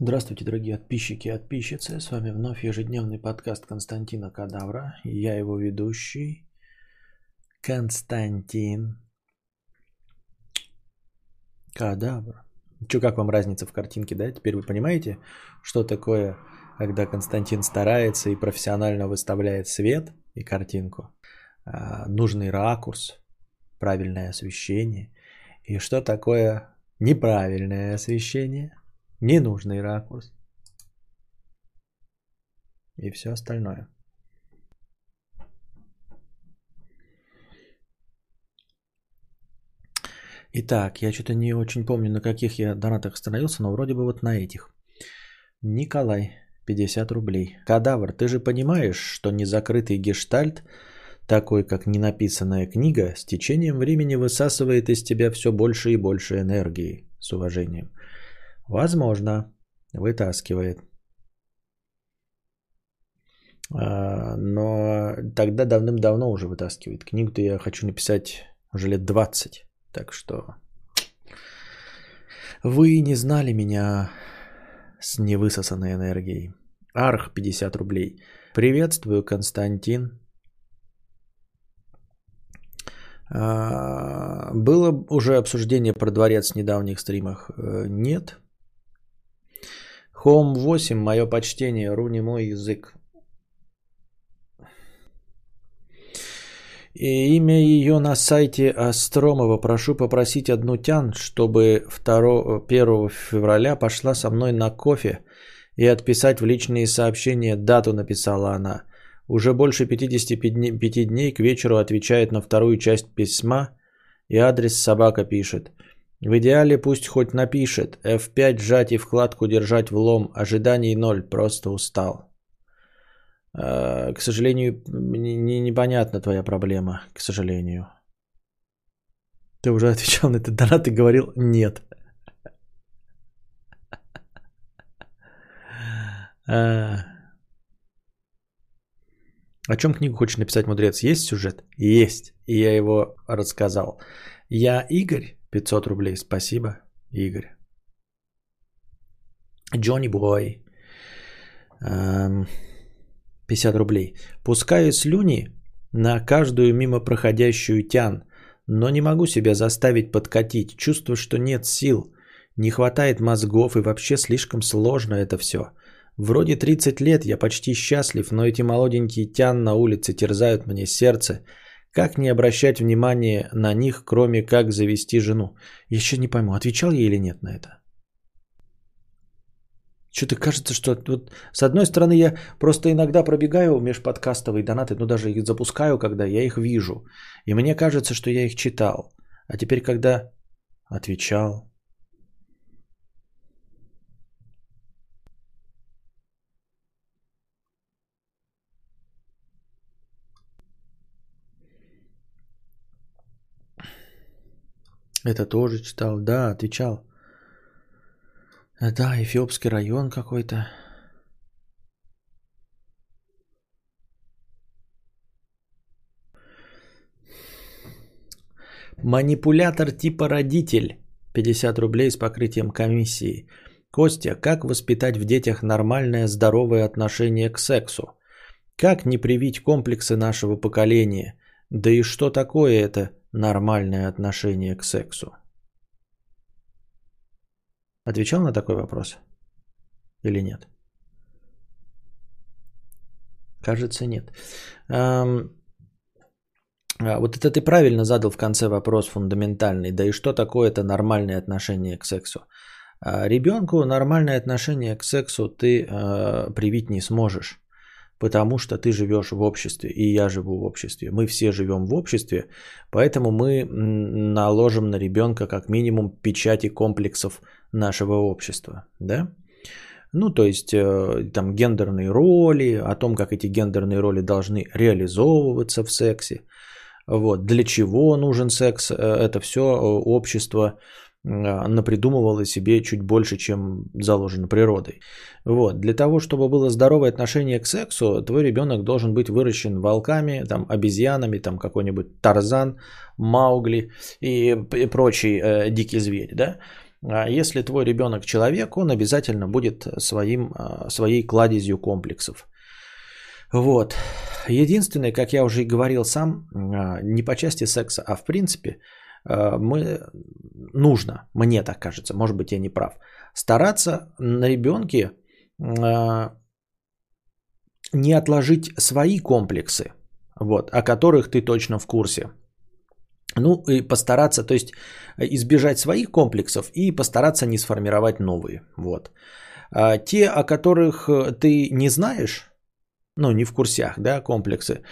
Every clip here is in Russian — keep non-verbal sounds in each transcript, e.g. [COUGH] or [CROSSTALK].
Здравствуйте, дорогие подписчики и подписчицы. С вами вновь ежедневный подкаст Константина Кадавра. Я его ведущий Константин Кадавр. Че, как вам разница в картинке, да? Теперь вы понимаете, что такое, когда Константин старается и профессионально выставляет свет и картинку, а, нужный ракурс, правильное освещение, и что такое неправильное освещение – ненужный ракурс и все остальное. Итак, я что-то не очень помню, на каких я донатах остановился, но вроде бы вот на этих. Николай, 50 рублей. Кадавр, ты же понимаешь, что незакрытый гештальт, такой как ненаписанная книга, с течением времени высасывает из тебя все больше и больше энергии. С уважением. Возможно, вытаскивает. А, но тогда давным-давно уже вытаскивает. Книгу-то я хочу написать уже лет 20. Так что вы не знали меня с невысосанной энергией. Арх 50 рублей. Приветствую, Константин. А, было уже обсуждение про дворец в недавних стримах? Э, нет. Home 8, мое почтение, руни мой язык. И имя ее на сайте Остромова. Прошу попросить одну тян, чтобы 2, 1 февраля пошла со мной на кофе и отписать в личные сообщения дату, написала она. Уже больше 55 дней к вечеру отвечает на вторую часть письма и адрес собака пишет – в идеале пусть хоть напишет. F5 сжать и вкладку держать в лом. Ожиданий ноль. Просто устал. Э, к сожалению, не, непонятна твоя проблема. К сожалению. Ты уже [LAUGHS] отвечал на этот донат и говорил нет. Э, о чем книгу хочешь написать, мудрец? Есть сюжет? Есть. И я его рассказал. Я Игорь, 500 рублей. Спасибо, Игорь. Джонни Бой. 50 рублей. Пускаю слюни на каждую мимо проходящую тян, но не могу себя заставить подкатить. Чувствую, что нет сил, не хватает мозгов и вообще слишком сложно это все. Вроде 30 лет, я почти счастлив, но эти молоденькие тян на улице терзают мне сердце – как не обращать внимание на них, кроме как завести жену? Еще не пойму, отвечал я или нет на это? Что-то кажется, что вот, с одной стороны я просто иногда пробегаю межподкастовые донаты, ну даже их запускаю, когда я их вижу. И мне кажется, что я их читал. А теперь, когда отвечал, Это тоже читал. Да, отвечал. Да, Эфиопский район какой-то. Манипулятор типа родитель. 50 рублей с покрытием комиссии. Костя, как воспитать в детях нормальное здоровое отношение к сексу? Как не привить комплексы нашего поколения? Да и что такое это нормальное отношение к сексу? Отвечал на такой вопрос? Или нет? Кажется, нет. Эм, вот это ты правильно задал в конце вопрос фундаментальный. Да и что такое это нормальное отношение к сексу? А ребенку нормальное отношение к сексу ты э, привить не сможешь потому что ты живешь в обществе, и я живу в обществе. Мы все живем в обществе, поэтому мы наложим на ребенка как минимум печати комплексов нашего общества. Да? Ну, то есть э, там гендерные роли, о том, как эти гендерные роли должны реализовываться в сексе. Вот. Для чего нужен секс, э, это все э, общество напридумывала себе чуть больше, чем заложено природой. Вот. Для того, чтобы было здоровое отношение к сексу, твой ребенок должен быть выращен волками, там, обезьянами, там, какой-нибудь Тарзан, Маугли и, и прочий э, дикий зверь. Да? А если твой ребенок человек, он обязательно будет своим, а, своей кладезью комплексов. Вот. Единственное, как я уже и говорил сам, а, не по части секса, а в принципе, мы нужно, мне так кажется, может быть я не прав, стараться на ребенке не отложить свои комплексы, вот, о которых ты точно в курсе. Ну и постараться, то есть избежать своих комплексов и постараться не сформировать новые. Вот. А те, о которых э, ты не знаешь, ну не в курсях, да, комплексы,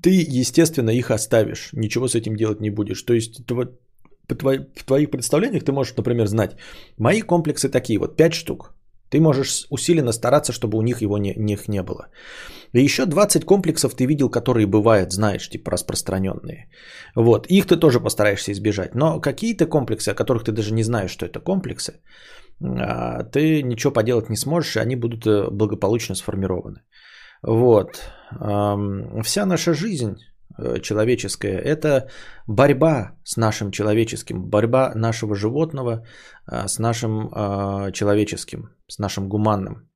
ты, естественно, их оставишь, ничего с этим делать не будешь. То есть в твоих представлениях ты можешь, например, знать, мои комплексы такие, вот 5 штук, ты можешь усиленно стараться, чтобы у них его не, них не было. И еще 20 комплексов ты видел, которые бывают, знаешь, типа распространенные. Вот, их ты тоже постараешься избежать. Но какие-то комплексы, о которых ты даже не знаешь, что это комплексы, а, ты ничего поделать не сможешь, и они будут э, благополучно сформированы. Вот. Вся наша жизнь Э, человеческое, это борьба с нашим человеческим, борьба нашего животного э, с нашим э, человеческим, с нашим гуманным.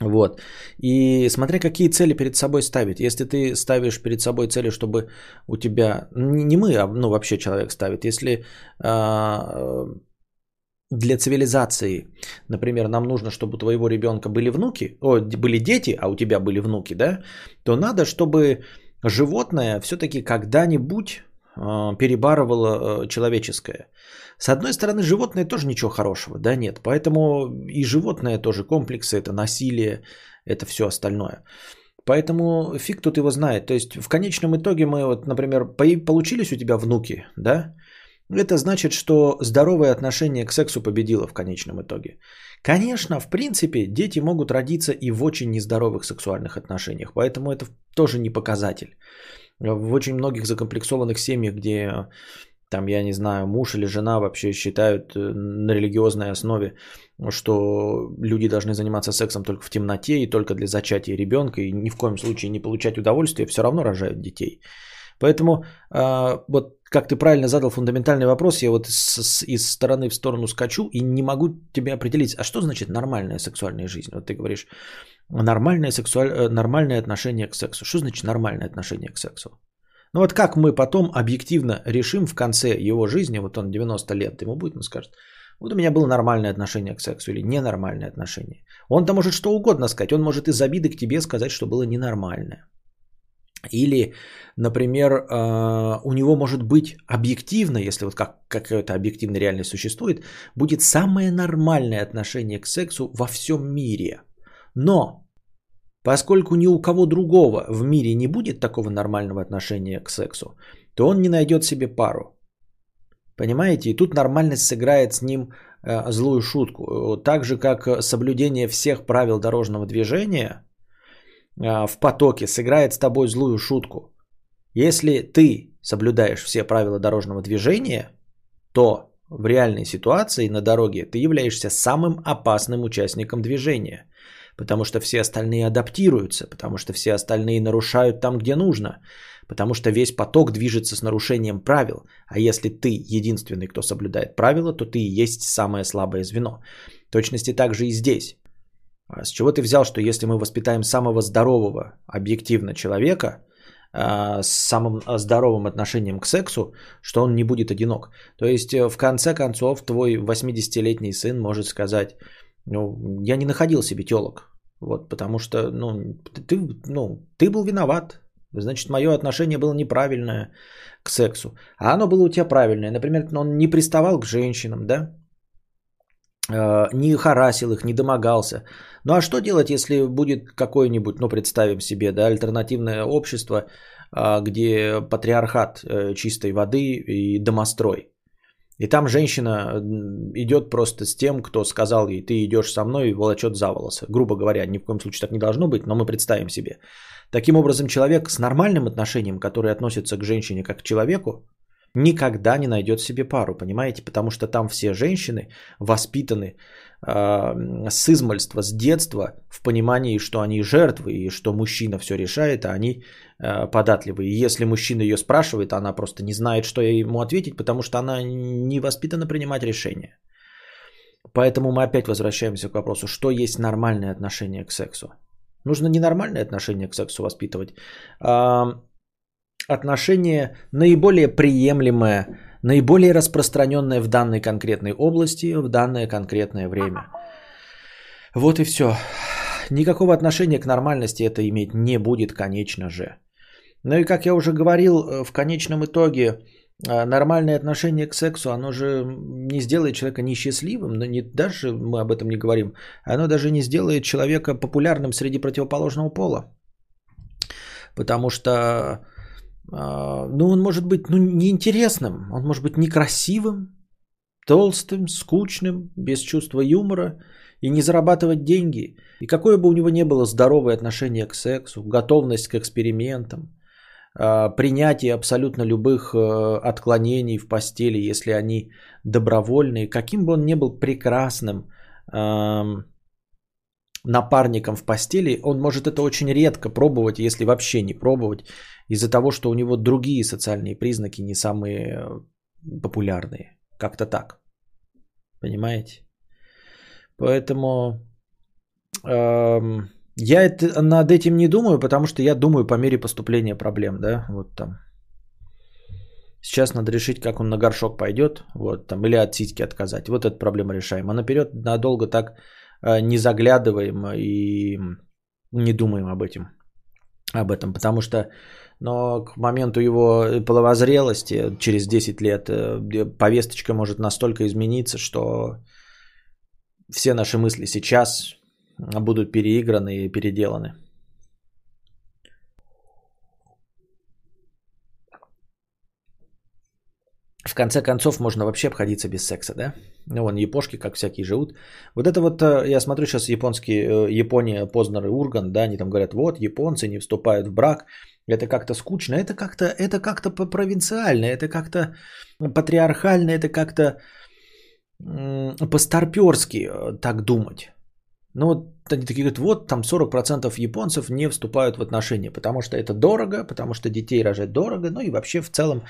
Вот. И смотря какие цели перед собой ставить. Если ты ставишь перед собой цели, чтобы у тебя... Не мы, а ну, вообще человек ставит. Если для цивилизации, например, нам нужно, чтобы у твоего ребенка были внуки, о, были дети, а у тебя были внуки, да, то надо, чтобы животное все-таки когда-нибудь а, перебарывало э, человеческое. С одной стороны, животное тоже ничего хорошего, да, нет. Поэтому и животное тоже комплексы, это насилие, это все остальное. Поэтому фиг тут его знает. То есть в конечном итоге мы, вот, например, получились у тебя внуки, да, это значит, что здоровое отношение к сексу победило в конечном итоге. Конечно, в принципе, дети могут родиться и в очень нездоровых сексуальных отношениях, поэтому это тоже не показатель. В очень многих закомплексованных семьях, где там, я не знаю, муж или жена вообще считают э, на религиозной основе, что люди должны заниматься сексом только в темноте и только для зачатия ребенка и ни в коем случае не получать удовольствие, все равно рожают детей. Поэтому а, вот как ты правильно задал фундаментальный вопрос, я вот с, с, из стороны в сторону скачу и не могу тебе определить, а что значит нормальная сексуальная жизнь? Вот ты говоришь, нормальное, сексуаль... Э, нормальное отношение к сексу. Что значит нормальное отношение к сексу? Ну вот как мы потом объективно решим в конце его жизни, вот он 90 лет, ему будет, он скажет, вот у меня было нормальное отношение к сексу или ненормальное отношение. Он-то может что угодно сказать, он может из обиды к тебе сказать, что было ненормальное. Или, например, э, у него может быть объективно, если вот как какая-то объективная реальность существует, будет самое нормальное отношение к сексу во всем мире. Но поскольку ни у кого другого в мире не будет такого нормального отношения к сексу, то он не найдет себе пару. Понимаете? И тут нормальность сыграет с ним э, злую шутку. Так же, как соблюдение всех правил дорожного движения – а, в потоке сыграет с тобой злую шутку. Если ты соблюдаешь все правила дорожного движения, то в реальной ситуации на дороге ты являешься самым опасным участником движения. Потому что все остальные адаптируются, потому что все остальные нарушают там, где нужно, потому что весь поток движется с нарушением правил. А если ты единственный, кто соблюдает правила, то ты и есть самое слабое звено. В точности также и здесь. А с чего ты взял, что если мы воспитаем самого здорового, объективно человека, а, с самым а, здоровым отношением к сексу, что он не будет одинок. То есть, э, в конце концов, твой 80-летний сын может сказать, ну, я не находил себе телок, вот, потому что, ну, ты, ну, ты был виноват, значит, мое отношение было неправильное к сексу, а оно было у тебя правильное. Например, он не приставал к женщинам, да, не харасил их, не домогался, ну а что делать, если будет какое-нибудь, ну представим себе, да, альтернативное общество, а, где патриархат э, чистой воды и домострой. И там женщина идет просто с тем, кто сказал ей, ты идешь со мной и волочет за волосы. Грубо говоря, ни в коем случае так не должно быть, но мы представим себе. Таким образом, человек с нормальным отношением, который относится к женщине как к человеку, никогда не найдет себе пару, понимаете? Потому что там все женщины воспитаны э, с измальства, с детства в понимании, что они жертвы и что мужчина все решает, а они э, податливые. И если мужчина ее спрашивает, она просто не знает, что ему ответить, потому что она не воспитана принимать решения. Поэтому мы опять возвращаемся к вопросу, что есть нормальное отношение к сексу. Нужно не нормальное отношение к сексу воспитывать, а отношение наиболее приемлемое, наиболее распространенное в данной конкретной области, в данное конкретное время. Вот и все. Никакого отношения к нормальности это иметь не будет, конечно же. Ну и как я уже говорил, э, в конечном итоге э, нормальное отношение к сексу, оно же не сделает человека несчастливым, но не, даже мы об этом не говорим, оно даже не сделает человека популярным среди противоположного пола. Потому что ну, он может быть ну, неинтересным, он может быть некрасивым, толстым, скучным, без чувства юмора и не зарабатывать деньги. И какое бы у него ни было здоровое отношение к сексу, готовность к экспериментам, а, принятие абсолютно любых э, отклонений в постели, если они добровольные, каким бы он ни был прекрасным напарником в постели, он может это очень редко пробовать, если вообще не пробовать, из-за того, что у него другие социальные признаки не самые э, популярные. Как-то так. Понимаете? Поэтому эм, я это, над этим не думаю, потому что я думаю по мере поступления проблем, да, вот там. Сейчас надо решить, как он на горшок пойдет, вот там, или от сиськи отказать. Вот эта проблема решаем. А наперед надолго так не заглядываем и не думаем об этом. Об этом, потому что но к моменту его половозрелости, через 10 лет, э, повесточка может настолько измениться, что все наши мысли сейчас будут переиграны и переделаны. В конце концов, можно вообще обходиться без секса, да? Ну, вон, япошки, как всякие, живут. Вот это вот, э, я смотрю сейчас японские, э, Япония, Познер и Урган, да, они там говорят, вот, японцы не вступают в брак, это как-то скучно, это как-то, это как-то провинциально, это как-то патриархально, это как-то по-старперски э, так думать. Ну вот они такие говорят, вот там 40% японцев не вступают в отношения, потому что это дорого, потому что детей рожать дорого, ну и вообще в целом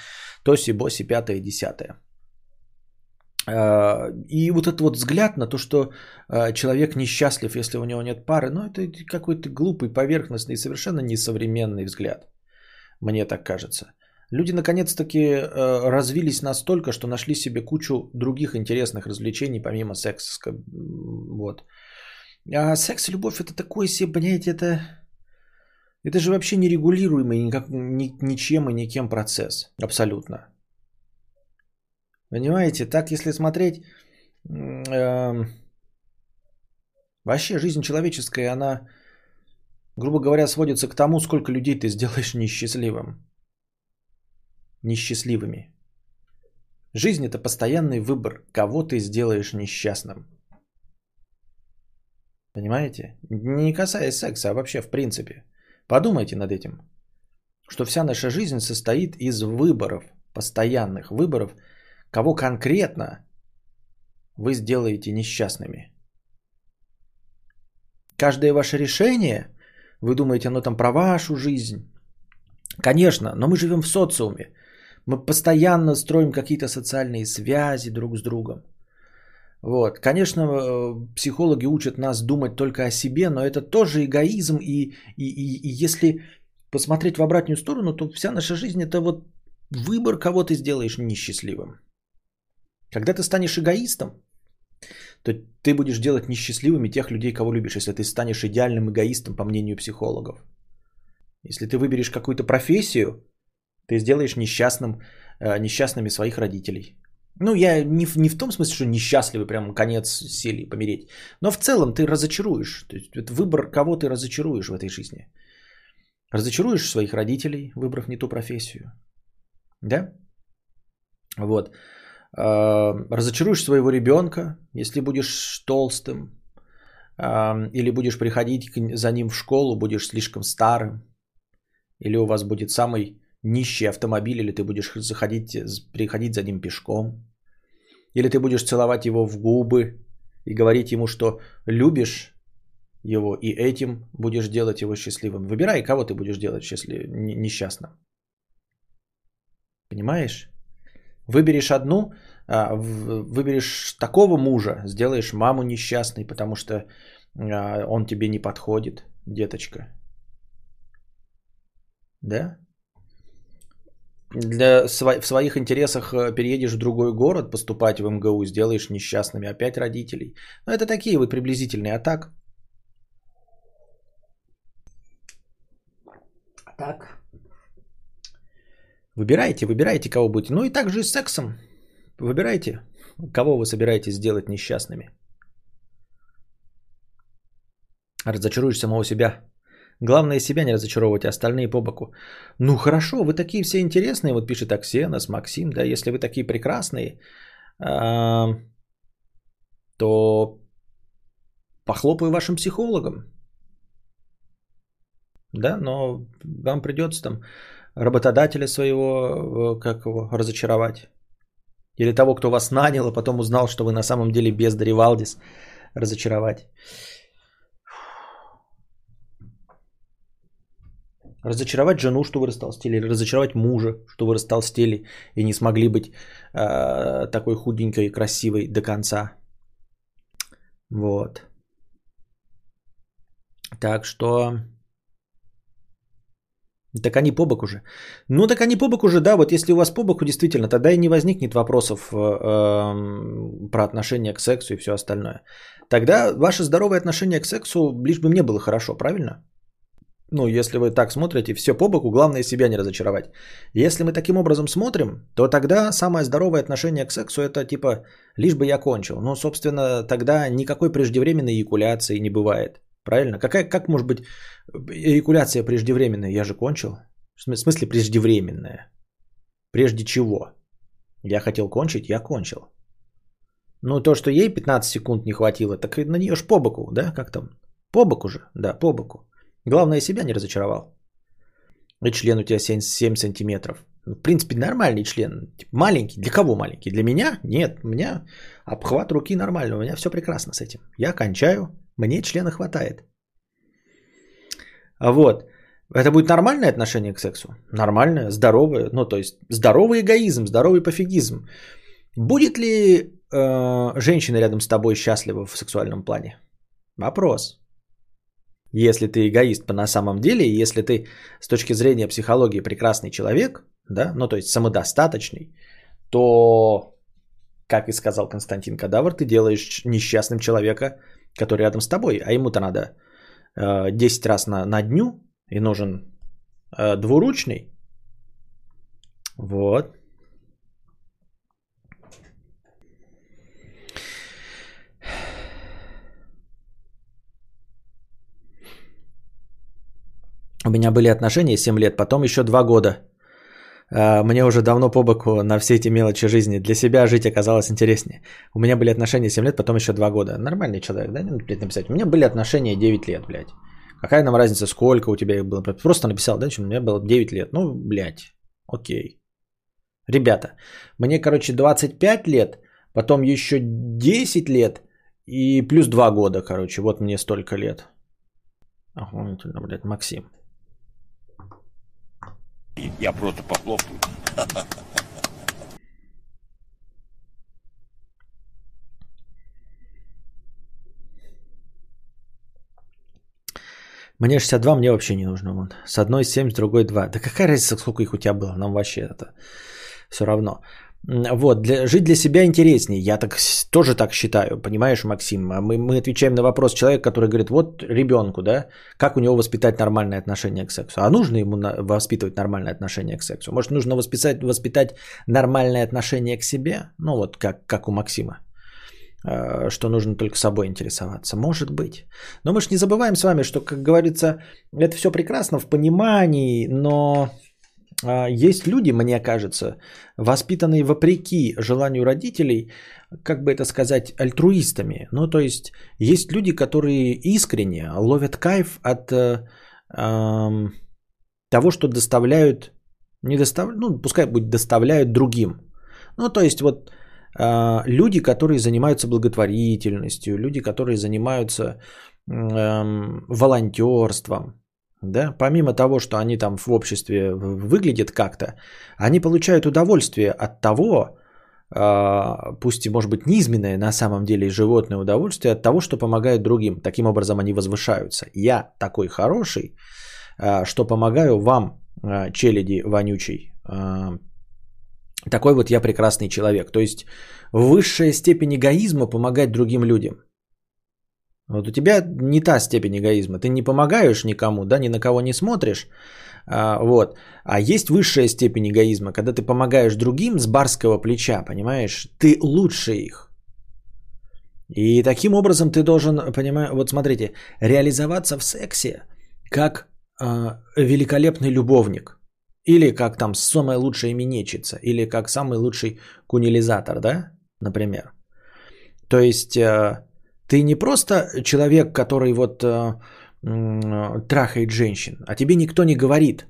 тоси, боси, пятое, десятое. А, и вот этот вот взгляд на то, что а, человек несчастлив, если у него нет пары, ну это какой-то глупый, поверхностный, совершенно несовременный взгляд. Мне так кажется. Люди наконец-таки а, развились настолько, что нашли себе кучу других интересных развлечений помимо секса. Вот. А секс и любовь это такое себе, понимаете, это, это же вообще нерегулируемый никак, ни, ничем и никем процесс. Абсолютно. Понимаете, так если смотреть, э, вообще жизнь человеческая, она, грубо говоря, сводится к тому, сколько людей ты сделаешь несчастливым. Несчастливыми. Жизнь это постоянный выбор, кого ты сделаешь несчастным. Понимаете? Не касаясь секса, а вообще в принципе. Подумайте над этим. Что вся наша жизнь состоит из выборов, постоянных выборов, кого конкретно вы сделаете несчастными. Каждое ваше решение, вы думаете, оно там про вашу жизнь. Конечно, но мы живем в социуме. Мы постоянно строим какие-то социальные связи друг с другом. Вот. Конечно, э, психологи учат нас думать только о себе, но это тоже эгоизм. И, и, и, и если посмотреть в обратную сторону, то вся наша жизнь это вот выбор, кого ты сделаешь несчастливым. Когда ты станешь эгоистом, то ты будешь делать несчастливыми тех людей, кого любишь, если ты станешь идеальным эгоистом, по мнению психологов. Если ты выберешь какую-то профессию, ты сделаешь несчастным, э, несчастными своих родителей. Ну, я не в, не в том смысле, что несчастливый, прям конец сели помереть. Но в целом ты разочаруешь. То есть это выбор, кого ты разочаруешь в этой жизни. Разочаруешь своих родителей, выбрав не ту профессию. Да? Вот. А, разочаруешь своего ребенка, если будешь толстым. А, или будешь приходить за ним в школу, будешь слишком старым. Или у вас будет самый нищий автомобиль, или ты будешь заходить, приходить за ним пешком, или ты будешь целовать его в губы и говорить ему, что любишь его, и этим будешь делать его счастливым. Выбирай, кого ты будешь делать счастлив... несчастным. Понимаешь? Выберешь одну, а, выберешь такого мужа, сделаешь маму несчастной, потому что а, он тебе не подходит, деточка. Да? Для, в своих интересах э, переедешь в другой город, поступать в МГУ, сделаешь несчастными опять родителей. Но это такие вы приблизительные. А так? А так? Выбирайте, выбирайте, кого будете. Ну и также и с сексом. Выбирайте, кого вы собираетесь сделать несчастными. Разочаруешь самого себя. Главное себя не разочаровывать, а остальные по боку. Ну хорошо, вы такие все интересные, вот пишет Аксенос, Максим, да, если вы такие прекрасные, то похлопаю вашим психологам. Да, но вам придется там работодателя своего, э, как его, разочаровать. Или того, кто вас нанял, а потом узнал, что вы на самом деле без Даривалдис, разочаровать. Разочаровать жену, что вы растолстели, или разочаровать мужа, что вы растолстели и не смогли быть э, такой худенькой и красивой до конца. Вот. Так что так они по боку уже. Ну, так они по боку уже, да. Вот если у вас по боку, действительно, тогда и не возникнет вопросов э, э, про отношение к сексу и все остальное. Тогда ваше здоровое отношение к сексу лишь бы мне было хорошо, правильно? Ну, если вы так смотрите, все по боку, главное себя не разочаровать. Если мы таким образом смотрим, то тогда самое здоровое отношение к сексу это типа лишь бы я кончил. Ну, собственно, тогда никакой преждевременной эякуляции не бывает. Правильно? Какая, как может быть эякуляция преждевременная? Я же кончил. В смысле преждевременная? Прежде чего? Я хотел кончить, я кончил. Ну, то, что ей 15 секунд не хватило, так на нее ж по боку, да? Как там? По боку же, да, по боку. Главное, себя не разочаровал. И член у тебя 7, 7 сантиметров. В принципе, нормальный член. Маленький. Для кого маленький? Для меня? Нет. У меня обхват руки нормальный. У меня все прекрасно с этим. Я кончаю. Мне члена хватает. А вот. Это будет нормальное отношение к сексу? Нормальное, здоровое. Ну, то есть, здоровый эгоизм, здоровый пофигизм. Будет ли э, женщина рядом с тобой счастлива в сексуальном плане? Вопрос. Если ты эгоист на самом деле, если ты с точки зрения психологии прекрасный человек, да, ну то есть самодостаточный, то, как и сказал Константин Кадавр, ты делаешь несчастным человека, который рядом с тобой, а ему-то надо э, 10 раз на, на дню и нужен э, двуручный. Вот. У меня были отношения 7 лет, потом еще 2 года. А, мне уже давно по боку на все эти мелочи жизни. Для себя жить оказалось интереснее. У меня были отношения 7 лет, потом еще 2 года. Нормальный человек, да? Блядь, написать. У меня были отношения 9 лет, блядь. Какая нам разница, сколько у тебя их было? Просто написал, да, что у меня было 9 лет. Ну, блядь, окей. Ребята, мне, короче, 25 лет, потом еще 10 лет и плюс 2 года, короче. Вот мне столько лет. Охуительно, блядь, Максим. Я просто похлопаю. Мне 62, мне вообще не нужно. Вон. С одной 7, с другой 2. Да какая разница, сколько их у тебя было? Нам вообще это все равно. Вот, для, жить для себя интереснее. Я так тоже так считаю, понимаешь, Максим? А мы, мы отвечаем на вопрос человека, который говорит, вот ребенку, да, как у него воспитать нормальное отношение к сексу? А нужно ему на, воспитывать нормальное отношение к сексу? Может, нужно воспитать, воспитать нормальное отношение к себе? Ну, вот как, как у Максима а, что нужно только собой интересоваться. Может быть. Но мы же не забываем с вами, что, как говорится, это все прекрасно в понимании, но есть люди, мне кажется, воспитанные вопреки желанию родителей, как бы это сказать, альтруистами. Ну, то есть, есть люди, которые искренне ловят кайф от э, того, что доставляют Не достав... Ну, пускай будет доставляют другим. Ну, то есть вот э, люди, которые занимаются благотворительностью, люди, которые занимаются э, волонтерством, да, помимо того, что они там в обществе выглядят как-то, они получают удовольствие от того, а, пусть и может быть низменное на самом деле животное удовольствие от того, что помогают другим. Таким образом они возвышаются. Я такой хороший, а, что помогаю вам, а, челяди вонючий. Такой вот я прекрасный человек. То есть высшая степень эгоизма помогать другим людям. Вот у тебя не та степень эгоизма. Ты не помогаешь никому, да, ни на кого не смотришь, а, вот. А есть высшая степень эгоизма, когда ты помогаешь другим с барского плеча, понимаешь? Ты лучше их. И таким образом ты должен, понимаешь, вот смотрите, реализоваться в сексе как э, великолепный любовник. Или как там самая лучшая минечица. Или как самый лучший кунилизатор, да, например. То есть э, ты не просто человек, который вот... Э, трахает женщин, а тебе никто не говорит.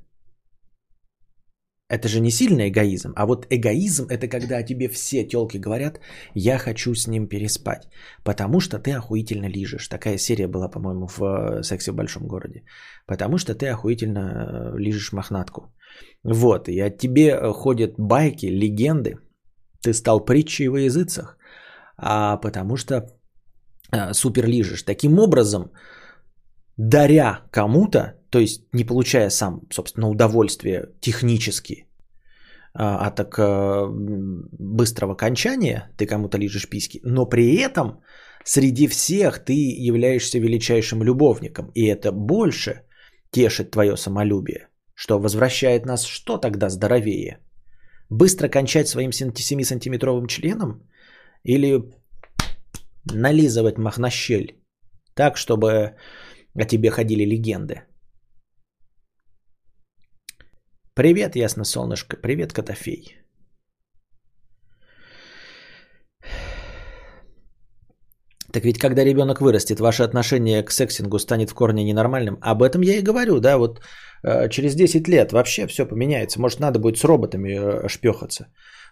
Это же не сильный эгоизм, а вот эгоизм это когда тебе все телки говорят, я хочу с ним переспать, потому что ты охуительно лижешь. Такая серия была, по-моему, в э, «Сексе в большом городе». Потому что ты охуительно э, лижешь мохнатку. Вот, и от тебе э, ходят байки, легенды. Ты стал притчей во языцах, а потому что супер лижешь. Таким образом, даря кому-то, то есть не получая сам, собственно, удовольствие технически а, от так э, быстрого окончания, ты кому-то лижешь письки, но при этом среди всех ты являешься величайшим любовником, и это больше тешит твое самолюбие, что возвращает нас что тогда здоровее? Быстро кончать своим 7-сантиметровым членом или нализывать махнощель так, чтобы о тебе ходили легенды. Привет, ясно солнышко. Привет, Котофей. Так ведь когда ребенок вырастет, ваше отношение к сексингу станет в корне ненормальным. Об этом я и говорю, да, вот э, через 10 лет вообще все поменяется. Может, надо будет с роботами э, шпехаться.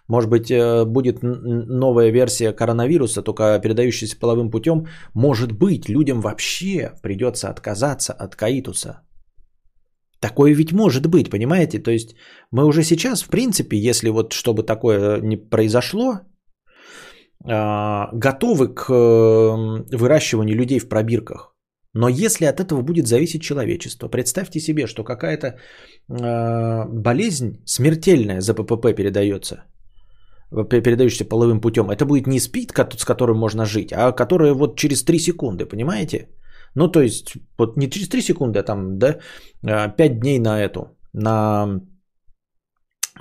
Может быть, э, будет новая версия коронавируса, только передающаяся половым путем. Может быть, людям вообще придется отказаться от каитуса. Такое ведь может быть, понимаете? То есть мы уже сейчас, в принципе, если вот чтобы такое не произошло, а, готовы к э, выращиванию людей в пробирках. Но если от этого будет зависеть человечество, представьте себе, что какая-то э, болезнь смертельная за ППП передается – передающийся половым путем, это будет не спид, с которым можно жить, а которая вот через 3 секунды, понимаете? Ну, то есть, вот не через 3 секунды, а там, да, 5 а, дней на эту, на,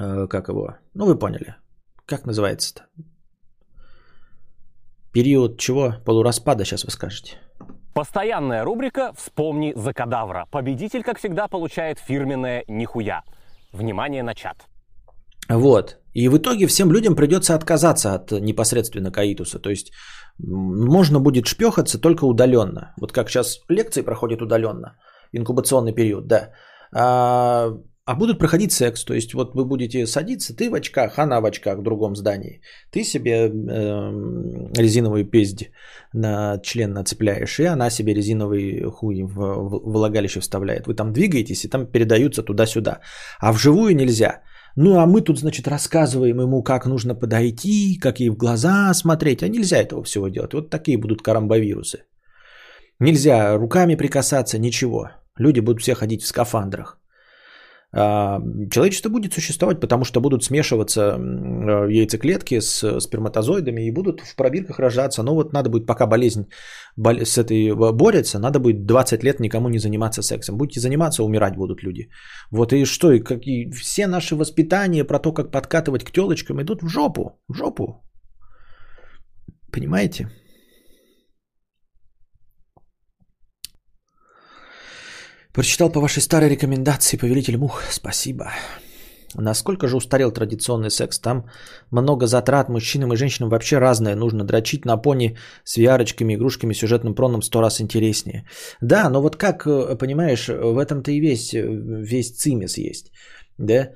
э, как его, ну, вы поняли, как называется-то? Период чего? Полураспада, сейчас вы скажете. Постоянная рубрика «Вспомни за кадавра». Победитель, как всегда, получает фирменное «Нихуя». Внимание на чат. Вот. И в итоге всем людям придется отказаться от непосредственно каитуса. То есть можно будет шпехаться только удаленно. Вот как сейчас лекции проходят удаленно. Инкубационный период, да. А, а будут проходить секс. То есть вот вы будете садиться, ты в очках, она в очках в другом здании. Ты себе э, резиновую пезди на член нацепляешь, и она себе резиновый хуй в влагалище вставляет. Вы там двигаетесь, и там передаются туда-сюда. А вживую нельзя. Ну, а мы тут, значит, рассказываем ему, как нужно подойти, как ей в глаза смотреть. А нельзя этого всего делать. Вот такие будут карамбовирусы. Нельзя руками прикасаться, ничего. Люди будут все ходить в скафандрах. Человечество будет существовать, потому что будут смешиваться яйцеклетки с сперматозоидами и будут в пробирках рожаться. Но вот надо будет, пока болезнь с этой борется, надо будет 20 лет никому не заниматься сексом. Будете заниматься, умирать будут люди. Вот и что, и какие, все наши воспитания про то, как подкатывать к телочкам, идут в жопу, в жопу. Понимаете? Прочитал по вашей старой рекомендации «Повелитель мух». Спасибо. Насколько же устарел традиционный секс? Там много затрат мужчинам и женщинам вообще разное. Нужно дрочить на пони с виарочками, игрушками, сюжетным проном сто раз интереснее. Да, но вот как, э, понимаешь, в этом-то и весь, э, весь цимис есть. Да?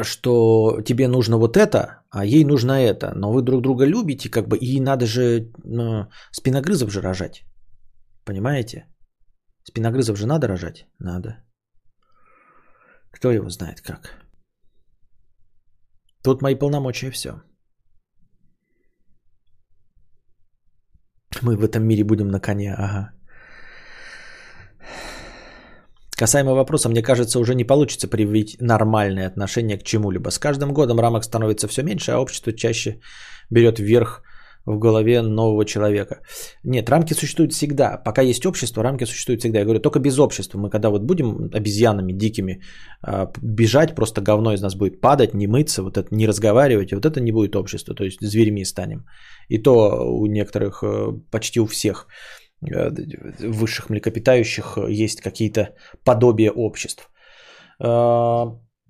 что тебе нужно вот это, а ей нужно это, но вы друг друга любите, как бы, и надо же ну, спиногрызов же рожать. Понимаете? Спиногрызов же надо рожать? Надо. Кто его знает как. Тут мои полномочия все. Мы в этом мире будем на коне, ага. Касаемо вопроса, мне кажется, уже не получится привить нормальное отношение к чему-либо. С каждым годом рамок становится все меньше, а общество чаще берет вверх в голове нового человека. Нет, рамки существуют всегда. Пока есть общество, рамки существуют всегда. Я говорю, только без общества. Мы когда вот будем обезьянами дикими а, бежать, просто говно из нас будет падать, не мыться, вот это не разговаривать, вот это не будет общество. То есть зверями станем. И то у некоторых, э, почти у всех Э, высших млекопитающих есть какие-то подобия обществ.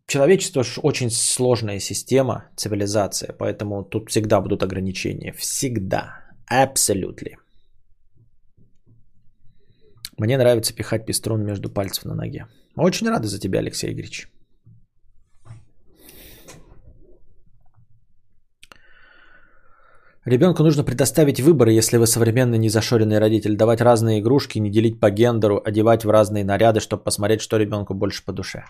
Человечество очень сложная система, цивилизация, поэтому тут всегда будут ограничения. Всегда. Абсолютно. Мне нравится пихать пеструн между пальцев на ноге. Очень рада за тебя, Алексей Игоревич. Ребенку нужно предоставить выборы, если вы современный незашоренный родитель, давать разные игрушки, не делить по гендеру, одевать в разные наряды, чтобы посмотреть, что ребенку больше по душе.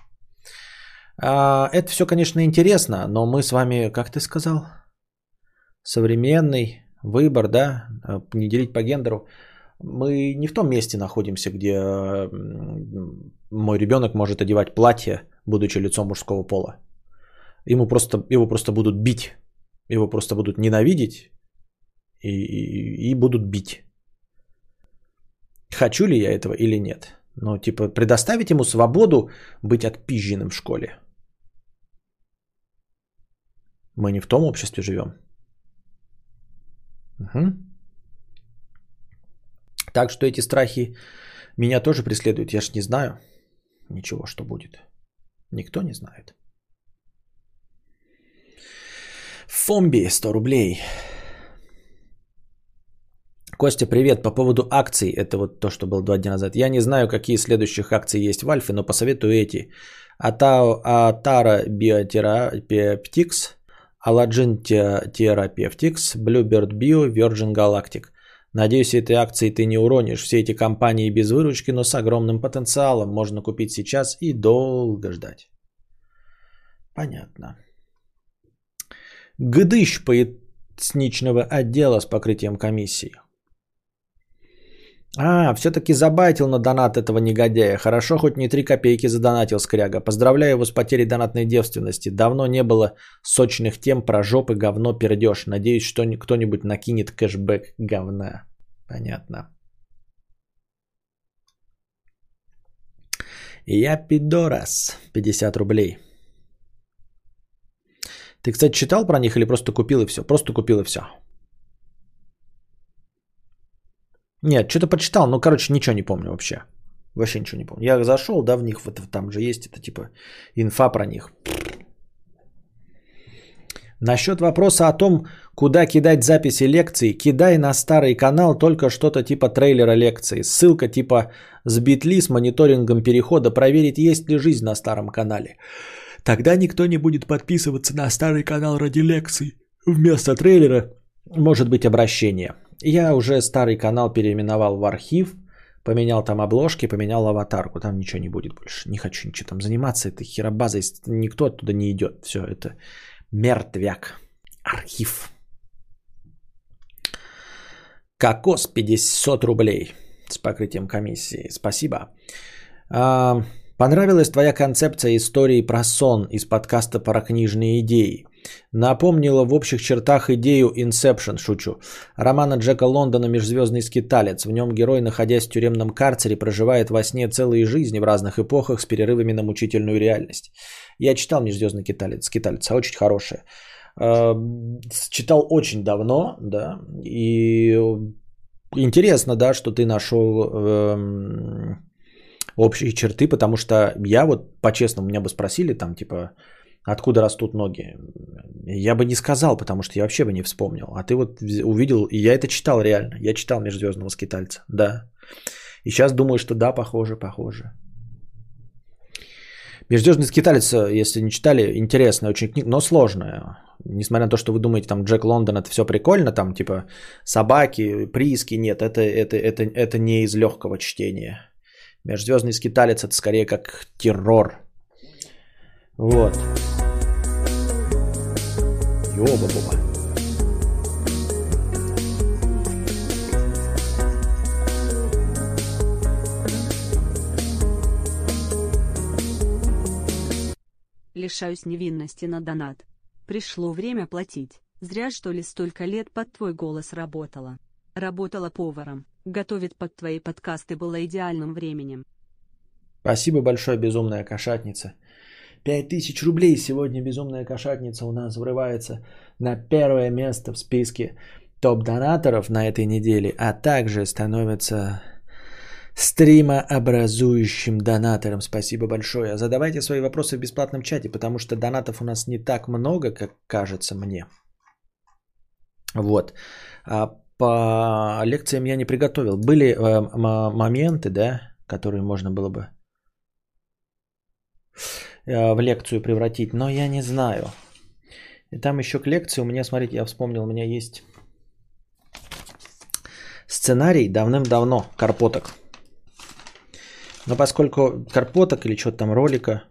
А, это все, конечно, интересно, но мы с вами, как ты сказал, современный выбор, да, не делить по гендеру. Мы не в том месте находимся, где мой ребенок может одевать платье, будучи лицом мужского пола. Ему просто, его просто будут бить, его просто будут ненавидеть, и, и, и будут бить. Хочу ли я этого или нет? Ну, типа, предоставить ему свободу быть отпизженным в школе. Мы не в том обществе живем. Угу. Так что эти страхи меня тоже преследуют. Я ж не знаю ничего, что будет. Никто не знает. Фомби 100 рублей. Костя, привет. По поводу акций, это вот то, что было два дня назад. Я не знаю, какие следующих акции есть в Альфе, но посоветую эти. Атара Biotherapeutics, Allergen Therapeutics, Bluebird Bio, Virgin Galactic. Надеюсь, этой акции ты не уронишь. Все эти компании без выручки, но с огромным потенциалом. Можно купить сейчас и долго ждать. Понятно. Гдыщ поясничного отдела с покрытием комиссии. А, все-таки забайтил на донат этого негодяя. Хорошо, хоть не три копейки задонатил скряга. Поздравляю его с потерей донатной девственности. Давно не было сочных тем про жопы, говно, пердеж. Надеюсь, что кто-нибудь накинет кэшбэк говна. Понятно. Я пидорас. 50 рублей. Ты, кстати, читал про них или просто купил и все? Просто купил и все. Нет, что-то почитал, но, короче, ничего не помню вообще. Вообще ничего не помню. Я зашел, да, в них, вот там же есть это типа инфа про них. Насчет вопроса о том, куда кидать записи лекций, кидай на старый канал только что-то типа трейлера лекции. Ссылка типа сбит ли с мониторингом перехода, проверить, есть ли жизнь на старом канале. Тогда никто не будет подписываться на старый канал ради лекций. Вместо трейлера может быть обращение. Я уже старый канал переименовал в архив, поменял там обложки, поменял аватарку. Там ничего не будет больше. Не хочу ничего там заниматься. Это херобаза. Никто оттуда не идет. Все, это мертвяк. Архив. Кокос 50 рублей с покрытием комиссии. Спасибо. А, понравилась твоя концепция истории про сон из подкаста про книжные идеи. Напомнила в общих чертах идею Inception, шучу. Романа Джека Лондона «Межзвездный скиталец». В нем герой, находясь в тюремном карцере, проживает во сне целые жизни в разных эпохах с перерывами на мучительную реальность. Я читал «Межзвездный скиталец», скиталец очень хорошая. Читал очень давно, да, и интересно, да, что ты нашел эм, общие черты, потому что я вот, по-честному, меня бы спросили там, типа, откуда растут ноги. Я бы не сказал, потому что я вообще бы не вспомнил. А ты вот увидел, и я это читал реально. Я читал «Межзвездного скитальца», да. И сейчас думаю, что да, похоже, похоже. Межзвездный скиталец, если не читали, интересная очень книга, но сложная. Несмотря на то, что вы думаете, там Джек Лондон это все прикольно, там типа собаки, прииски, нет, это, это, это, это не из легкого чтения. Межзвездный скиталец это скорее как террор. Вот. Ёба-боба. Лишаюсь невинности на донат. Пришло время платить. Зря что ли столько лет под твой голос работала. Работала поваром, готовит под твои подкасты было идеальным временем. Спасибо большое, безумная кошатница. Пять тысяч рублей сегодня безумная кошатница у нас врывается на первое место в списке топ-донаторов на этой неделе, а также становится стримообразующим донатором. Спасибо большое. Задавайте свои вопросы в бесплатном чате, потому что донатов у нас не так много, как кажется мне. Вот. А по лекциям я не приготовил. Были э, моменты, да, которые можно было бы в лекцию превратить, но я не знаю. И там еще к лекции у меня, смотрите, я вспомнил, у меня есть сценарий давным-давно, Карпоток. Но поскольку карпоток или что-то там ролика,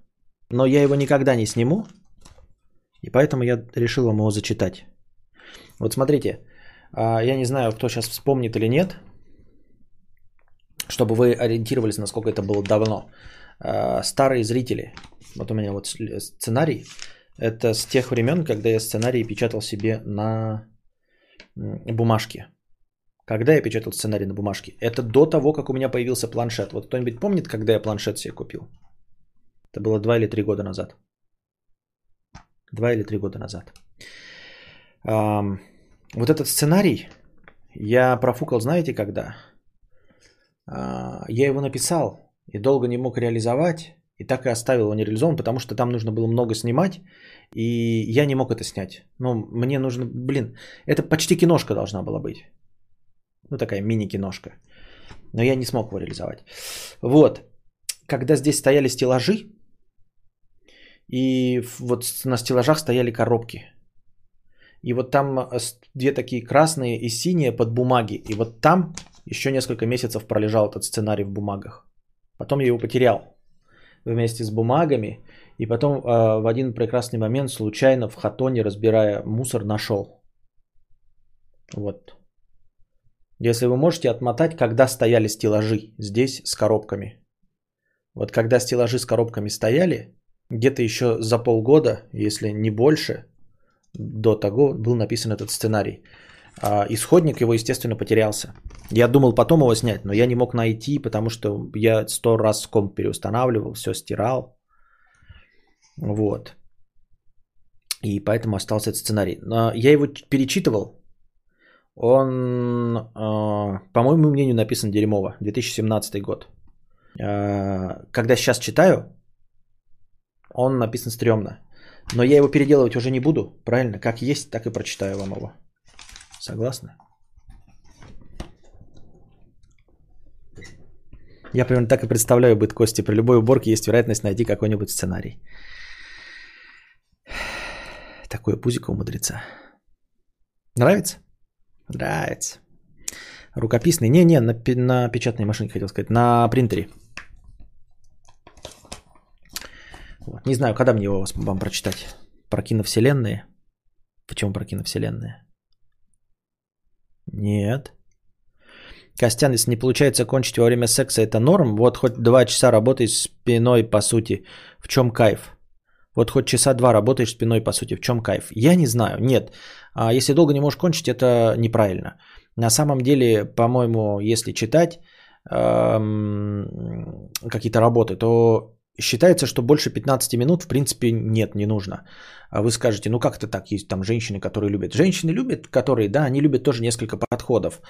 но я его никогда не сниму, и поэтому я решил вам его зачитать. Вот смотрите, а, я не знаю, кто сейчас вспомнит или нет, чтобы вы ориентировались, насколько это было давно. А, старые зрители, вот у меня вот сценарий, это с тех времен, когда я сценарий печатал себе на бумажке. Когда я печатал сценарий на бумажке? Это до того, как у меня появился планшет. Вот кто-нибудь помнит, когда я планшет себе купил? Это было два или три года назад. Два или три года назад. вот этот сценарий я профукал, знаете, когда? А, я его написал и долго не мог реализовать, и так и оставил его нереализован, потому что там нужно было много снимать, и я не мог это снять. Ну, мне нужно, блин, это почти киношка должна была быть. Ну, такая мини-киношка. Но я не смог его реализовать. Вот. Когда здесь стояли стеллажи, и вот на стеллажах стояли коробки. И вот там э, две такие красные и синие под бумаги. И вот там еще несколько месяцев пролежал этот сценарий в бумагах. Потом я его потерял вместе с бумагами. И потом э, в один прекрасный момент случайно в хатоне, разбирая мусор, нашел. Вот. Если вы можете отмотать, когда стояли стеллажи здесь с коробками. Вот когда стеллажи с коробками стояли, где-то еще за полгода, если не больше, до того был написан этот сценарий. А исходник его, естественно, потерялся. Я думал потом его снять, но я не мог найти, потому что я сто раз комп переустанавливал, все стирал. Вот. И поэтому остался этот сценарий. Но я его перечитывал, он, а, по моему мнению, написан дерьмово. 2017 год. А, когда сейчас читаю, он написан стрёмно. Но я его переделывать уже не буду. Правильно? Как есть, так и прочитаю вам его. Согласны? Я примерно так и представляю быт Кости. При любой уборке есть вероятность найти какой-нибудь сценарий. Такое пузико у мудреца. Нравится? Нравится. Рукописный. Не-не, на, на печатной машинке хотел сказать. На принтере. Вот. Не знаю, когда мне его вам прочитать. Про киновселенные. Почему про киновселенные? Нет. Костян, если не получается кончить во время секса, это норм? Вот хоть два часа работаешь спиной, по сути. В чем кайф? Вот хоть часа два работаешь спиной, по сути. В чем кайф? Я не знаю. Нет. А если долго не можешь кончить, это неправильно. На самом деле, по-моему, если читать эм, какие-то работы, то считается, что больше 15 минут, в принципе, нет, не нужно. А вы скажете, ну как это так, есть там женщины, которые любят. Женщины любят, которые, да, они любят тоже несколько подходов.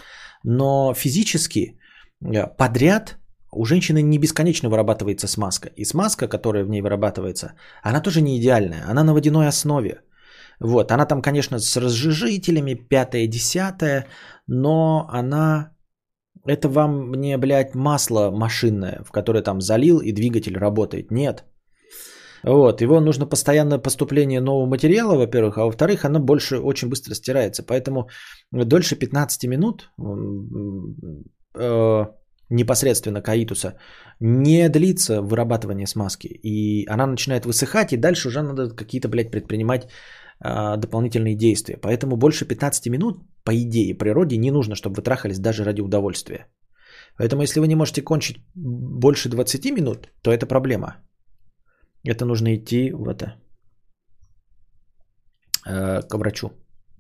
Но физически э, подряд у женщины не бесконечно вырабатывается смазка. И смазка, которая в ней вырабатывается, она тоже не идеальная. Она на водяной основе. Вот, она там, конечно, с разжижителями, пятое, десятое, но она... Это вам не, блядь, масло машинное, в которое там залил и двигатель работает. Нет. Вот, его нужно постоянное поступление нового материала, во-первых, а во-вторых, оно больше очень быстро стирается. Поэтому дольше 15 минут э, непосредственно каитуса не длится вырабатывание смазки. И она начинает высыхать, и дальше уже надо какие-то, блядь, предпринимать дополнительные действия. Поэтому больше 15 минут, по идее, природе не нужно, чтобы вы трахались даже ради удовольствия. Поэтому если вы не можете кончить больше 20 минут, то это проблема. Это нужно идти в это, э, к врачу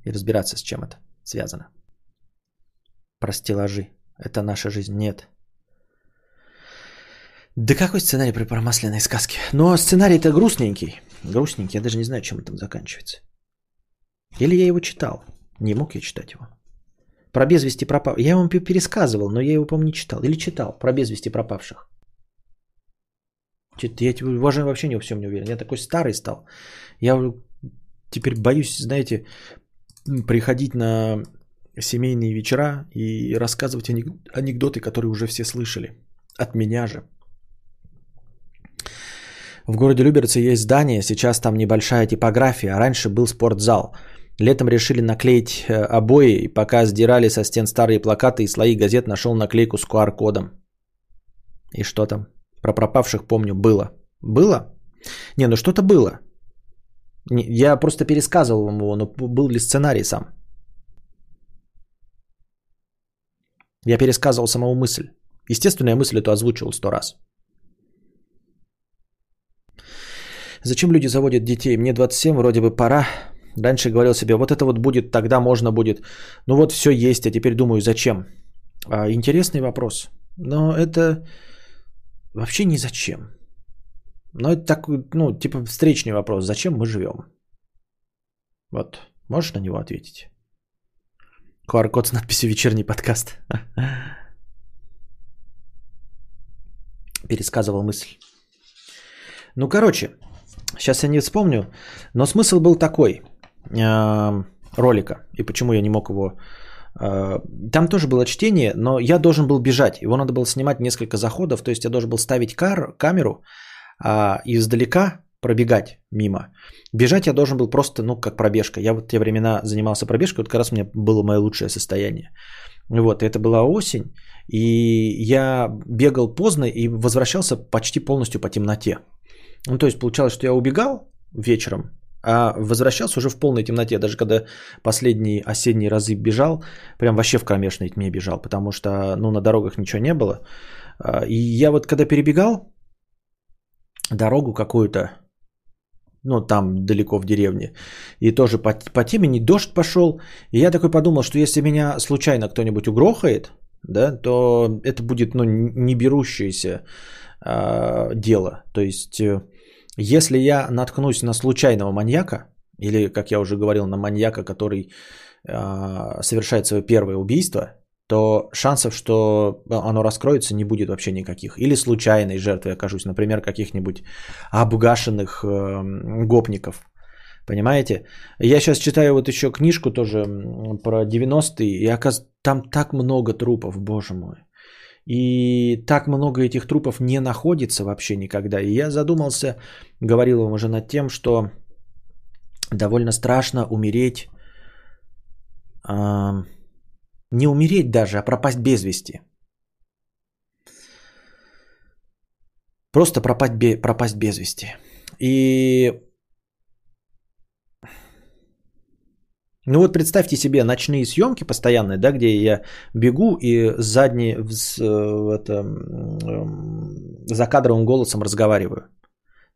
и разбираться, с чем это связано. Про стеллажи. Это наша жизнь. Нет. Да какой сценарий при промасленной сказке? Но сценарий-то грустненький. Грустненький. Я даже не знаю, чем это заканчивается. Или я его читал. Не мог я читать его. Про без вести пропав. Я вам пересказывал, но я его, по-моему, не читал. Или читал про без вести пропавших. Я уже вообще не во всем не уверен. Я такой старый стал. Я теперь боюсь, знаете, приходить на семейные вечера и рассказывать анекдоты, которые уже все слышали. От меня же. В городе Люберцы есть здание, сейчас там небольшая типография, а раньше был спортзал. Летом решили наклеить э, обои, и пока сдирали со стен старые плакаты и слои газет, нашел наклейку с QR-кодом. И что там? Про пропавших помню, было. Было? Не, ну что-то было. Я просто пересказывал вам его, но был ли сценарий сам? Я пересказывал саму мысль. Естественно, я мысль эту озвучивал сто раз. Зачем люди заводят детей? Мне 27, вроде бы пора. Раньше говорил себе, вот это вот будет, тогда можно будет. Ну вот все есть, а теперь думаю, зачем? А, интересный вопрос. Но это вообще не зачем. Но это такой, ну, типа встречный вопрос. Зачем мы живем? Вот, можешь на него ответить? QR-код с надписью «Вечерний подкаст». [LAUGHS] Пересказывал мысль. Ну, короче, сейчас я не вспомню, но смысл был такой ролика, и почему я не мог его... Э, там тоже было чтение, но я должен был бежать. Его надо было снимать несколько заходов, то есть я должен был ставить кар, камеру и издалека пробегать мимо. Бежать я должен был просто, ну, как пробежка. Я вот те времена занимался пробежкой, вот как раз у меня было мое лучшее состояние. Вот, это была осень, и я бегал поздно и возвращался почти полностью по темноте. Ну, то есть получалось, что я убегал вечером, а возвращался уже в полной темноте. Даже когда последние осенние разы бежал, прям вообще в кромешной тьме бежал, потому что ну, на дорогах ничего не было. А, и я вот когда перебегал дорогу какую-то, ну там далеко в деревне, и тоже по, по темени дождь пошел, и я такой подумал, что если меня случайно кто-нибудь угрохает, да, то это будет ну, не берущееся э, дело. То есть, э, если я наткнусь на случайного маньяка, или, как я уже говорил, на маньяка, который э, совершает свое первое убийство, то шансов, что оно раскроется, не будет вообще никаких. Или случайной жертвой окажусь, например, каких-нибудь обгашенных э, гопников. Понимаете? Я сейчас читаю вот еще книжку тоже про 90-е, и оказывается, там так много трупов, боже мой. И так много этих трупов не находится вообще никогда. И я задумался, говорил вам уже над тем, что довольно страшно умереть, э, не умереть даже, а пропасть без вести. Просто пропасть, пропасть без вести. И Ну вот представьте себе ночные съемки постоянные, да, где я бегу и задний с, э, это, за кадровым голосом разговариваю.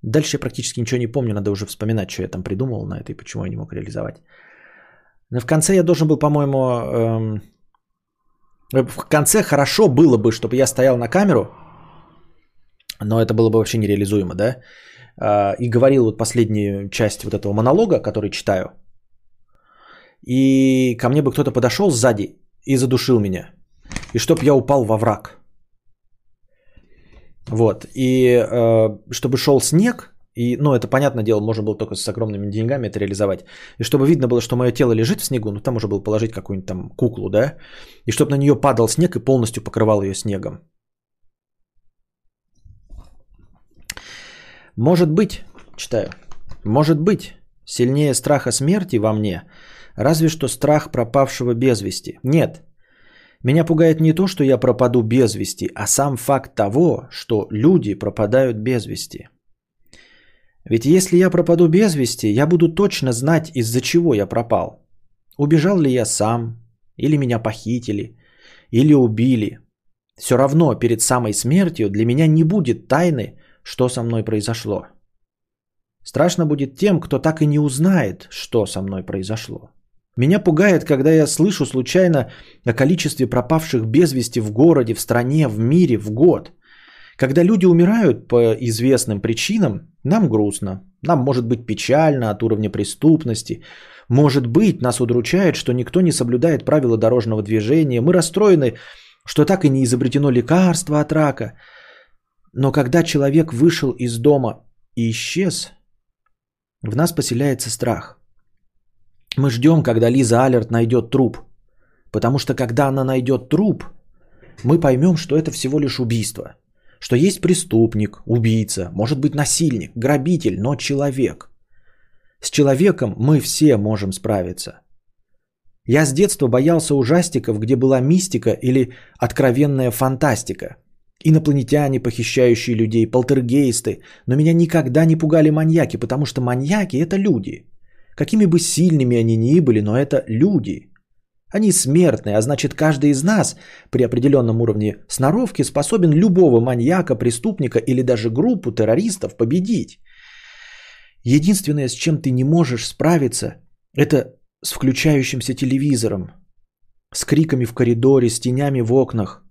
Дальше я практически ничего не помню, надо уже вспоминать, что я там придумал на это и почему я не мог реализовать. Но в конце я должен был, по-моему, эм, в конце хорошо было бы, чтобы я стоял на камеру, но это было бы вообще нереализуемо, да, э, и говорил вот последнюю часть вот этого монолога, который читаю – и ко мне бы кто-то подошел сзади и задушил меня. И чтоб я упал во враг. Вот. И э, чтобы шел снег, и, ну, это, понятное дело, можно было только с огромными деньгами это реализовать. И чтобы видно было, что мое тело лежит в снегу, ну, там можно было положить какую-нибудь там куклу, да, и чтобы на нее падал снег и полностью покрывал ее снегом. Может быть, читаю. Может быть, сильнее страха смерти во мне, разве что страх пропавшего без вести. Нет, меня пугает не то, что я пропаду без вести, а сам факт того, что люди пропадают без вести. Ведь если я пропаду без вести, я буду точно знать, из-за чего я пропал. Убежал ли я сам, или меня похитили, или убили. Все равно перед самой смертью для меня не будет тайны, что со мной произошло. Страшно будет тем, кто так и не узнает, что со мной произошло. Меня пугает, когда я слышу случайно о количестве пропавших без вести в городе, в стране, в мире в год. Когда люди умирают по известным причинам, нам грустно. Нам может быть печально от уровня преступности. Может быть, нас удручает, что никто не соблюдает правила дорожного движения. Мы расстроены, что так и не изобретено лекарство от рака. Но когда человек вышел из дома и исчез, в нас поселяется страх. Мы ждем, когда Лиза Алерт найдет труп. Потому что когда она найдет труп, мы поймем, что это всего лишь убийство. Что есть преступник, убийца, может быть насильник, грабитель, но человек. С человеком мы все можем справиться. Я с детства боялся ужастиков, где была мистика или откровенная фантастика. Инопланетяне, похищающие людей, полтергейсты. Но меня никогда не пугали маньяки, потому что маньяки – это люди. Какими бы сильными они ни были, но это люди. Они смертные, а значит каждый из нас при определенном уровне сноровки способен любого маньяка, преступника или даже группу террористов победить. Единственное, с чем ты не можешь справиться, это с включающимся телевизором, с криками в коридоре, с тенями в окнах.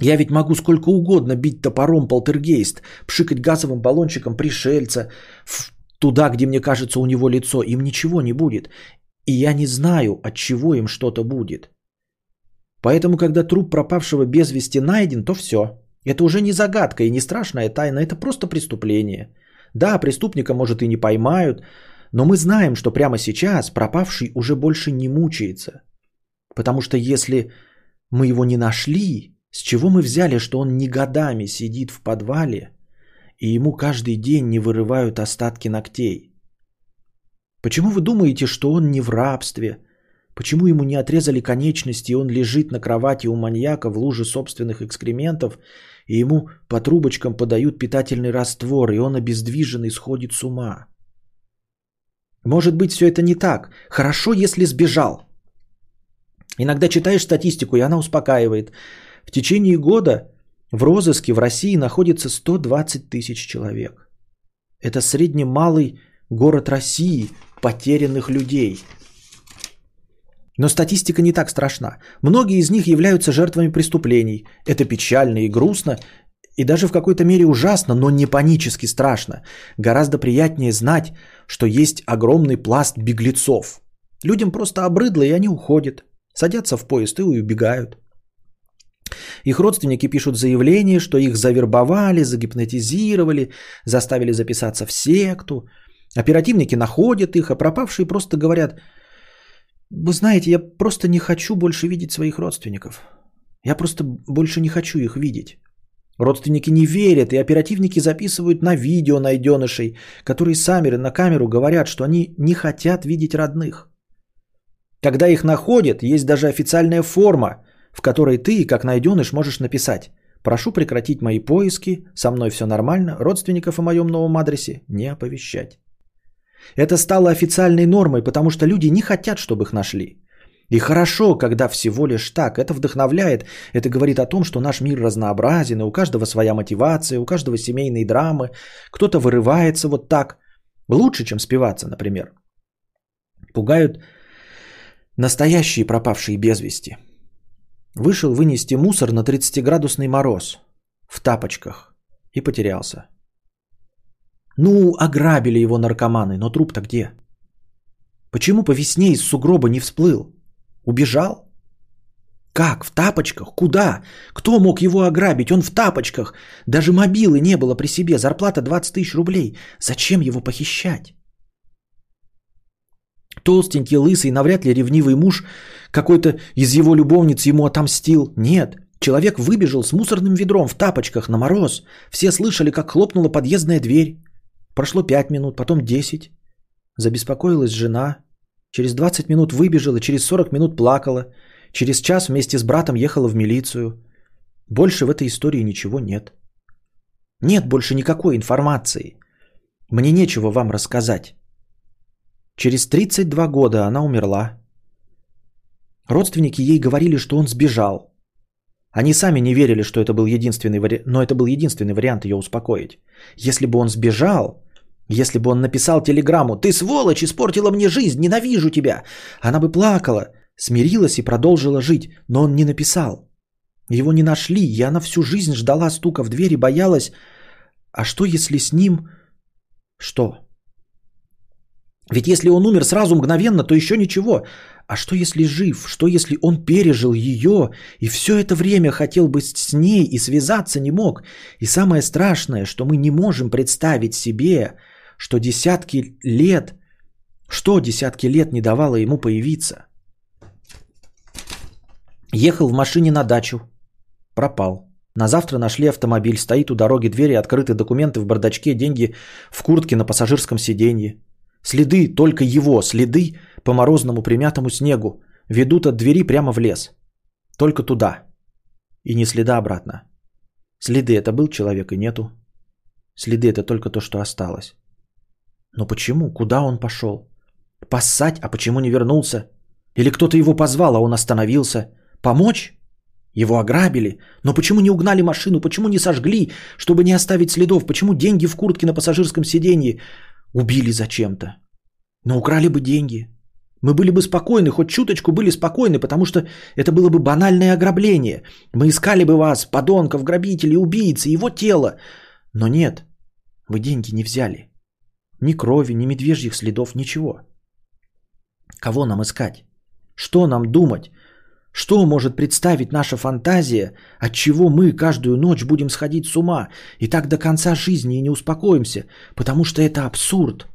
Я ведь могу сколько угодно бить топором полтергейст, пшикать газовым баллончиком пришельца, туда, где мне кажется у него лицо, им ничего не будет. И я не знаю, от чего им что-то будет. Поэтому, когда труп пропавшего без вести найден, то все. Это уже не загадка и не страшная тайна, это просто преступление. Да, преступника, может, и не поймают, но мы знаем, что прямо сейчас пропавший уже больше не мучается. Потому что если мы его не нашли, с чего мы взяли, что он не годами сидит в подвале – и ему каждый день не вырывают остатки ногтей? Почему вы думаете, что он не в рабстве? Почему ему не отрезали конечности, и он лежит на кровати у маньяка в луже собственных экскрементов, и ему по трубочкам подают питательный раствор, и он обездвиженный сходит с ума? Может быть, все это не так. Хорошо, если сбежал. Иногда читаешь статистику, и она успокаивает. В течение года в розыске в России находится 120 тысяч человек. Это средне-малый город России потерянных людей. Но статистика не так страшна. Многие из них являются жертвами преступлений. Это печально и грустно, и даже в какой-то мере ужасно, но не панически страшно. Гораздо приятнее знать, что есть огромный пласт беглецов. Людям просто обрыдло, и они уходят. Садятся в поезд и убегают. Их родственники пишут заявление, что их завербовали, загипнотизировали, заставили записаться в секту. Оперативники находят их, а пропавшие просто говорят, вы знаете, я просто не хочу больше видеть своих родственников. Я просто больше не хочу их видеть. Родственники не верят, и оперативники записывают на видео найденышей, которые сами на камеру говорят, что они не хотят видеть родных. Когда их находят, есть даже официальная форма, в которой ты, как найденыш, можешь написать «Прошу прекратить мои поиски, со мной все нормально, родственников о моем новом адресе не оповещать». Это стало официальной нормой, потому что люди не хотят, чтобы их нашли. И хорошо, когда всего лишь так. Это вдохновляет. Это говорит о том, что наш мир разнообразен, и у каждого своя мотивация, у каждого семейные драмы. Кто-то вырывается вот так. Лучше, чем спиваться, например. Пугают настоящие пропавшие без вести. Вышел вынести мусор на 30-градусный мороз в тапочках и потерялся. Ну, ограбили его наркоманы, но труп-то где? Почему по весне из сугроба не всплыл? Убежал? Как? В тапочках? Куда? Кто мог его ограбить? Он в тапочках. Даже мобилы не было при себе. Зарплата 20 тысяч рублей. Зачем его похищать? Толстенький, лысый, навряд ли ревнивый муж какой-то из его любовниц ему отомстил. Нет, человек выбежал с мусорным ведром в тапочках на мороз. Все слышали, как хлопнула подъездная дверь. Прошло 5 минут, потом 10. Забеспокоилась жена. Через 20 минут выбежала, через 40 минут плакала. Через час вместе с братом ехала в милицию. Больше в этой истории ничего нет. Нет больше никакой информации. Мне нечего вам рассказать. Через 32 года она умерла. Родственники ей говорили, что он сбежал. Они сами не верили, что это был единственный вариант, но это был единственный вариант ее успокоить. Если бы он сбежал, если бы он написал телеграмму «Ты сволочь, испортила мне жизнь, ненавижу тебя!» Она бы плакала, смирилась и продолжила жить, но он не написал. Его не нашли, и она всю жизнь ждала стука в дверь и боялась. А что если с ним... Что? Ведь если он умер сразу мгновенно, то еще ничего. А что если жив? Что если он пережил ее и все это время хотел быть с ней и связаться не мог? И самое страшное, что мы не можем представить себе, что десятки лет, что десятки лет не давало ему появиться. Ехал в машине на дачу. Пропал. На завтра нашли автомобиль, стоит у дороги, двери открыты, документы в бардачке, деньги в куртке на пассажирском сиденье. Следы, только его следы по морозному примятому снегу ведут от двери прямо в лес. Только туда. И не следа обратно. Следы это был человек и нету. Следы это только то, что осталось. Но почему? Куда он пошел? Поссать, а почему не вернулся? Или кто-то его позвал, а он остановился? Помочь? Его ограбили. Но почему не угнали машину? Почему не сожгли, чтобы не оставить следов? Почему деньги в куртке на пассажирском сиденье? Убили зачем-то. Но украли бы деньги. Мы были бы спокойны, хоть чуточку были спокойны, потому что это было бы банальное ограбление. Мы искали бы вас, подонков, грабителей, убийцы, его тело. Но нет, вы деньги не взяли. Ни крови, ни медвежьих следов, ничего. Кого нам искать? Что нам думать? Что может представить наша фантазия, от чего мы каждую ночь будем сходить с ума и так до конца жизни и не успокоимся, потому что это абсурд.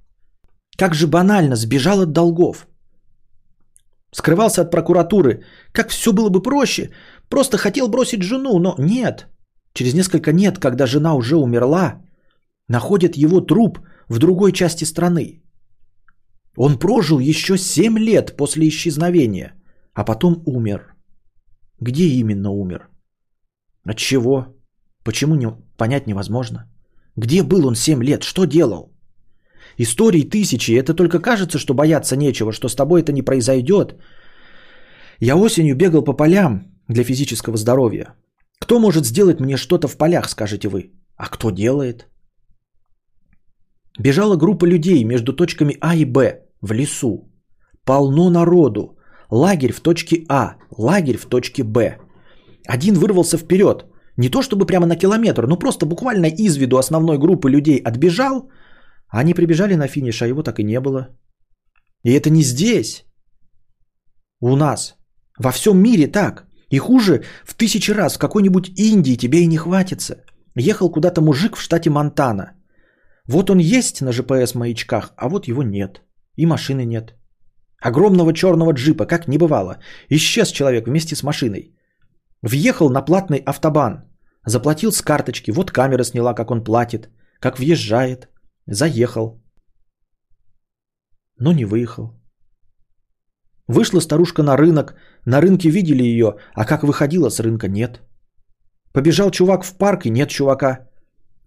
Как же банально сбежал от долгов. Скрывался от прокуратуры. Как все было бы проще. Просто хотел бросить жену, но нет. Через несколько нет, когда жена уже умерла, находят его труп в другой части страны. Он прожил еще 7 лет после исчезновения, а потом умер. Где именно умер? От чего? Почему не понять невозможно? Где был он 7 лет? Что делал? Историй тысячи. Это только кажется, что бояться нечего, что с тобой это не произойдет. Я осенью бегал по полям для физического здоровья. Кто может сделать мне что-то в полях, скажете вы? А кто делает? Бежала группа людей между точками А и Б в лесу. Полно народу. Лагерь в точке А, лагерь в точке Б. Один вырвался вперед. Не то чтобы прямо на километр, но просто буквально из виду основной группы людей отбежал. Они прибежали на финиш, а его так и не было. И это не здесь. У нас. Во всем мире так. И хуже в тысячи раз в какой-нибудь Индии тебе и не хватится. Ехал куда-то мужик в штате Монтана. Вот он есть на GPS-маячках, а вот его нет. И машины нет. Огромного черного джипа, как не бывало. Исчез человек вместе с машиной. Въехал на платный автобан. Заплатил с карточки. Вот камера сняла, как он платит. Как въезжает. Заехал. Но не выехал. Вышла старушка на рынок. На рынке видели ее, а как выходила с рынка нет. Побежал чувак в парк и нет чувака.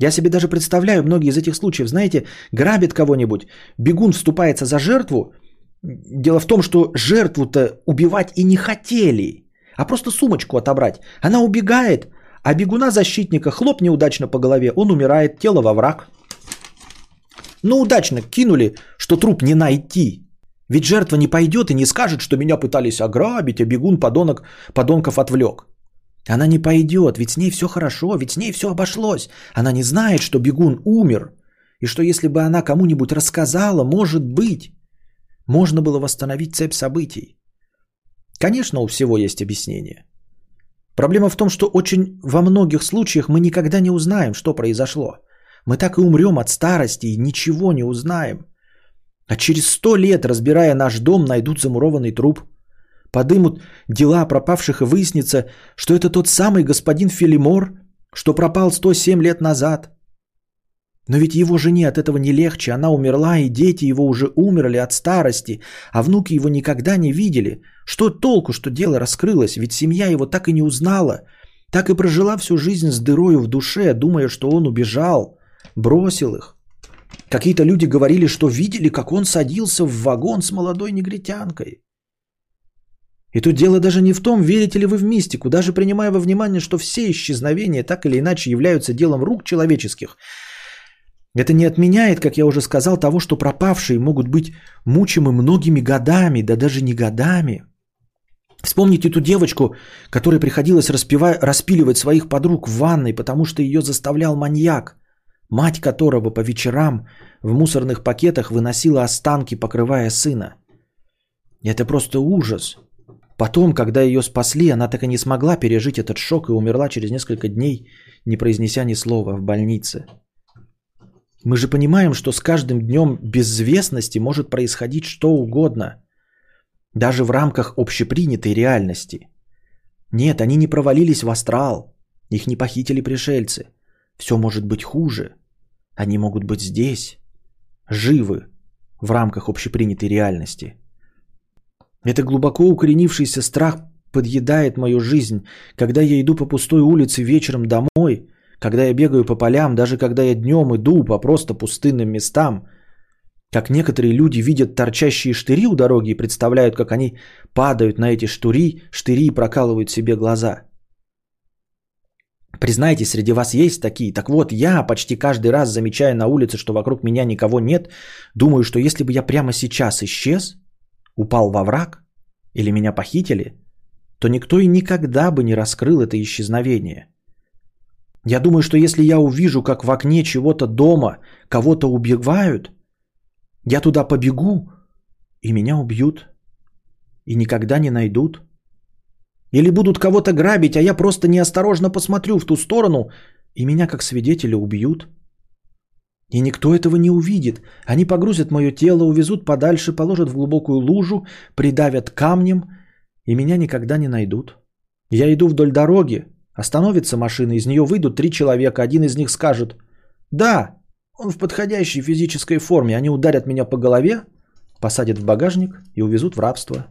Я себе даже представляю многие из этих случаев. Знаете, грабит кого-нибудь, бегун вступается за жертву, Дело в том, что жертву-то убивать и не хотели, а просто сумочку отобрать. Она убегает, а бегуна защитника хлоп неудачно по голове, он умирает, тело во враг. Ну удачно кинули, что труп не найти. Ведь жертва не пойдет и не скажет, что меня пытались ограбить, а бегун подонок, подонков отвлек. Она не пойдет, ведь с ней все хорошо, ведь с ней все обошлось. Она не знает, что бегун умер, и что если бы она кому-нибудь рассказала, может быть, можно было восстановить цепь событий. Конечно, у всего есть объяснение. Проблема в том, что очень во многих случаях мы никогда не узнаем, что произошло. Мы так и умрем от старости и ничего не узнаем. А через сто лет, разбирая наш дом, найдут замурованный труп. Подымут дела пропавших и выяснится, что это тот самый господин Филимор, что пропал 107 лет назад. Но ведь его жене от этого не легче, она умерла, и дети его уже умерли от старости, а внуки его никогда не видели. Что толку, что дело раскрылось, ведь семья его так и не узнала, так и прожила всю жизнь с дырою в душе, думая, что он убежал, бросил их. Какие-то люди говорили, что видели, как он садился в вагон с молодой негритянкой. И тут дело даже не в том, верите ли вы в мистику, даже принимая во внимание, что все исчезновения так или иначе являются делом рук человеческих – это не отменяет, как я уже сказал, того, что пропавшие могут быть мучимы многими годами, да даже не годами. Вспомните ту девочку, которой приходилось распива... распиливать своих подруг в ванной, потому что ее заставлял маньяк, мать которого по вечерам в мусорных пакетах выносила останки, покрывая сына. Это просто ужас. Потом, когда ее спасли, она так и не смогла пережить этот шок и умерла через несколько дней, не произнеся ни слова в больнице. Мы же понимаем, что с каждым днем безвестности может происходить что угодно. Даже в рамках общепринятой реальности. Нет, они не провалились в астрал. Их не похитили пришельцы. Все может быть хуже. Они могут быть здесь. Живы в рамках общепринятой реальности. Это глубоко укоренившийся страх подъедает мою жизнь, когда я иду по пустой улице вечером домой – когда я бегаю по полям, даже когда я днем иду по просто пустынным местам, как некоторые люди видят торчащие штыри у дороги и представляют, как они падают на эти штыри, штыри и прокалывают себе глаза. Признайте, среди вас есть такие. Так вот, я почти каждый раз, замечая на улице, что вокруг меня никого нет, думаю, что если бы я прямо сейчас исчез, упал во враг или меня похитили, то никто и никогда бы не раскрыл это исчезновение – я думаю, что если я увижу, как в окне чего-то дома кого-то убивают, я туда побегу, и меня убьют, и никогда не найдут. Или будут кого-то грабить, а я просто неосторожно посмотрю в ту сторону, и меня как свидетеля убьют. И никто этого не увидит. Они погрузят мое тело, увезут подальше, положат в глубокую лужу, придавят камнем, и меня никогда не найдут. Я иду вдоль дороги, Остановится машина, из нее выйдут три человека. Один из них скажет, да, он в подходящей физической форме. Они ударят меня по голове, посадят в багажник и увезут в рабство.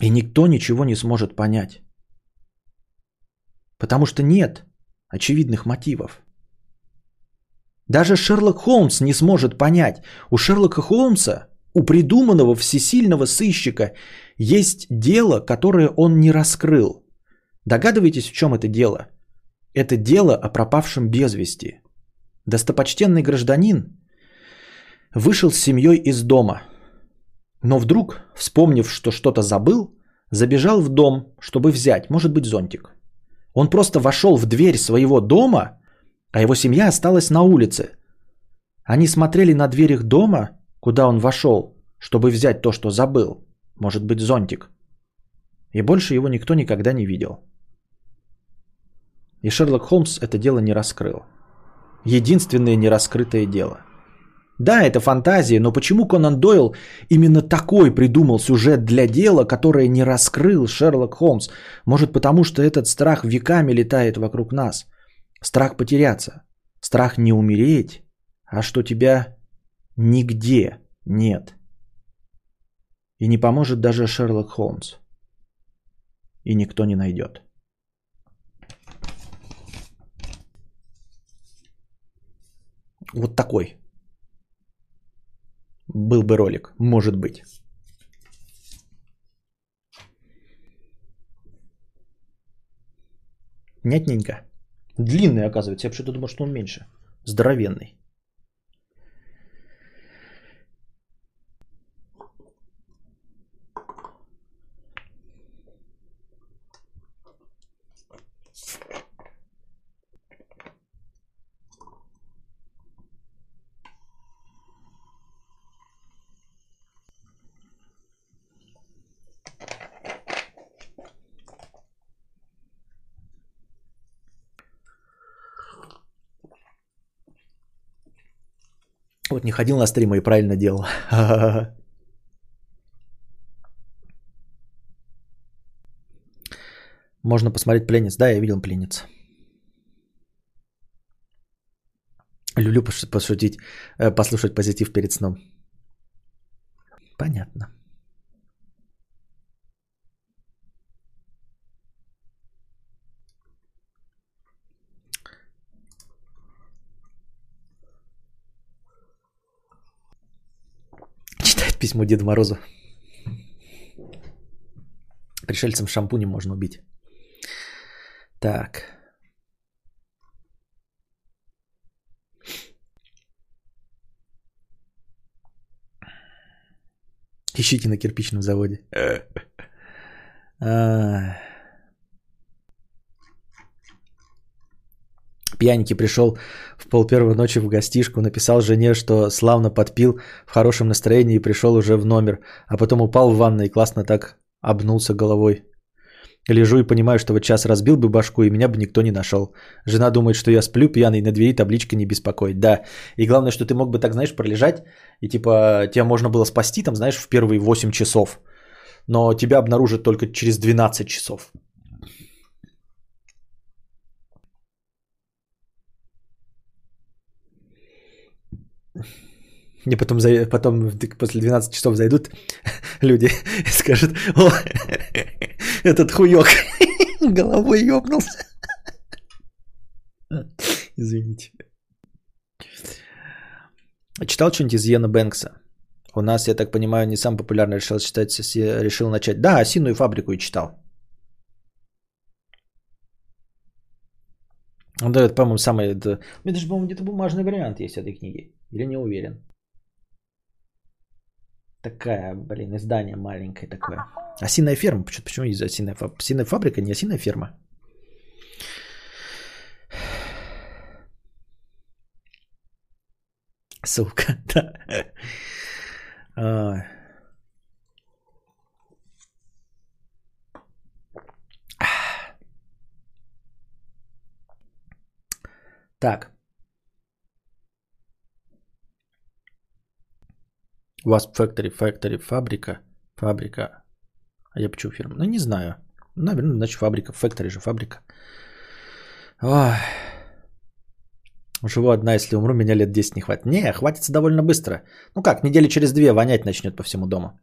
И никто ничего не сможет понять. Потому что нет очевидных мотивов. Даже Шерлок Холмс не сможет понять. У Шерлока Холмса, у придуманного всесильного сыщика, есть дело, которое он не раскрыл. Догадываетесь, в чем это дело? Это дело о пропавшем без вести. Достопочтенный гражданин вышел с семьей из дома, но вдруг, вспомнив, что что-то забыл, забежал в дом, чтобы взять, может быть, зонтик. Он просто вошел в дверь своего дома, а его семья осталась на улице. Они смотрели на дверь их дома, куда он вошел, чтобы взять то, что забыл, может быть, зонтик. И больше его никто никогда не видел. И Шерлок Холмс это дело не раскрыл. Единственное нераскрытое дело. Да, это фантазия, но почему Конан Дойл именно такой придумал сюжет для дела, которое не раскрыл Шерлок Холмс? Может потому, что этот страх веками летает вокруг нас. Страх потеряться. Страх не умереть, а что тебя нигде нет. И не поможет даже Шерлок Холмс. И никто не найдет. Вот такой был бы ролик, может быть. Нятненько. Длинный, оказывается. Я почему-то думал, что он меньше. Здоровенный. Вот не ходил на стримы и правильно делал. [LAUGHS] Можно посмотреть пленниц. Да, я видел пленниц. Люблю пош- пошутить, э, послушать позитив перед сном. Понятно. Читает письмо Деду Морозу. Пришельцам шампунем можно убить. Так. Ищите на кирпичном заводе. [LAUGHS] Пьяненький пришел в пол ночи в гостишку, написал жене, что славно подпил, в хорошем настроении и пришел уже в номер, а потом упал в ванной и классно так обнулся головой. Лежу и понимаю, что вот час разбил бы башку, и меня бы никто не нашел. Жена думает, что я сплю пьяный, на двери табличка не беспокоить. Да, и главное, что ты мог бы так, знаешь, пролежать, и типа тебя можно было спасти, там, знаешь, в первые 8 часов. Но тебя обнаружат только через 12 часов. И потом, за- потом после 12 часов зайдут [LAUGHS] люди и скажут, о, [LAUGHS] этот хуёк [LAUGHS] головой ёбнулся. Извините. Читал что-нибудь из Йена Бэнкса? У нас, я так понимаю, не сам популярный решил читать, решил начать. Да, «Осиную фабрику» и читал. Он дает, по-моему, самый... Это... У меня даже, по-моему, где-то бумажный вариант есть этой книги. Или не уверен. Такая, блин, издание маленькое такое. Осиная ферма. Почему, почему из осиная фабрика? Осиная фабрика, не осиная ферма. Сука, [LAUGHS] да. Ай. Так. Вас factory, factory, фабрика, фабрика. А я почему фирма? Ну, не знаю. Наверное, значит фабрика. Factory же фабрика. Ой. Живу одна, если умру, меня лет 10 не хватит. Не, хватится довольно быстро. Ну как, недели через две вонять начнет по всему дому.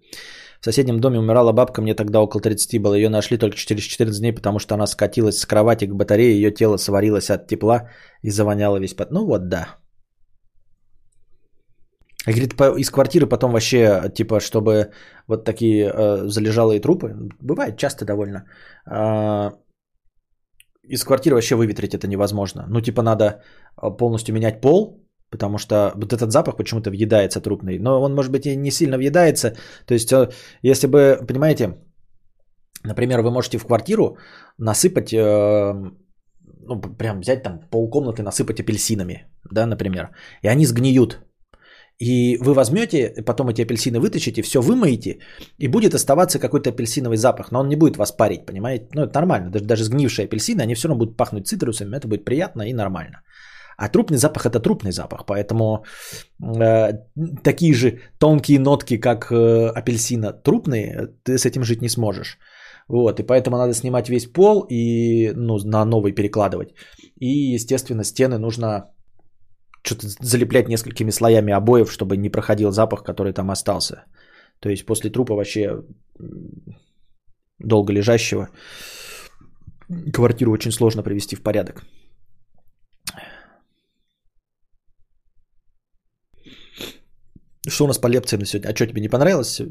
В соседнем доме умирала бабка, мне тогда около 30 было. Ее нашли только через 14 дней, потому что она скатилась с кровати к батарее, ее тело сварилось от тепла и завоняло весь под... Ну вот, да. А говорит, из квартиры потом вообще, типа, чтобы вот такие э, залежалые трупы, бывает часто довольно, а, из квартиры вообще выветрить это невозможно. Ну, типа, надо а, полностью менять пол, потому что вот этот запах почему-то въедается трупный. Но он, может быть, и не сильно въедается. То есть, э, если бы, понимаете, например, вы можете в квартиру насыпать, э, ну, прям взять там полкомнаты, насыпать апельсинами, да, например, и они сгниют. И вы возьмете, потом эти апельсины вытащите, все вымоете, и будет оставаться какой-то апельсиновый запах, но он не будет вас парить, понимаете? Ну, это нормально, даже, даже сгнившие апельсины, они все равно будут пахнуть цитрусами, это будет приятно и нормально. А трупный запах это трупный запах, поэтому э, такие же тонкие нотки, как э, апельсина трупные, ты с этим жить не сможешь. Вот, и поэтому надо снимать весь пол и ну, на новый перекладывать. И, естественно, стены нужно что-то залеплять несколькими слоями обоев, чтобы не проходил запах, который там остался. То есть после трупа вообще долго лежащего квартиру очень сложно привести в порядок. Что у нас по лекциям на сегодня? А что, тебе не понравилось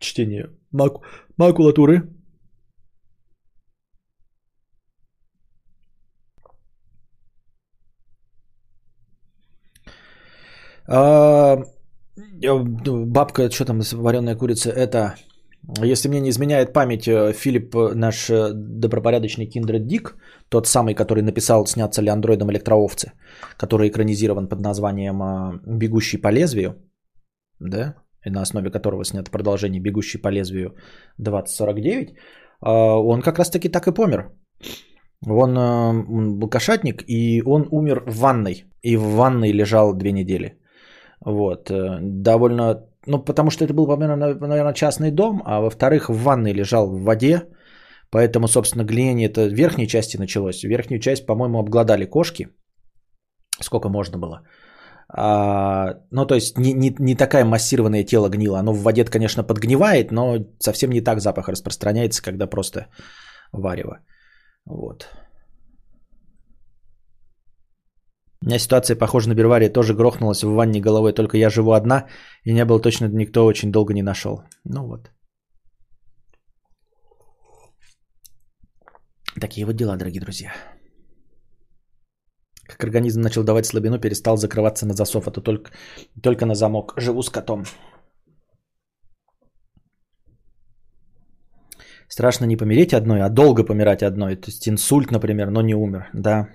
чтение маку- макулатуры? Бабка, что там, вареная курица, это, если мне не изменяет память, э, Филипп, э, наш э, добропорядочный Киндред Дик, тот самый, который написал «Снятся ли андроидом электроовцы», который экранизирован под названием а, «Бегущий по лезвию», да, и на основе которого снято продолжение «Бегущий по лезвию 2049», а, он как раз-таки так и помер. Э, он был кошатник, и он умер в ванной. И в ванной лежал две недели. Вот. э, Довольно... Ну, потому что это был, наверное, частный дом, а во-вторых, в ванной лежал в воде. Поэтому, собственно, гниение это в верхней части началось. Верхнюю часть, по-моему, обглодали кошки. сколько можно было. А, ну, то есть не, не, не такая массированное тело гнило. Оно в воде, конечно, подгнивает, но совсем не так запах распространяется, когда просто варево. Вот. У меня ситуация похожа на Бервария, тоже грохнулась в ванне головой, только я живу одна, и не было точно никто очень долго не нашел. Ну вот. Такие вот дела, дорогие друзья. Как организм начал давать слабину, перестал закрываться на засов, а то только, только на замок. Живу с котом. Страшно не помереть одной, а долго помирать одной. То есть инсульт, например, но не умер. Да.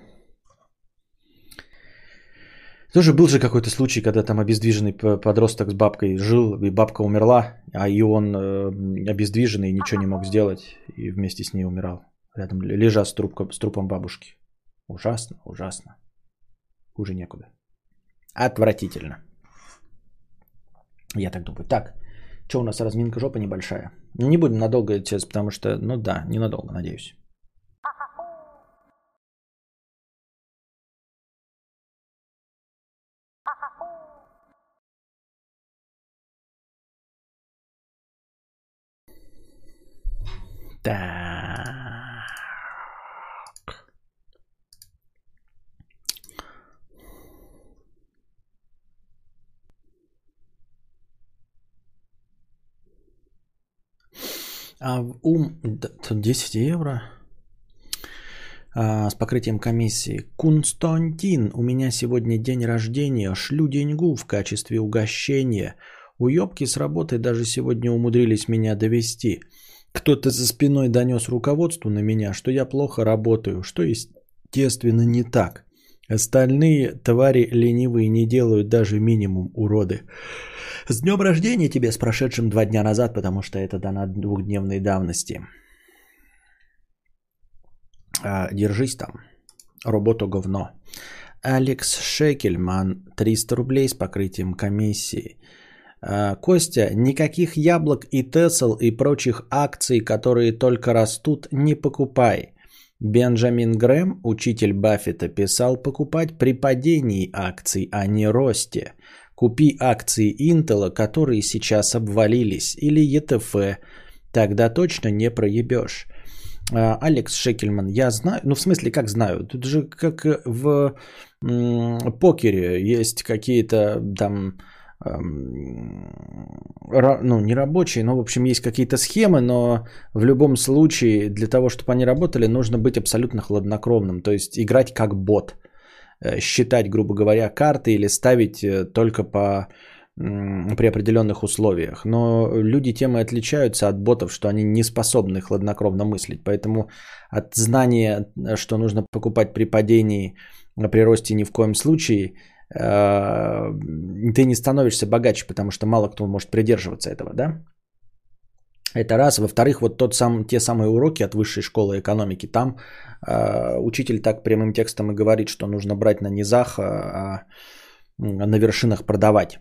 Тоже был же какой-то случай, когда там обездвиженный подросток с бабкой жил, и бабка умерла, а и он э, обездвиженный ничего не мог сделать, и вместе с ней умирал. Рядом лежа с, трупком, с трупом бабушки. Ужасно, ужасно. Хуже некуда. Отвратительно. Я так думаю. Так, что у нас разминка жопа небольшая. Не будем надолго сейчас, потому что, ну да, ненадолго, надеюсь. Так. А ум 10 евро а, с покрытием комиссии. Кунстантин, у меня сегодня день рождения, шлю деньгу в качестве угощения. Уебки с работы даже сегодня умудрились меня довести. Кто-то за спиной донес руководству на меня, что я плохо работаю, что естественно не так. Остальные твари ленивые не делают даже минимум уроды. С днем рождения тебе, с прошедшим два дня назад, потому что это дана двухдневной давности. А, держись там. Работу говно. Алекс Шекельман, 300 рублей с покрытием комиссии. А, Костя, никаких яблок и Тесл и прочих акций, которые только растут, не покупай. Бенджамин Грэм, учитель Баффета, писал покупать при падении акций, а не росте. Купи акции Intel, которые сейчас обвалились, или ETF, тогда точно не проебешь. А, Алекс Шекельман, я знаю, ну в смысле как знаю, тут же как в покере есть какие-то там ну, не рабочие, но, в общем, есть какие-то схемы, но в любом случае для того, чтобы они работали, нужно быть абсолютно хладнокровным, то есть играть как бот, э, считать, грубо говоря, карты или ставить э, только по при определенных условиях. Но люди тем и отличаются от ботов, что они не способны хладнокровно мыслить. Поэтому от знания, что нужно покупать при падении, при росте ни в коем случае – Э, ты не становишься богаче, потому что мало кто может придерживаться этого, да? Это раз. Во-вторых, вот тот сам, те самые уроки от высшей школы экономики, там э, учитель так прямым текстом и говорит, что нужно брать на низах, а, а на вершинах продавать.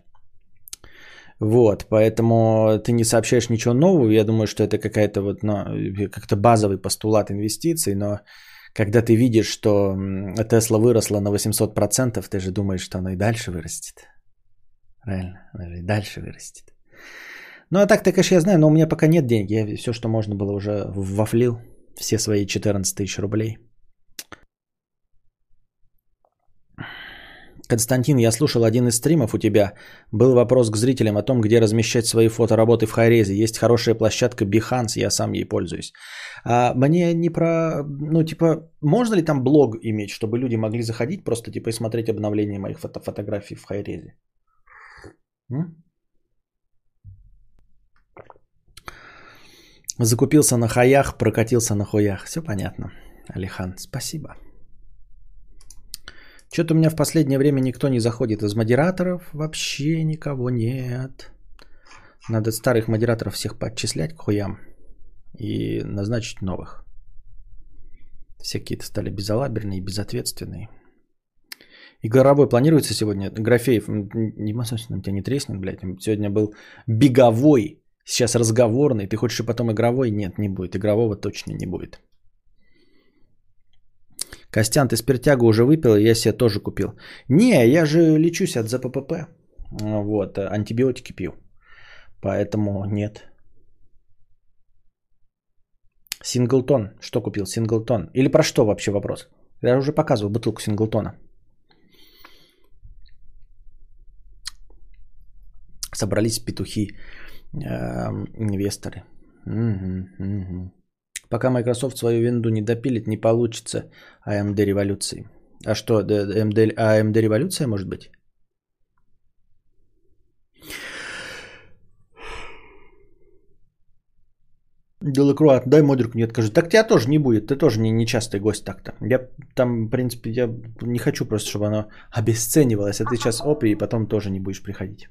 Вот, поэтому ты не сообщаешь ничего нового. Я думаю, что это какая-то вот, ну, как-то базовый постулат инвестиций, но когда ты видишь, что Тесла выросла на 800%, ты же думаешь, что она и дальше вырастет. Правильно, она же и дальше вырастет. Ну а так-то, конечно, я знаю, но у меня пока нет денег. Я все, что можно было, уже вафлил. Все свои 14 тысяч рублей. Константин, я слушал один из стримов у тебя. Был вопрос к зрителям о том, где размещать свои фотоработы в Хайрезе. Есть хорошая площадка Behance, я сам ей пользуюсь. А мне не про... Ну, типа, можно ли там блог иметь, чтобы люди могли заходить просто, типа, и смотреть обновления моих фото фотографий в Хайрезе? Закупился на хаях, прокатился на хуях. Все понятно. Алихан, спасибо. Что-то у меня в последнее время никто не заходит из модераторов. Вообще никого нет. Надо старых модераторов всех поотчислять к хуям и назначить новых. Все какие-то стали безалаберные безответственные. И горовой планируется сегодня. Графеев, не на тебя не треснет, блядь. Сегодня был беговой, сейчас разговорный. Ты хочешь и потом игровой? Нет, не будет. Игрового точно не будет. Костян, ты спиртягу уже выпил, я себе тоже купил. Не, я же лечусь от ЗППП. Вот, антибиотики пью. Поэтому нет. Синглтон. Что купил? Синглтон. Или про что вообще вопрос? Я уже показывал бутылку Синглтона. Собрались петухи, э, инвесторы. Угу, угу. Пока Microsoft свою винду не допилит, не получится AMD революции. А что, AMD, AMD революция может быть? Делакруа, дай модрику не откажу. Так тебя тоже не будет, ты тоже не, не частый гость так-то. Я там, в принципе, я не хочу просто, чтобы оно обесценивалось, а ты сейчас опи, и потом тоже не будешь приходить.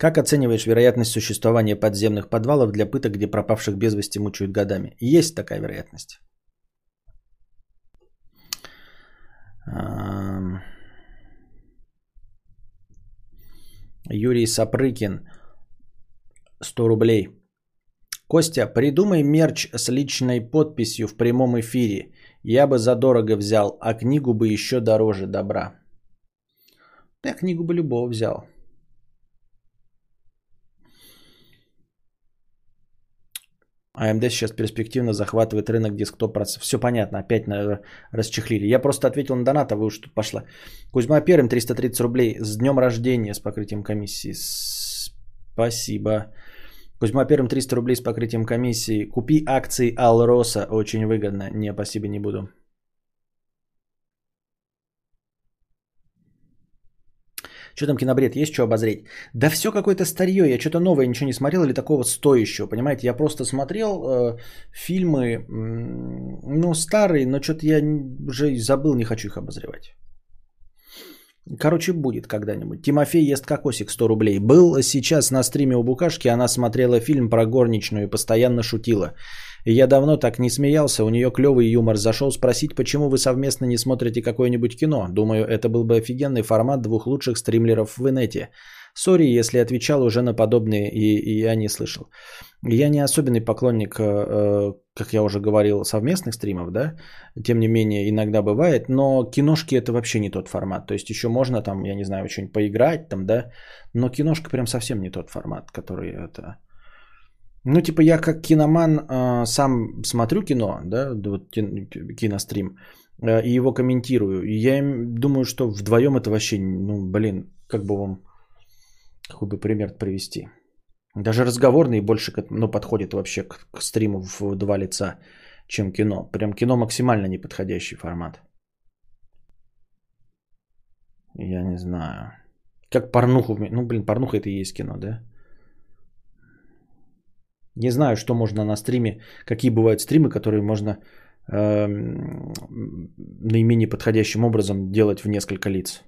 Как оцениваешь вероятность существования подземных подвалов для пыток, где пропавших без вести мучают годами? Есть такая вероятность. Юрий Сапрыкин, 100 рублей. Костя, придумай мерч с личной подписью в прямом эфире. Я бы задорого взял, а книгу бы еще дороже добра. Я книгу бы любого взял. AMD а сейчас перспективно захватывает рынок десктоп процессоров. Все понятно, опять на, расчехлили. Я просто ответил на донат, а вы уж тут пошла. Кузьма Пермь, 330 рублей. С днем рождения с покрытием комиссии. Спасибо. Кузьма Пермь, 300 рублей с покрытием комиссии. Купи акции Алроса, очень выгодно. Не, спасибо, не буду. Что там кинобред, есть что обозреть? Да все какое-то старье, я что-то новое ничего не смотрел или такого стоящего, понимаете? Я просто смотрел э, фильмы, ну, старые, но что-то я уже забыл, не хочу их обозревать. Короче, будет когда-нибудь. Тимофей ест кокосик 100 рублей. Был сейчас на стриме у Букашки, она смотрела фильм про горничную и постоянно шутила. Я давно так не смеялся, у нее клевый юмор. Зашел спросить, почему вы совместно не смотрите какое-нибудь кино. Думаю, это был бы офигенный формат двух лучших стримлеров в инете. Sorry, если отвечал уже на подобные и, и я не слышал. Я не особенный поклонник, э, э, как я уже говорил, совместных стримов, да. Тем не менее, иногда бывает, но киношки это вообще не тот формат. То есть еще можно там, я не знаю, что-нибудь поиграть там, да. Но киношка прям совсем не тот формат, который это ну, типа, я как киноман э, сам смотрю кино, да, вот кинострим, э, и его комментирую. И я думаю, что вдвоем это вообще, ну, блин, как бы вам, какой бы пример привести. Даже разговорный больше ну, подходит вообще к, к стриму в два лица, чем кино. Прям кино максимально неподходящий формат. Я не знаю. Как порнуху. Ну, блин, порнуха это и есть кино, да? Не знаю, что можно на стриме, какие бывают стримы, которые можно э, наименее подходящим образом делать в несколько лиц.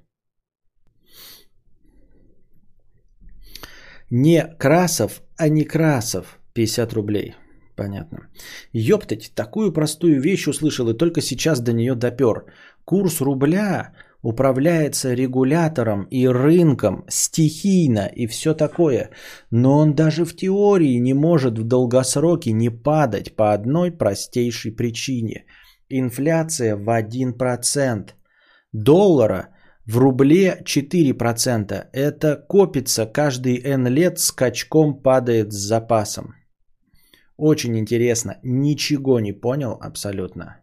Не Красов, а не Красов. 50 рублей. Понятно. Ёптать, такую простую вещь услышал и только сейчас до нее допер. Курс рубля управляется регулятором и рынком стихийно и все такое, но он даже в теории не может в долгосроке не падать по одной простейшей причине. Инфляция в 1%. Доллара в рубле 4%. Это копится каждый N лет, скачком падает с запасом. Очень интересно. Ничего не понял абсолютно.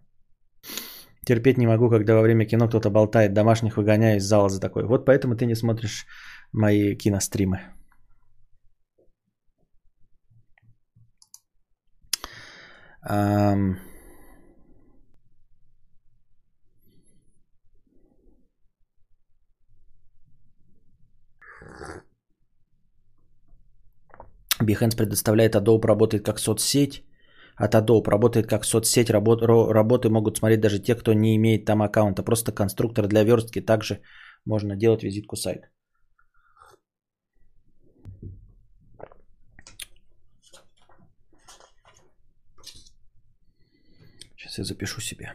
Терпеть не могу, когда во время кино кто-то болтает, домашних выгоняю из зала за такой. Вот поэтому ты не смотришь мои киностримы. Um... Behance предоставляет Adobe, работает как соцсеть от Adobe. Работает как соцсеть, работ, работы могут смотреть даже те, кто не имеет там аккаунта. Просто конструктор для верстки. Также можно делать визитку сайта. Сейчас я запишу себе.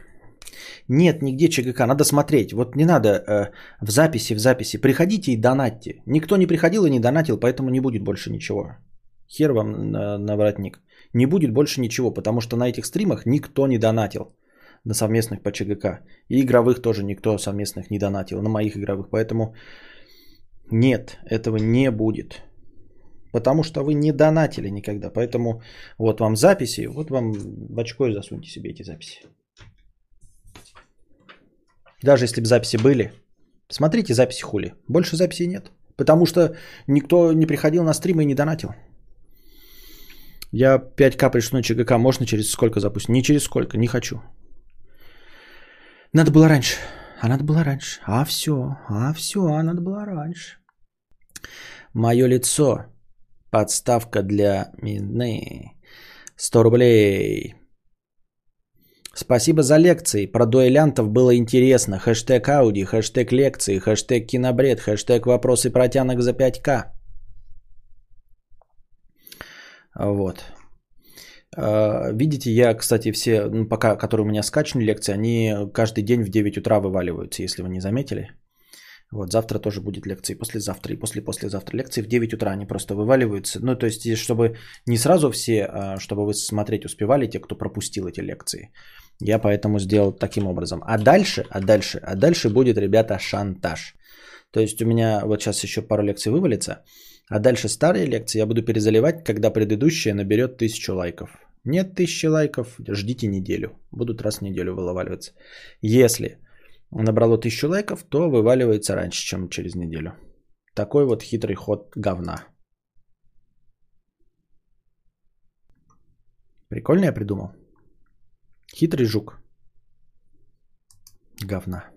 Нет, нигде ЧГК, надо смотреть. Вот не надо э, в записи, в записи. Приходите и донатьте. Никто не приходил и не донатил, поэтому не будет больше ничего. Хер вам на, на воротник. Не будет больше ничего, потому что на этих стримах никто не донатил на совместных по ЧГК. И игровых тоже никто совместных не донатил, на моих игровых. Поэтому нет, этого не будет. Потому что вы не донатили никогда. Поэтому вот вам записи, вот вам в очко и засуньте себе эти записи. Даже если бы записи были, смотрите записи хули. Больше записей нет. Потому что никто не приходил на стримы и не донатил. Я 5к пришлю на ЧГК, можно через сколько запустить? Не через сколько, не хочу. Надо было раньше. А надо было раньше. А все, а все, а надо было раньше. Мое лицо. Подставка для мины. 100 рублей. Спасибо за лекции. Про дуэлянтов было интересно. Хэштег Ауди, хэштег лекции, хэштег кинобред, хэштег вопросы протянок за 5К. Вот. А, видите, я, кстати, все, ну, пока, которые у меня скачаны лекции, они каждый день в 9 утра вываливаются, если вы не заметили. Вот, завтра тоже будет лекция, и послезавтра, и после-послезавтра лекции в 9 утра они просто вываливаются. Ну, то есть, чтобы не сразу все, а чтобы вы смотреть успевали, те, кто пропустил эти лекции. Я поэтому сделал таким образом. А дальше, а дальше, а дальше будет, ребята, шантаж. То есть у меня вот сейчас еще пару лекций вывалится, а дальше старые лекции я буду перезаливать, когда предыдущая наберет тысячу лайков. Нет тысячи лайков, ждите неделю. Будут раз в неделю вываливаться. Если набрало тысячу лайков, то вываливается раньше, чем через неделю. Такой вот хитрый ход говна. Прикольно я придумал. Хитрый жук. Говна.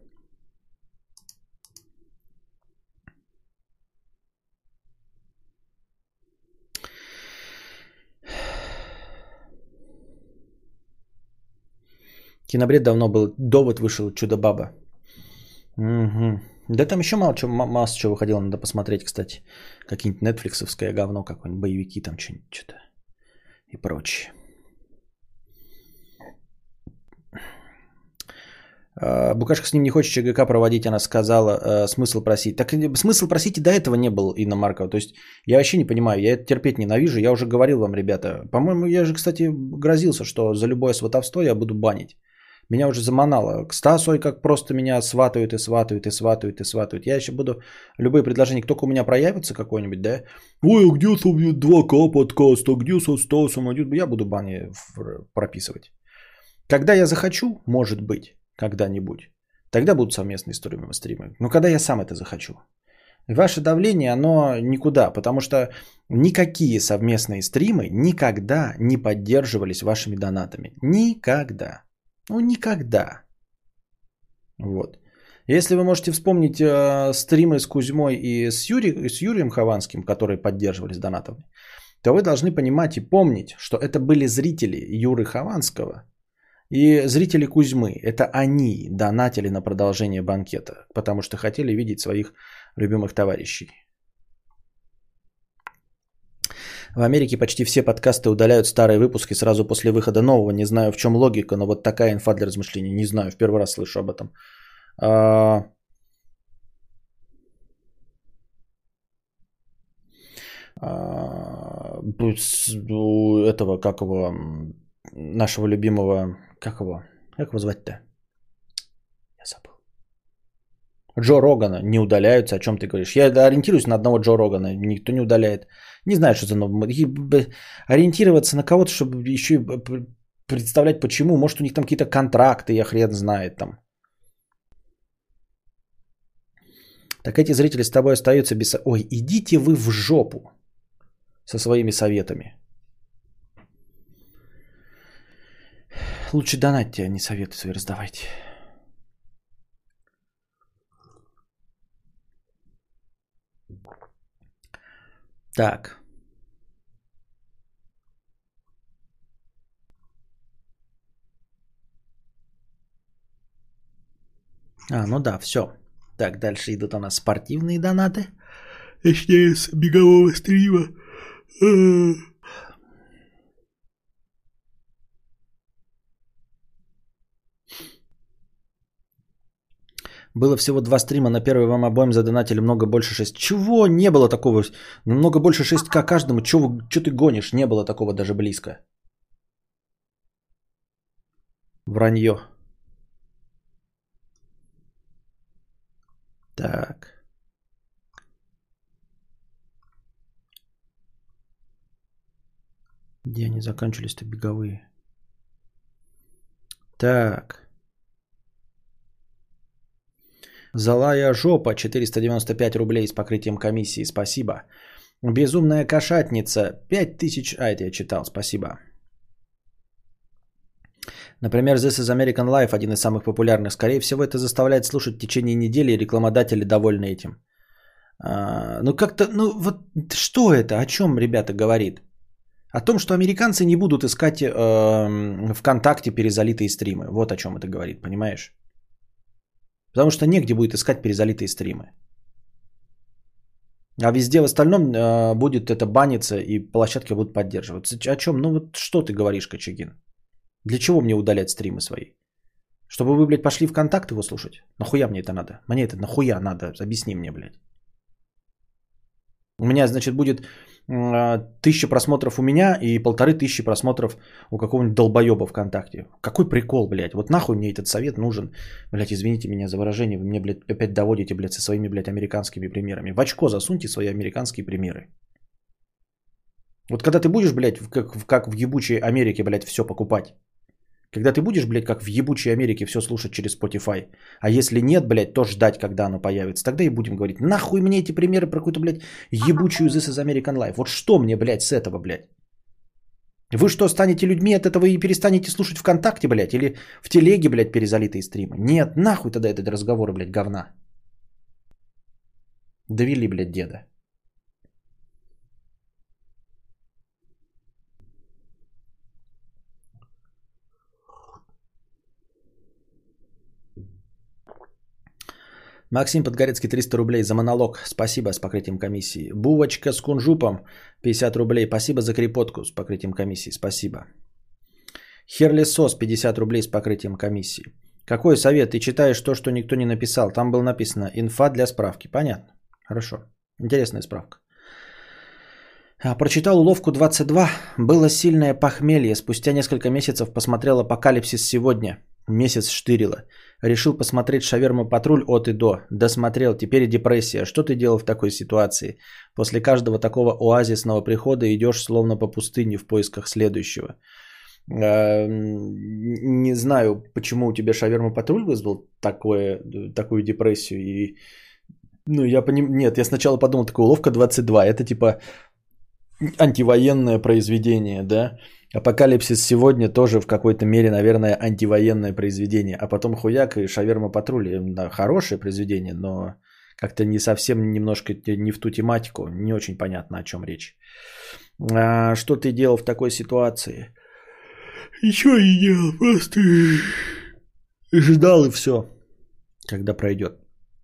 Кинобред давно был. Довод вышел, Чудо-баба. Угу. Да там еще мало чего, масса чего выходило, надо посмотреть, кстати. Какие-нибудь нетфликсовское говно, какое-нибудь боевики там что-нибудь, что-то и прочее. А, Букашка с ним не хочет ЧГК проводить, она сказала, э, смысл просить. Так смысл просить и до этого не был, Инна Маркова. То есть я вообще не понимаю, я это терпеть ненавижу. Я уже говорил вам, ребята. По-моему, я же, кстати, грозился, что за любое сватовство я буду банить. Меня уже заманало. К Стасу как просто меня сватают и сватают и сватают и сватают. Я еще буду любые предложения, только у меня проявится какой-нибудь, да? Ой, а где там 2К подкаст, а где со Стасом? Я буду бани прописывать. Когда я захочу, может быть, когда-нибудь, тогда будут совместные стримы. стримы. Но когда я сам это захочу. Ваше давление, оно никуда, потому что никакие совместные стримы никогда не поддерживались вашими донатами. Никогда. Ну, никогда. Вот. Если вы можете вспомнить э, стримы с Кузьмой и с, Юри, с Юрием Хованским, которые поддерживались донатами, то вы должны понимать и помнить, что это были зрители Юры Хованского и зрители Кузьмы. Это они донатили на продолжение банкета, потому что хотели видеть своих любимых товарищей. В Америке почти все подкасты удаляют старые выпуски сразу после выхода нового. Не знаю, в чем логика, но вот такая инфа для размышлений. Не знаю, в первый раз слышу об этом. А... А... Этого, как его, нашего любимого, как его, как его звать-то? Я забыл. Джо Рогана не удаляются, о чем ты говоришь. Я ориентируюсь на одного Джо Рогана, никто не удаляет. Не знаю, что за новый. Ориентироваться на кого-то, чтобы еще и представлять почему. Может, у них там какие-то контракты, я хрен знает там. Так эти зрители с тобой остаются без... Ой, идите вы в жопу со своими советами. Лучше донатьте, а не советы свои раздавайте. Так. А, ну да, все. Так, дальше идут у нас спортивные донаты. Точнее, с бегового стрима. Было всего два стрима, на первый вам обоим задонатили много больше 6. Чего? Не было такого. Много больше 6к каждому. Чего, что ты гонишь? Не было такого даже близко. Вранье. Так. Где они заканчивались-то беговые? Так. Злая жопа 495 рублей с покрытием комиссии. Спасибо. Безумная кошатница 5000... А, это я читал. Спасибо. Например, This is American Life, один из самых популярных. Скорее всего, это заставляет слушать в течение недели, и рекламодатели довольны этим. А, ну как-то, ну вот что это, о чем ребята говорит? О том, что американцы не будут искать э, ВКонтакте перезалитые стримы. Вот о чем это говорит, понимаешь? Потому что негде будет искать перезалитые стримы. А везде в остальном э, будет это баниться и площадки будут поддерживаться. О чем? Ну вот что ты говоришь, Кочегин? Для чего мне удалять стримы свои? Чтобы вы, блядь, пошли в контакт его слушать? Нахуя мне это надо? Мне это нахуя надо? Объясни мне, блядь. У меня, значит, будет тысяча просмотров у меня и полторы тысячи просмотров у какого-нибудь долбоеба ВКонтакте. Какой прикол, блядь? Вот нахуй мне этот совет нужен? Блядь, извините меня за выражение, вы мне, блядь, опять доводите, блядь, со своими, блядь, американскими примерами. В очко засуньте свои американские примеры. Вот когда ты будешь, блядь, как, как в ебучей Америке, блядь, все покупать, когда ты будешь, блядь, как в ебучей Америке все слушать через Spotify. А если нет, блядь, то ждать, когда оно появится. Тогда и будем говорить, нахуй мне эти примеры про какую-то, блядь, ебучую This is American Life. Вот что мне, блядь, с этого, блядь? Вы что, станете людьми от этого и перестанете слушать ВКонтакте, блядь? Или в телеге, блядь, перезалитые стримы? Нет, нахуй тогда этот разговор, блядь, говна. Довели, блядь, деда. Максим Подгорецкий 300 рублей за монолог. Спасибо с покрытием комиссии. Бувочка с кунжупом 50 рублей. Спасибо за крепотку с покрытием комиссии. Спасибо. Херли Сос 50 рублей с покрытием комиссии. Какой совет? Ты читаешь то, что никто не написал. Там было написано инфа для справки. Понятно. Хорошо. Интересная справка. А, прочитал уловку 22. Было сильное похмелье. Спустя несколько месяцев посмотрел «Апокалипсис сегодня». Месяц штырило. Решил посмотреть «Шаверма Патруль» от и до. Досмотрел, теперь депрессия. Что ты делал в такой ситуации? После каждого такого оазисного прихода идешь словно по пустыне в поисках следующего. А, не знаю, почему у тебя «Шаверма Патруль» вызвал такое, такую депрессию. И, ну, я поним... Нет, я сначала подумал, такая уловка 22. Это типа антивоенное произведение, да? Апокалипсис сегодня тоже в какой-то мере, наверное, антивоенное произведение. А потом Хуяк и Шаверма Патрули. Да, хорошее произведение, но как-то не совсем немножко не в ту тематику. Не очень понятно, о чем речь. А, что ты делал в такой ситуации? Ничего не делал, просто ждал и все, когда пройдет.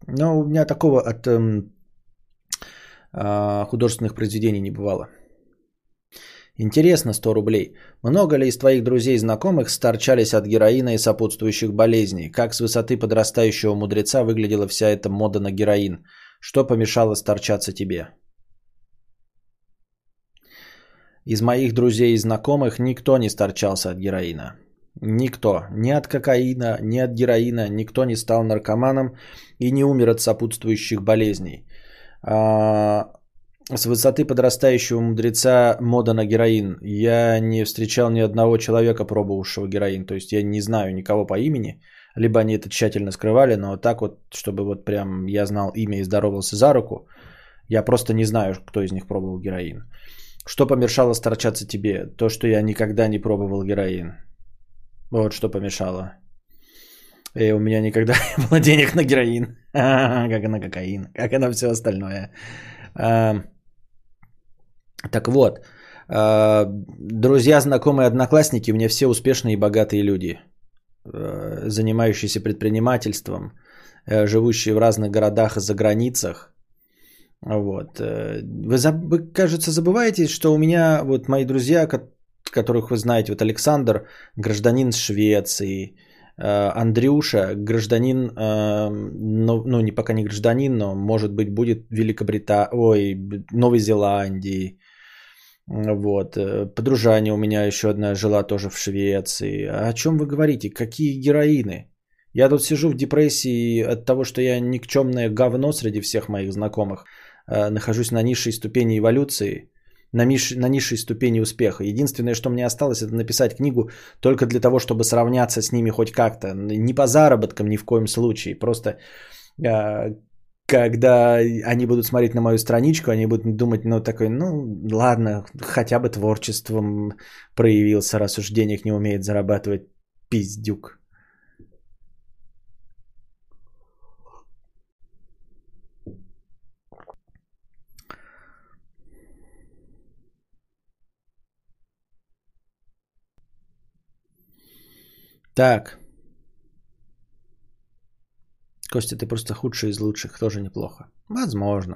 Но у меня такого от э, художественных произведений не бывало. Интересно 100 рублей. Много ли из твоих друзей и знакомых старчались от героина и сопутствующих болезней? Как с высоты подрастающего мудреца выглядела вся эта мода на героин? Что помешало старчаться тебе? Из моих друзей и знакомых никто не старчался от героина. Никто. Ни от кокаина, ни от героина. Никто не стал наркоманом и не умер от сопутствующих болезней. А, с высоты подрастающего мудреца мода на героин. Я не встречал ни одного человека, пробовавшего героин. То есть я не знаю никого по имени. Либо они это тщательно скрывали, но так вот, чтобы вот прям я знал имя и здоровался за руку, я просто не знаю, кто из них пробовал героин. Что помешало старчаться тебе? То, что я никогда не пробовал героин. Вот что помешало. И у меня никогда [LAUGHS] не было денег на героин, [LAUGHS] как и на кокаин, как и на все остальное. Так вот, э, друзья, знакомые, одноклассники, у меня все успешные и богатые люди, э, занимающиеся предпринимательством, э, живущие в разных городах и за границах. Вот. Вы, кажется, забываете, что у меня вот мои друзья, которых вы знаете, вот Александр, гражданин Швеции, Андрюша, гражданин, ну, ну не пока не гражданин, но может быть будет Великобритания, ой, Новой Зеландии, Вот. э, Подружание у меня еще одна жила тоже в Швеции. А О чем вы говорите? Какие героины? Я тут сижу в депрессии от того, что я никчемное говно среди всех моих знакомых. Э, Нахожусь на низшей ступени эволюции, на, миш- на низшей ступени успеха. Единственное, что мне осталось, это написать книгу только для того, чтобы сравняться с ними хоть как-то. Не по заработкам ни в коем случае. Просто э, когда они будут смотреть на мою страничку, они будут думать, ну, такой, ну, ладно, хотя бы творчеством проявился, раз уж денег не умеет зарабатывать пиздюк. Так. Костя, ты просто худший из лучших, тоже неплохо. Возможно.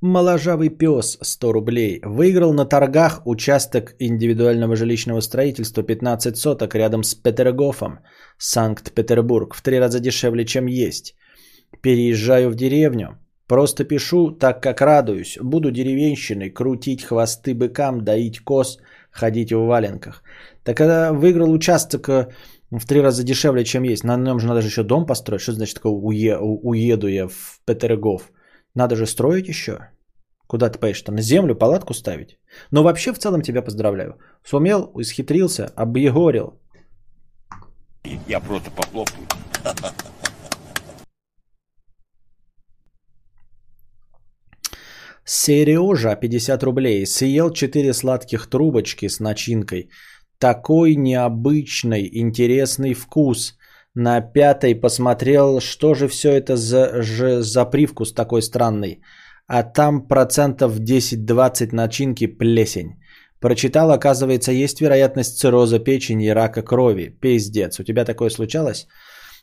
Моложавый пес 100 рублей. Выиграл на торгах участок индивидуального жилищного строительства 15 соток рядом с Петергофом, Санкт-Петербург. В три раза дешевле, чем есть. Переезжаю в деревню. Просто пишу, так как радуюсь. Буду деревенщиной, крутить хвосты быкам, доить коз, ходить в валенках. Так когда выиграл участок э, в три раза дешевле, чем есть. На нем же надо же еще дом построить. Что значит такое уе- уеду я в Петергоф? Надо же строить еще. Куда ты поедешь? Там на землю палатку ставить? Но вообще в целом тебя поздравляю. Сумел, исхитрился, объегорил. Я просто похлопаю. Сережа, 50 рублей. Съел 4 сладких трубочки с начинкой. Такой необычный, интересный вкус. На пятой посмотрел, что же все это за, же за привкус такой странный. А там процентов 10-20 начинки плесень. Прочитал, оказывается, есть вероятность цирроза печени и рака крови. Пиздец. У тебя такое случалось?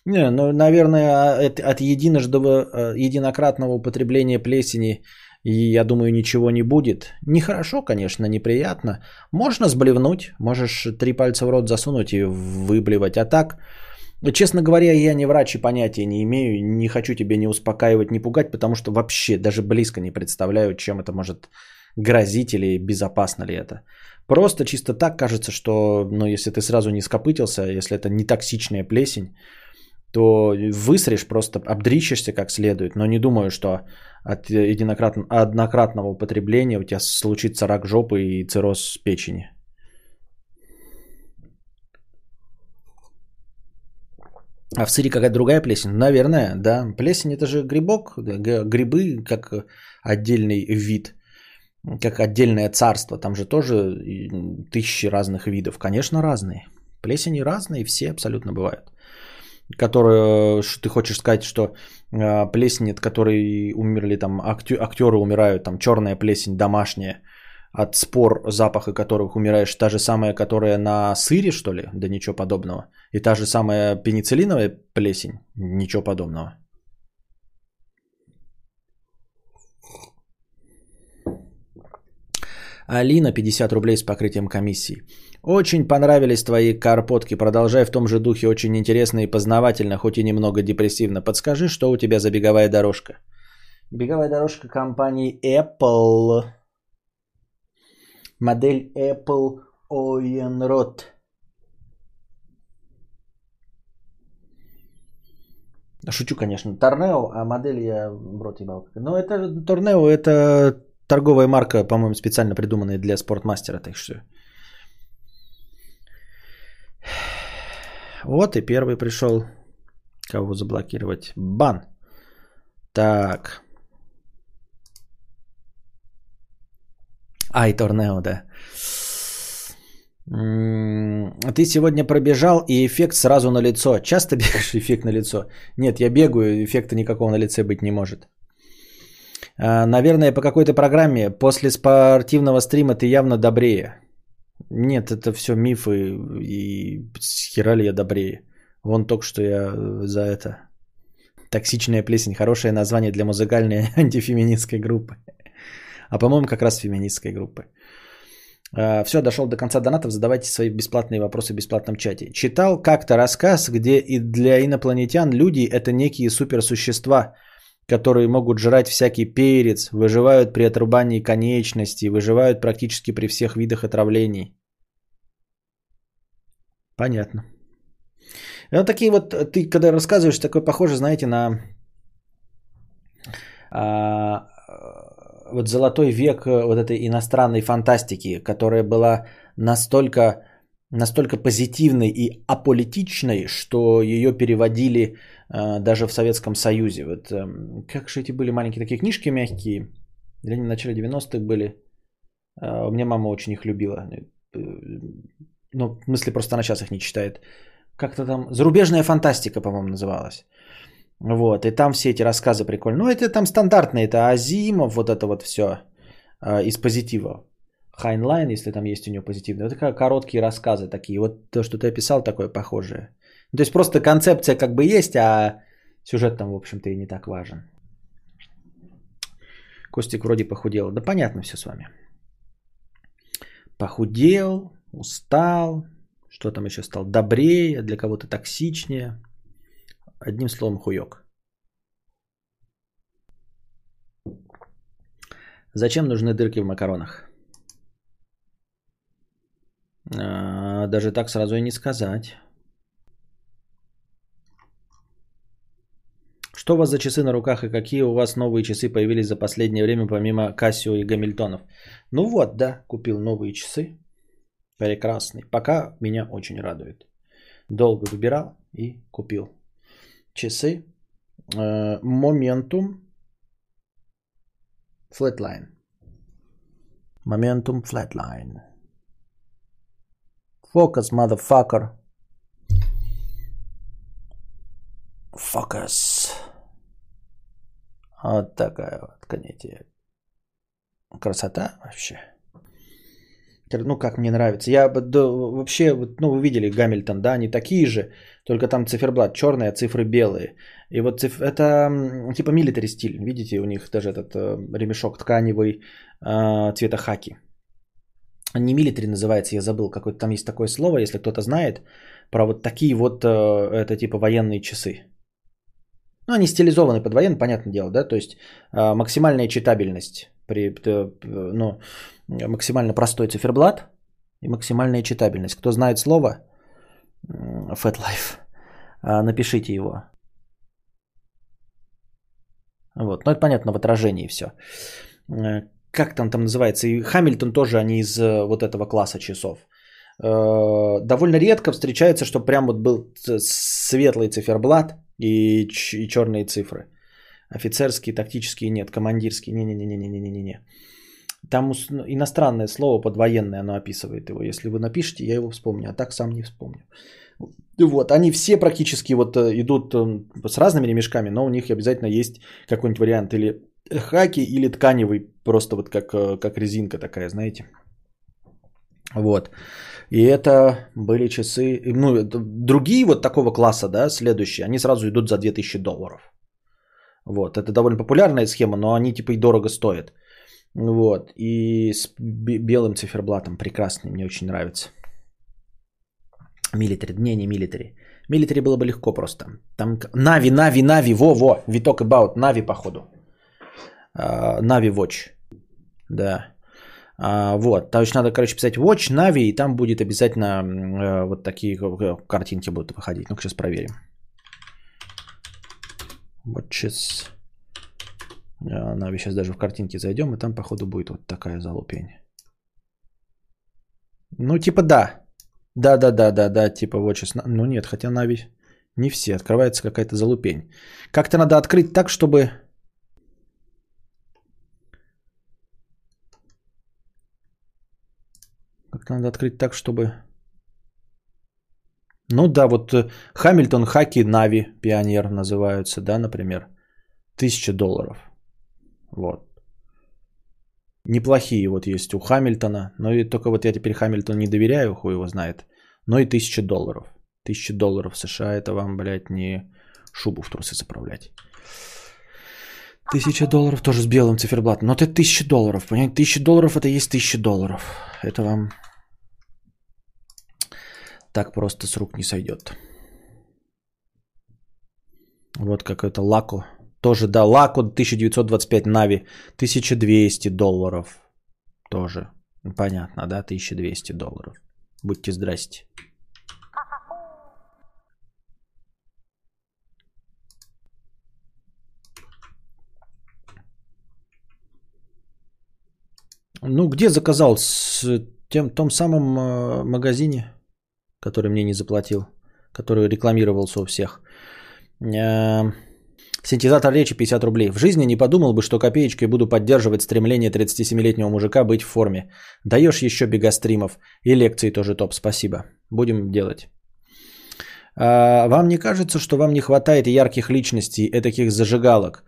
Не, ну, наверное, от, от единождого, э, единократного употребления плесени и я думаю, ничего не будет. Нехорошо, конечно, неприятно. Можно сблевнуть, можешь три пальца в рот засунуть и выблевать. А так, честно говоря, я не врач и понятия не имею. Не хочу тебя не успокаивать, не пугать, потому что вообще даже близко не представляю, чем это может грозить или безопасно ли это. Просто чисто так кажется, что ну, если ты сразу не скопытился, если это не токсичная плесень, то высрешь, просто обдрищешься как следует. Но не думаю, что от единократно, однократного употребления у тебя случится рак жопы и цирроз печени. А в сыре какая-то другая плесень? Наверное, да. Плесень это же грибок, грибы как отдельный вид, как отдельное царство. Там же тоже тысячи разных видов. Конечно, разные. Плесени разные, все абсолютно бывают которые, что ты хочешь сказать, что э, плесень, от которой умерли там актё- актеры умирают, там черная плесень домашняя, от спор, запаха которых умираешь, та же самая, которая на сыре, что ли? Да ничего подобного. И та же самая пенициллиновая плесень? Ничего подобного. Алина, 50 рублей с покрытием комиссии. Очень понравились твои карпотки. Продолжай в том же духе. Очень интересно и познавательно, хоть и немного депрессивно. Подскажи, что у тебя за беговая дорожка? Беговая дорожка компании Apple. Модель Apple Oyenrod. Шучу, конечно. Торнео, а модель я в рот ебал. Но это Торнео, это торговая марка, по-моему, специально придуманная для спортмастера. Так что Вот и первый пришел. Кого заблокировать? Бан. Так. Ай, Торнео, да. Ты сегодня пробежал, и эффект сразу на лицо. Часто [LAUGHS] бегаешь, эффект на лицо? Нет, я бегаю, эффекта никакого на лице быть не может. А, Наверное, по какой-то программе после спортивного стрима ты явно добрее. Нет, это все мифы, и хера ли я добрее. Вон только что я за это. Токсичная плесень. Хорошее название для музыкальной [LAUGHS] антифеминистской группы. А по-моему, как раз феминистской группы. Все, дошел до конца донатов. Задавайте свои бесплатные вопросы в бесплатном чате. Читал как-то рассказ, где и для инопланетян люди это некие суперсущества, которые могут жрать всякий перец, выживают при отрубании конечностей, выживают практически при всех видах отравлений. Понятно. Вот такие вот, ты когда рассказываешь, такое похоже, знаете, на а, вот золотой век вот этой иностранной фантастики, которая была настолько, настолько позитивной и аполитичной, что ее переводили а, даже в Советском Союзе. Вот а, как же эти были маленькие такие книжки мягкие, они в начале 90-х были. А, у меня мама очень их любила. Ну, в смысле, просто она сейчас их не читает. Как-то там зарубежная фантастика, по-моему, называлась. Вот, и там все эти рассказы прикольные. Ну, это там стандартные, это Азимов, вот это вот все э, из позитива. Хайнлайн, если там есть у него позитивный. Это как короткие рассказы такие. Вот то, что ты описал, такое похожее. То есть просто концепция как бы есть, а сюжет там, в общем-то, и не так важен. Костик вроде похудел. Да понятно все с вами. Похудел, устал, что там еще стал добрее, для кого-то токсичнее. Одним словом, хуёк. Зачем нужны дырки в макаронах? А, даже так сразу и не сказать. Что у вас за часы на руках и какие у вас новые часы появились за последнее время, помимо Кассио и Гамильтонов? Ну вот, да, купил новые часы. Прекрасный. Пока меня очень радует. Долго выбирал и купил часы. Моментум Flatline. Momentum Flatline. Focus, motherfucker. Focus. Вот такая вот, конечно, красота вообще. Ну, как мне нравится. Я да, вообще, ну, вы видели Гамильтон, да, они такие же, только там циферблат черный, а цифры белые. И вот циф... это типа милитари стиль. Видите, у них даже этот э, ремешок тканевый э, цвета хаки. Не милитари называется, я забыл, какое-то там есть такое слово, если кто-то знает, про вот такие вот, э, это типа военные часы. Ну, они стилизованы под военный, понятное дело, да, то есть э, максимальная читабельность при, э, ну, максимально простой циферблат и максимальная читабельность. Кто знает слово FatLife, а, напишите его. Вот. Но это понятно в отражении все. Как там там называется? И Хамильтон тоже они из э, вот этого класса часов. Э, довольно редко встречается, что прям вот был светлый циферблат и, и черные цифры. Офицерские, тактические нет, командирские. Не-не-не-не-не-не-не. Там ну, иностранное слово подвоенное, оно описывает его. Если вы напишите, я его вспомню, а так сам не вспомню. Вот, они все практически вот э, идут с разными ремешками, но у них обязательно есть какой-нибудь вариант или хаки, или тканевый, просто вот как, э, как резинка такая, знаете. Вот. И это были часы, ну, другие вот такого класса, да, следующие, они сразу идут за 2000 долларов. Вот, это довольно популярная схема, но они типа и дорого стоят. Вот. И с белым циферблатом прекрасный, мне очень нравится. Милитари, не, не милитари. Милитари было бы легко просто. Там Нави, Нави, Нави, во, во, Виток About, Нави походу. Нави uh, Watch. Да. Uh, вот, то есть надо, короче, писать Watch, Navi, и там будет обязательно uh, вот такие э, картинки будут выходить. Ну-ка, сейчас проверим. Watches. Нави сейчас даже в картинке зайдем, и там, походу, будет вот такая залупень. Ну, типа да. Да, да, да, да, да, типа сейчас. Ну нет, хотя Нави не все. Открывается какая-то залупень. Как-то надо открыть так, чтобы... Как-то надо открыть так, чтобы... Ну да, вот э, Хамильтон, Хаки, Нави, Пионер называются, да, например. Тысяча долларов. Вот. Неплохие вот есть у Хамильтона, но и только вот я теперь Хамильтону не доверяю, хуй его знает. Но и тысяча долларов. Тысяча долларов США это вам, блядь, не шубу в трусы заправлять. Тысяча долларов тоже с белым циферблатом. Но это тысяча долларов, понимаете? Тысяча долларов это есть тысяча долларов. Это вам так просто с рук не сойдет. Вот как это Лако Тоже, да, Лако 1925 Нави 1200 долларов. Тоже. Понятно, да, 1200 долларов. Будьте здрасте. Ну, где заказал? С тем, том самом э, магазине, который мне не заплатил, который рекламировался у всех. Э, синтезатор речи 50 рублей. В жизни не подумал бы, что копеечкой буду поддерживать стремление 37-летнего мужика быть в форме. Даешь еще бегостримов. И лекции тоже топ, спасибо. Будем делать. А, вам не кажется, что вам не хватает ярких личностей, таких зажигалок,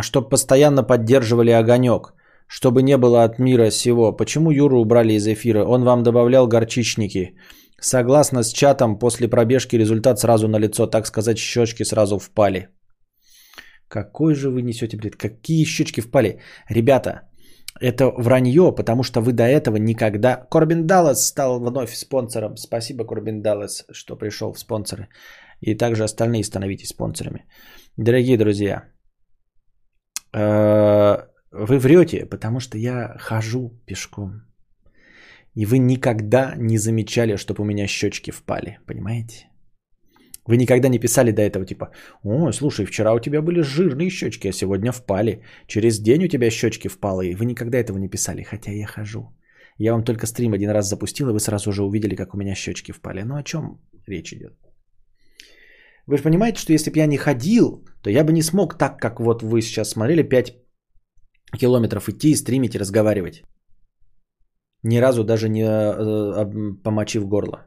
чтобы постоянно поддерживали огонек? Чтобы не было от мира сего. Почему Юру убрали из эфира? Он вам добавлял горчичники. Согласно с чатом, после пробежки результат сразу на лицо, так сказать, щечки сразу впали. Какой же вы несете бред? Какие щечки впали? Ребята, это вранье, потому что вы до этого никогда... Корбин Даллас стал вновь спонсором. Спасибо, Корбин Даллас, что пришел в спонсоры. И также остальные становитесь спонсорами. Дорогие друзья, э, вы врете, потому что я хожу пешком. И вы никогда не замечали, чтобы у меня щечки впали, понимаете? Вы никогда не писали до этого типа, ой, слушай, вчера у тебя были жирные щечки, а сегодня впали. Через день у тебя щечки впали, и вы никогда этого не писали, хотя я хожу. Я вам только стрим один раз запустил, и вы сразу же увидели, как у меня щечки впали. Ну о чем речь идет? Вы же понимаете, что если бы я не ходил, то я бы не смог так, как вот вы сейчас смотрели, 5 километров идти и стримить и разговаривать. Ни разу даже не э, помочив горло.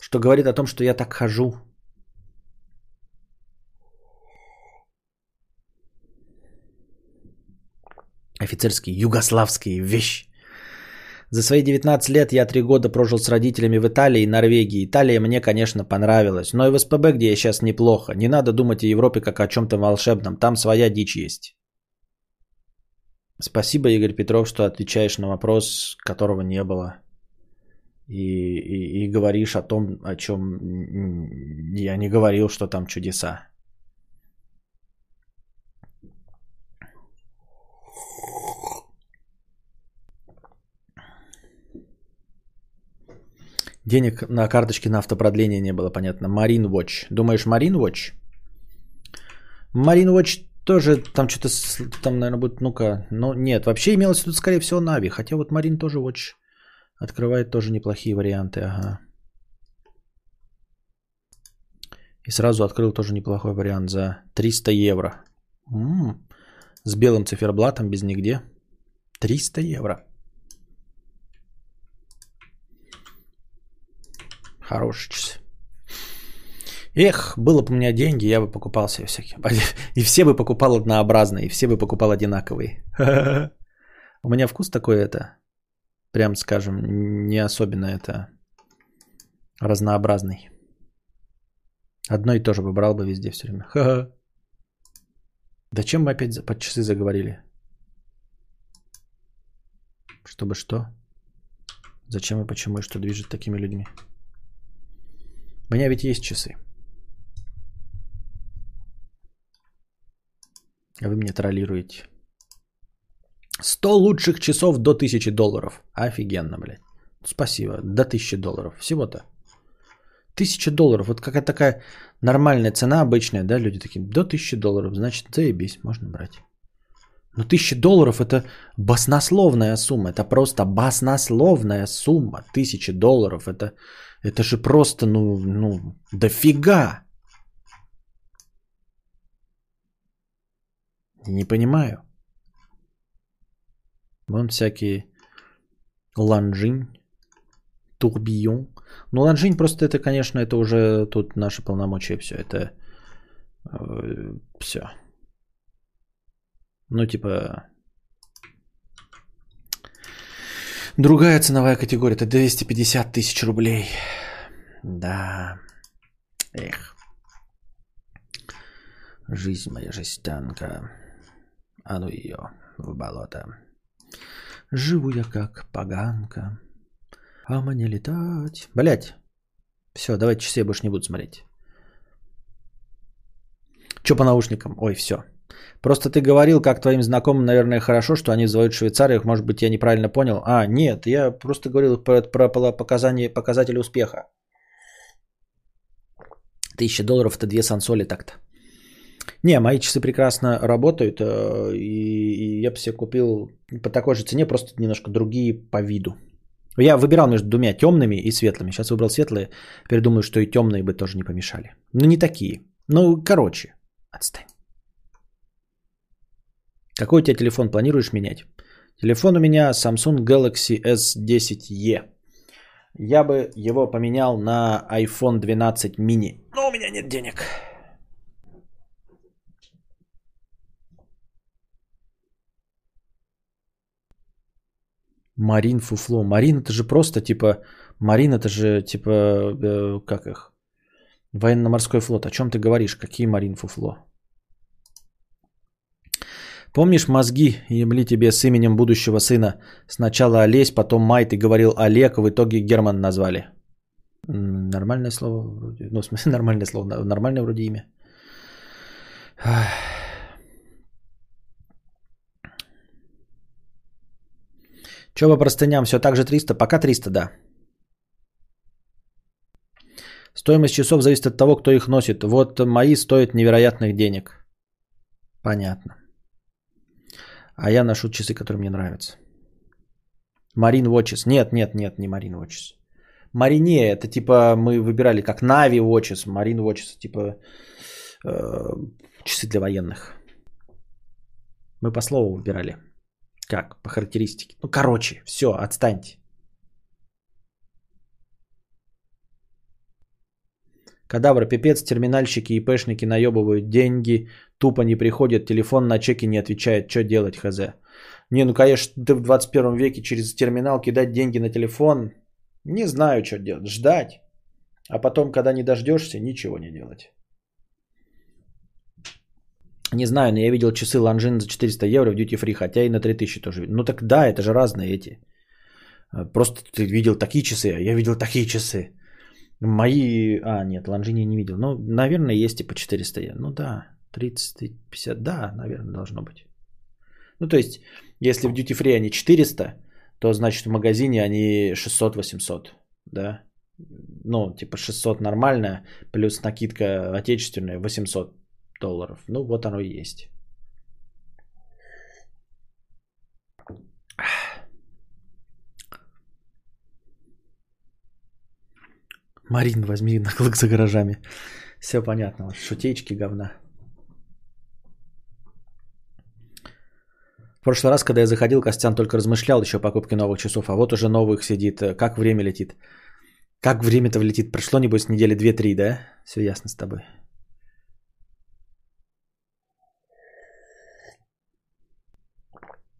Что говорит о том, что я так хожу. Офицерский, югославский вещь. За свои 19 лет я 3 года прожил с родителями в Италии и Норвегии. Италия мне, конечно, понравилась. Но и в СПБ, где я сейчас, неплохо. Не надо думать о Европе как о чем-то волшебном. Там своя дичь есть. Спасибо, Игорь Петров, что отвечаешь на вопрос, которого не было. И, и, и говоришь о том, о чем я не говорил, что там чудеса. Денег на карточке на автопродление не было, понятно. Marine Watch. Думаешь, Marine Watch? Marine Watch тоже там что-то, там, наверное, будет, ну-ка, ну нет, вообще имелось тут, скорее всего, Нави, хотя вот Марин тоже Watch открывает тоже неплохие варианты, ага. И сразу открыл тоже неплохой вариант за 300 евро. М-м, с белым циферблатом, без нигде. 300 евро. Хорошие часы. Эх, было бы у меня деньги, я бы покупал себе всякие. [LAUGHS] И все бы покупал однообразные, и все бы покупал одинаковые. [LAUGHS] У меня вкус такой это, прям скажем, не особенно это разнообразный. Одно и то же бы брал бы везде все время. [LAUGHS] Да чем мы опять под часы заговорили? Чтобы что? Зачем и почему и что движет такими людьми? У меня ведь есть часы. А вы меня троллируете. 100 лучших часов до 1000 долларов. Офигенно, блядь. Спасибо. До 1000 долларов. Всего-то. 1000 долларов. Вот какая такая нормальная цена обычная, да, люди такие. До 1000 долларов. Значит, заебись, можно брать. Но 1000 долларов это баснословная сумма. Это просто баснословная сумма. 1000 долларов это, это же просто, ну, ну, дофига. Не понимаю. Вон всякие ланжинь, турбион. Ну, ланжинь просто это, конечно, это уже тут наши полномочия все. Это э, все. Ну, типа, другая ценовая категория. Это 250 тысяч рублей. Да. Эх. Жизнь моя жестянка. А ну ее в болото. Живу я как поганка. А мне летать. Блять. Все, давайте часы я больше не буду смотреть. Что по наушникам? Ой, все. Просто ты говорил, как твоим знакомым, наверное, хорошо, что они в Швейцарию. Может быть, я неправильно понял. А, нет, я просто говорил про, про показания, показатели успеха. Тысяча долларов это две сансоли так-то. Не, мои часы прекрасно работают, э, и, и я бы себе купил по такой же цене, просто немножко другие по виду. Я выбирал между двумя темными и светлыми. Сейчас выбрал светлые. Теперь думаю, что и темные бы тоже не помешали. Ну, не такие. Ну, короче, отстань. Какой у тебя телефон планируешь менять? Телефон у меня Samsung Galaxy S10e. Я бы его поменял на iPhone 12 mini. Но у меня нет денег. Марин Фуфло. Марин это же просто типа... Марин это же типа... Э, как их? Военно-морской флот. О чем ты говоришь? Какие Марин Фуфло? Помнишь мозги, емли тебе с именем будущего сына? Сначала Олесь, потом Май, ты говорил Олег, в итоге Герман назвали. Нормальное слово вроде. Ну, в смысле, [LAUGHS] нормальное слово. Нормальное вроде имя. Че по простыням? Все так же 300? Пока 300, да. Стоимость часов зависит от того, кто их носит. Вот мои стоят невероятных денег. Понятно. А я ношу часы, которые мне нравятся. Марин Watches. Нет, нет, нет, не Марин Watches. Марине, это типа мы выбирали как Нави Watches, Марин Watches, типа э, часы для военных. Мы по слову выбирали. Как? По характеристике. Ну, короче, все, отстаньте. Кадавр, пипец, терминальщики и пешники наебывают деньги, тупо не приходят, телефон на чеки не отвечает, что делать, хз. Не, ну конечно, ты в 21 веке через терминал кидать деньги на телефон, не знаю, что делать, ждать. А потом, когда не дождешься, ничего не делать. Не знаю, но я видел часы Ланжин за 400 евро в Duty Free, хотя и на 3000 тоже. Ну так да, это же разные эти. Просто ты видел такие часы, а я видел такие часы. Мои... А, нет, Ланжини я не видел. Ну, наверное, есть и по 400. Ну да, 30-50. Да, наверное, должно быть. Ну, то есть, если в Duty Free они 400, то значит в магазине они 600-800. Да? Ну, типа 600 нормально, плюс накидка отечественная 800 долларов. Ну, вот оно и есть. Марин, возьми на за гаражами. Все понятно. Шутечки говна. В прошлый раз, когда я заходил, Костян только размышлял еще о покупке новых часов, а вот уже новых сидит. Как время летит? Как время-то летит? Прошло, небось, недели 2-3, да? Все ясно с тобой.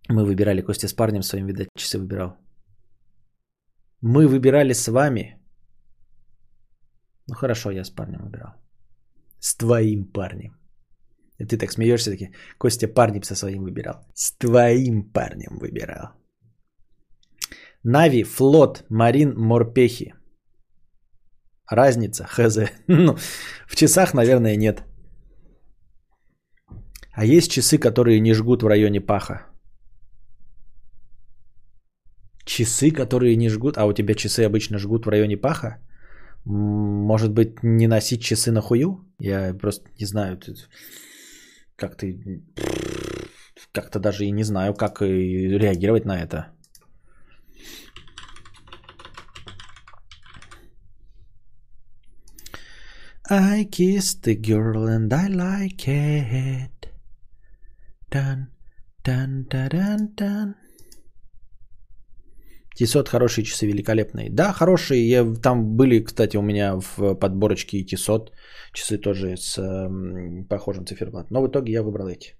Мы выбирали, Костя с парнем своим, видать, часы выбирал. Мы выбирали с вами. Ну хорошо, я с парнем выбирал. С твоим парнем. И ты так смеешься, таки, Костя парнем со своим выбирал. С твоим парнем выбирал. Нави, флот, Марин, морпехи. Разница, хз. [LAUGHS] ну, в часах, наверное, нет. А есть часы, которые не жгут в районе паха. Часы, которые не жгут, а у тебя часы обычно жгут в районе паха? Может быть, не носить часы на хую? Я просто не знаю, как ты... Как-то даже и не знаю, как реагировать на это. I kissed the girl and I like it. Dun, dun, dun, dun, dun. Тисот хорошие часы, великолепные. Да, хорошие. Я, там были, кстати, у меня в подборочке и Тисот. Часы тоже с э, похожим циферблатом. Но в итоге я выбрал эти.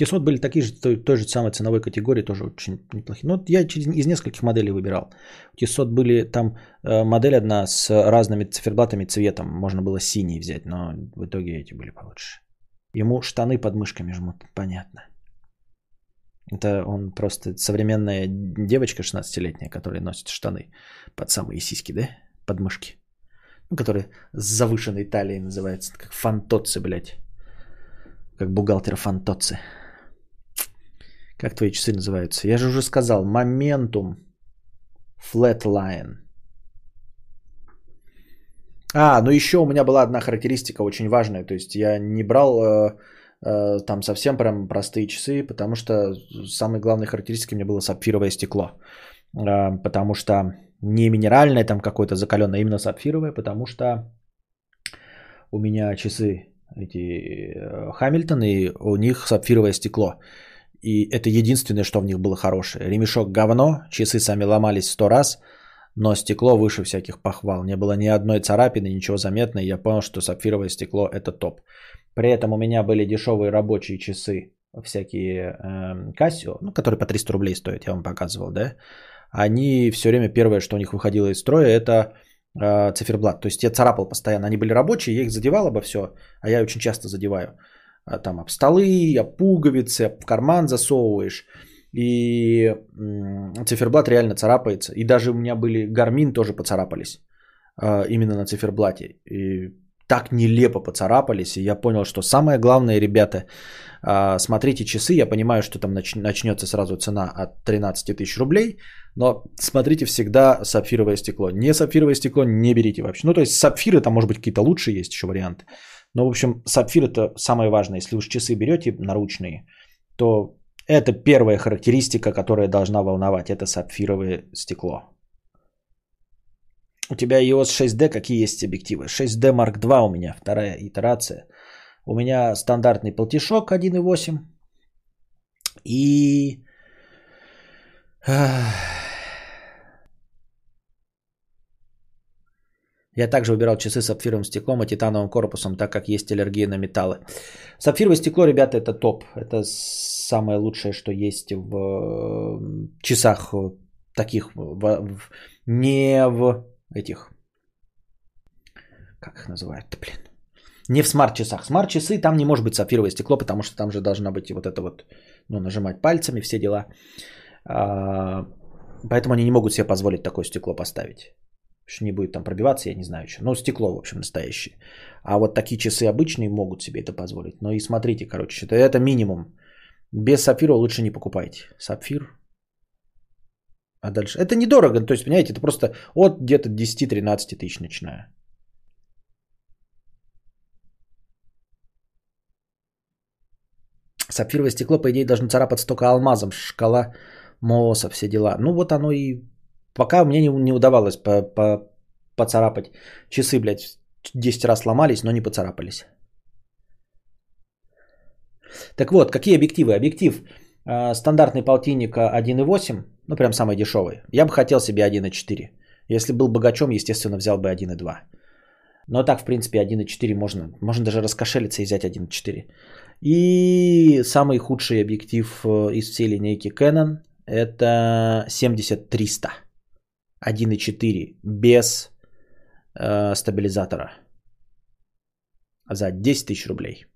Тисот были такие же, той, той же самой ценовой категории, тоже очень неплохие. Но я через, из нескольких моделей выбирал. Тисот были там э, модель одна с разными циферблатами цветом. Можно было синий взять, но в итоге эти были получше. Ему штаны под мышками жмут, понятно. Это он просто современная девочка 16-летняя, которая носит штаны под самые сиськи, да? Подмышки. который с завышенной талией называется, как фантоци, блядь. Как бухгалтер фантоци. Как твои часы называются? Я же уже сказал, моментум, flatline. А, ну еще у меня была одна характеристика очень важная. То есть я не брал э, там совсем прям простые часы, потому что самой главной характеристикой меня было сапфировое стекло. Э, потому что не минеральное там какое-то закаленное, а именно сапфировое, потому что у меня часы эти э, Хамильтон, и у них сапфировое стекло. И это единственное, что в них было хорошее. Ремешок говно, часы сами ломались сто раз, но стекло выше всяких похвал. Не было ни одной царапины, ничего заметного. Я понял, что сапфировое стекло это топ. При этом у меня были дешевые рабочие часы, всякие э, Casio, ну, которые по 300 рублей стоят, я вам показывал, да они все время первое, что у них выходило из строя, это э, циферблат. То есть я царапал постоянно. Они были рабочие, я их задевал обо все, а я очень часто задеваю. А, там об столы, об пуговицы, в карман засовываешь. И м- циферблат реально царапается. И даже у меня были гармин тоже поцарапались. Э, именно на циферблате. И так нелепо поцарапались. И я понял, что самое главное, ребята, э, смотрите часы. Я понимаю, что там нач- начнется сразу цена от 13 тысяч рублей. Но смотрите всегда сапфировое стекло. Не сапфировое стекло не берите вообще. Ну, то есть сапфиры там, может быть, какие-то лучшие есть еще варианты. Но, в общем, сапфир это самое важное. Если уж часы берете наручные, то это первая характеристика, которая должна волновать. Это сапфировое стекло. У тебя EOS 6D какие есть объективы? 6D Mark II у меня, вторая итерация. У меня стандартный полтишок 1.8. И я также выбирал часы с сапфировым стеклом и титановым корпусом, так как есть аллергия на металлы. Сапфировое стекло, ребята, это топ. Это самое лучшее, что есть в часах таких, в, в, не в этих, как их называют блин. Не в смарт-часах. Смарт-часы, там не может быть сапфировое стекло, потому что там же должна быть вот это вот, ну, нажимать пальцами, все дела. А, поэтому они не могут себе позволить такое стекло поставить. Что не будет там пробиваться, я не знаю что. Но стекло, в общем, настоящее. А вот такие часы обычные могут себе это позволить. Но и смотрите, короче, это, это минимум. Без сапфира лучше не покупайте. Сапфир. А дальше. Это недорого, то есть, понимаете, это просто от где-то 10-13 тысяч начиная. Сапфировое стекло, по идее, должно царапаться только алмазом. Шкала МООСа, все дела. Ну вот оно и... Пока мне не, не удавалось по, по, поцарапать. Часы, блядь, 10 раз сломались, но не поцарапались. Так вот, какие объективы? Объектив э, стандартный полтинника 1.8, ну прям самый дешевый. Я бы хотел себе 1.4. Если был богачом, естественно, взял бы 1.2. Но так, в принципе, 1.4 можно. Можно даже раскошелиться и взять 1.4. И самый худший объектив э, из всей линейки Canon это 70-300. 1.4 без э, стабилизатора. За 10 тысяч рублей.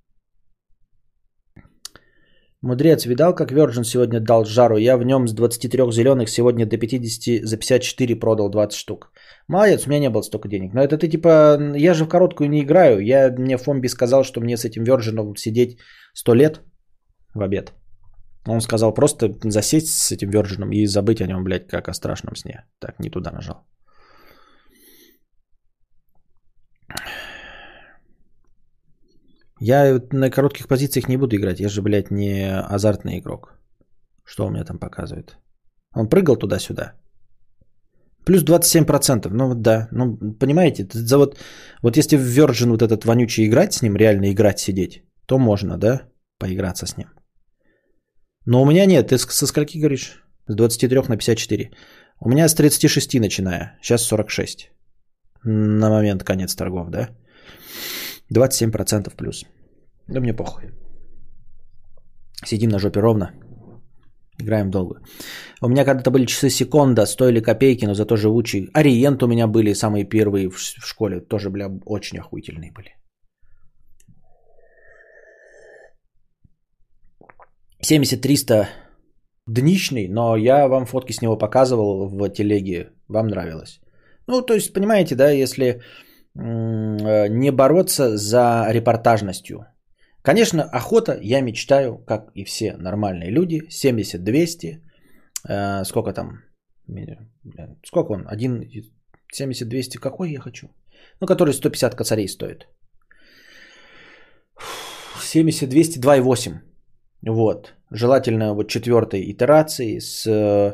Мудрец, видал, как Virgin сегодня дал жару? Я в нем с 23 зеленых сегодня до 50, за 54 продал 20 штук. Молодец, у меня не было столько денег. Но это ты типа, я же в короткую не играю. Я, мне Фомби сказал, что мне с этим Virgin сидеть 100 лет в обед. Он сказал просто засесть с этим Virgin и забыть о нем, блядь, как о страшном сне. Так, не туда нажал. Я на коротких позициях не буду играть. Я же, блядь, не азартный игрок. Что у меня там показывает? Он прыгал туда-сюда. Плюс 27%. Ну да. Ну, понимаете, за вот, вот если в Virgin вот этот вонючий играть с ним, реально играть, сидеть, то можно, да, поиграться с ним. Но у меня нет. Ты со скольки говоришь? С 23 на 54. У меня с 36 начиная. Сейчас 46. На момент конец торгов, да? 27% плюс. Да мне похуй. Сидим на жопе ровно. Играем долго. У меня когда-то были часы секунда, стоили копейки, но зато живучие. Ориент у меня были самые первые в школе. Тоже, бля, очень охуительные были. 70-300 днищный, но я вам фотки с него показывал в телеге, вам нравилось. Ну, то есть, понимаете, да, если не бороться за репортажностью. Конечно, охота, я мечтаю, как и все нормальные люди, 70-200, э, сколько там, э, сколько он, один, 70-200, какой я хочу? Ну, который 150 косарей стоит. 70-200, 2,8. Вот. Желательно вот четвертой итерации с э,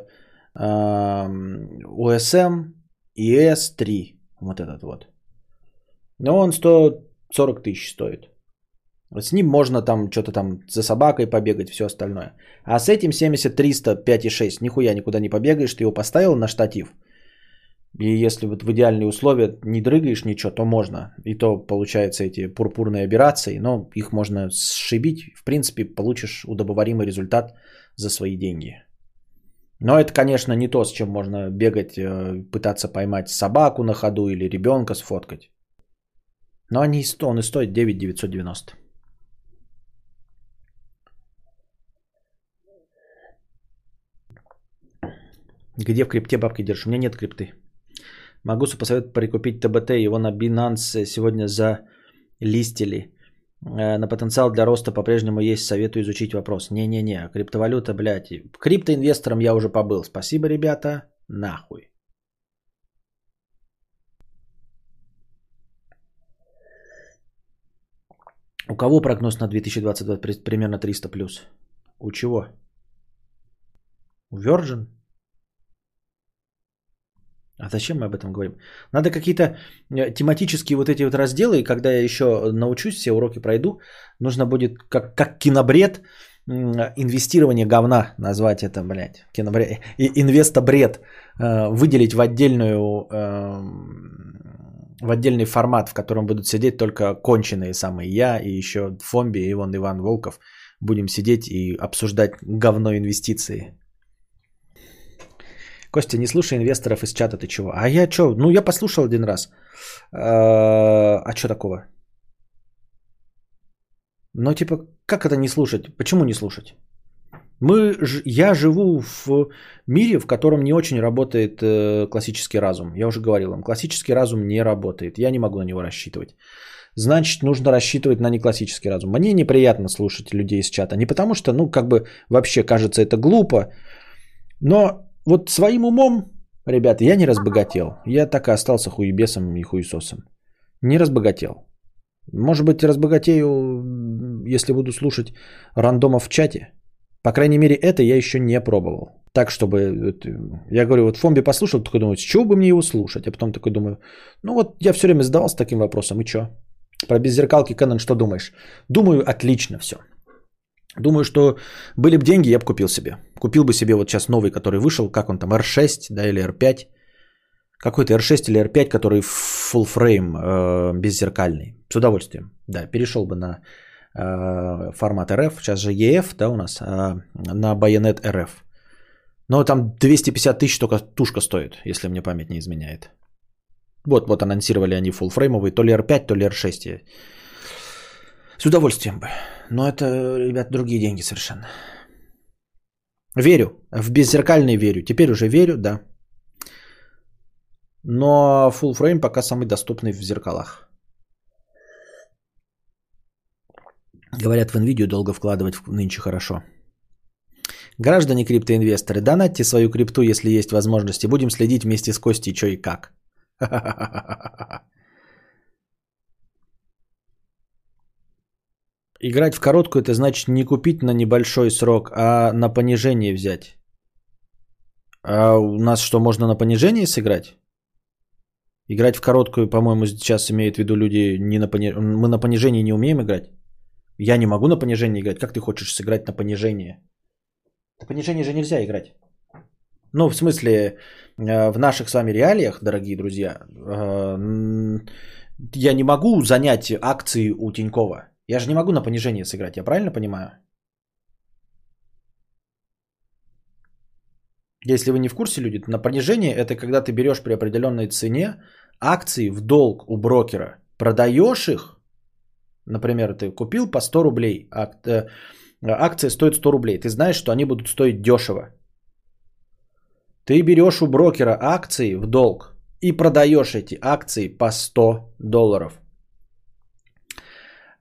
эм, USM ES3. Вот этот вот. Но он 140 тысяч стоит. С ним можно там что-то там за собакой побегать, все остальное. А с этим 70 300 5,6 нихуя никуда не побегаешь, ты его поставил на штатив. И если вот в идеальные условия не дрыгаешь ничего, то можно. И то получается эти пурпурные операции, но их можно сшибить. В принципе, получишь удобоваримый результат за свои деньги. Но это, конечно, не то, с чем можно бегать, э, пытаться поймать собаку на ходу или ребенка сфоткать. Но они, он и стоит 9 990. Где в крипте бабки держишь? У меня нет крипты. Могу посоветовать прикупить ТБТ. Его на Binance сегодня залистили. Э, На потенциал для роста по-прежнему есть. Советую изучить вопрос. Не-не-не. Криптовалюта, блядь. Криптоинвестором я уже побыл. Спасибо, ребята. Нахуй. У кого прогноз на 2022 при- примерно 300 плюс? У чего? У Virgin? А зачем мы об этом говорим? Надо какие-то э, тематические вот эти вот разделы, и когда я еще научусь, все уроки пройду, нужно будет как, как кинобред, инвестирование говна назвать это, блядь, кинобред, инвестобред, э, выделить в отдельную, эм, в отдельный формат, в котором будут сидеть только конченые самые я и еще Фомби и вон Иван Волков. Будем сидеть и обсуждать говно инвестиции. Костя, не слушай инвесторов из чата, ты чего? А я что? Ну, я послушал один раз. Э, А что такого? Ну, типа, как это не слушать? Почему не слушать? Мы, я живу в мире, в котором не очень работает э, классический разум. Я уже говорил вам, классический разум не работает. Я не могу на него рассчитывать. Значит, нужно рассчитывать на неклассический разум. Мне неприятно слушать людей из чата. Не потому что, ну, как бы вообще кажется это глупо, но вот своим умом, ребята, я не разбогател. Я так и остался хуебесом и хуесосом. Не разбогател. Может быть, разбогатею, если буду слушать рандомов в чате. По крайней мере, это я еще не пробовал. Так, чтобы... Я говорю, вот Фомби послушал, такой думаю, с чего бы мне его слушать? А потом такой думаю, ну вот я все время задавался таким вопросом, и что? Про беззеркалки Canon что думаешь? Думаю, отлично все. Думаю, что были бы деньги, я бы купил себе. Купил бы себе вот сейчас новый, который вышел, как он там, R6, да, или R5. Какой-то R6 или R5, который full frame, э, беззеркальный. С удовольствием. Да, перешел бы на формат RF. Сейчас же EF, да, у нас, а на Bayonet RF. Но там 250 тысяч только тушка стоит, если мне память не изменяет. Вот, вот анонсировали они фуллфреймовый, то ли R5, то ли R6. С удовольствием бы. Но это, ребят, другие деньги совершенно. Верю. В беззеркальный верю. Теперь уже верю, да. Но full frame пока самый доступный в зеркалах. Говорят, в NVIDIA долго вкладывать в- нынче хорошо. Граждане криптоинвесторы, донатьте свою крипту, если есть возможности. Будем следить вместе с Костей, что и как. [LAUGHS] Играть в короткую это значит не купить на небольшой срок, а на понижение взять. А у нас что, можно на понижение сыграть? Играть в короткую, по-моему, сейчас имеют в виду люди, не на пони... мы на понижении не умеем играть. Я не могу на понижение играть. Как ты хочешь сыграть на понижение? На понижение же нельзя играть. Ну, в смысле, э, в наших с вами реалиях, дорогие друзья, э, я не могу занять акции у Тинькова. Я же не могу на понижение сыграть, я правильно понимаю? Если вы не в курсе, люди, на понижение это когда ты берешь при определенной цене акции в долг у брокера, продаешь их, например, ты купил по 100 рублей, ак- э, акция стоит 100 рублей, ты знаешь, что они будут стоить дешево. Ты берешь у брокера акции в долг и продаешь эти акции по 100 долларов.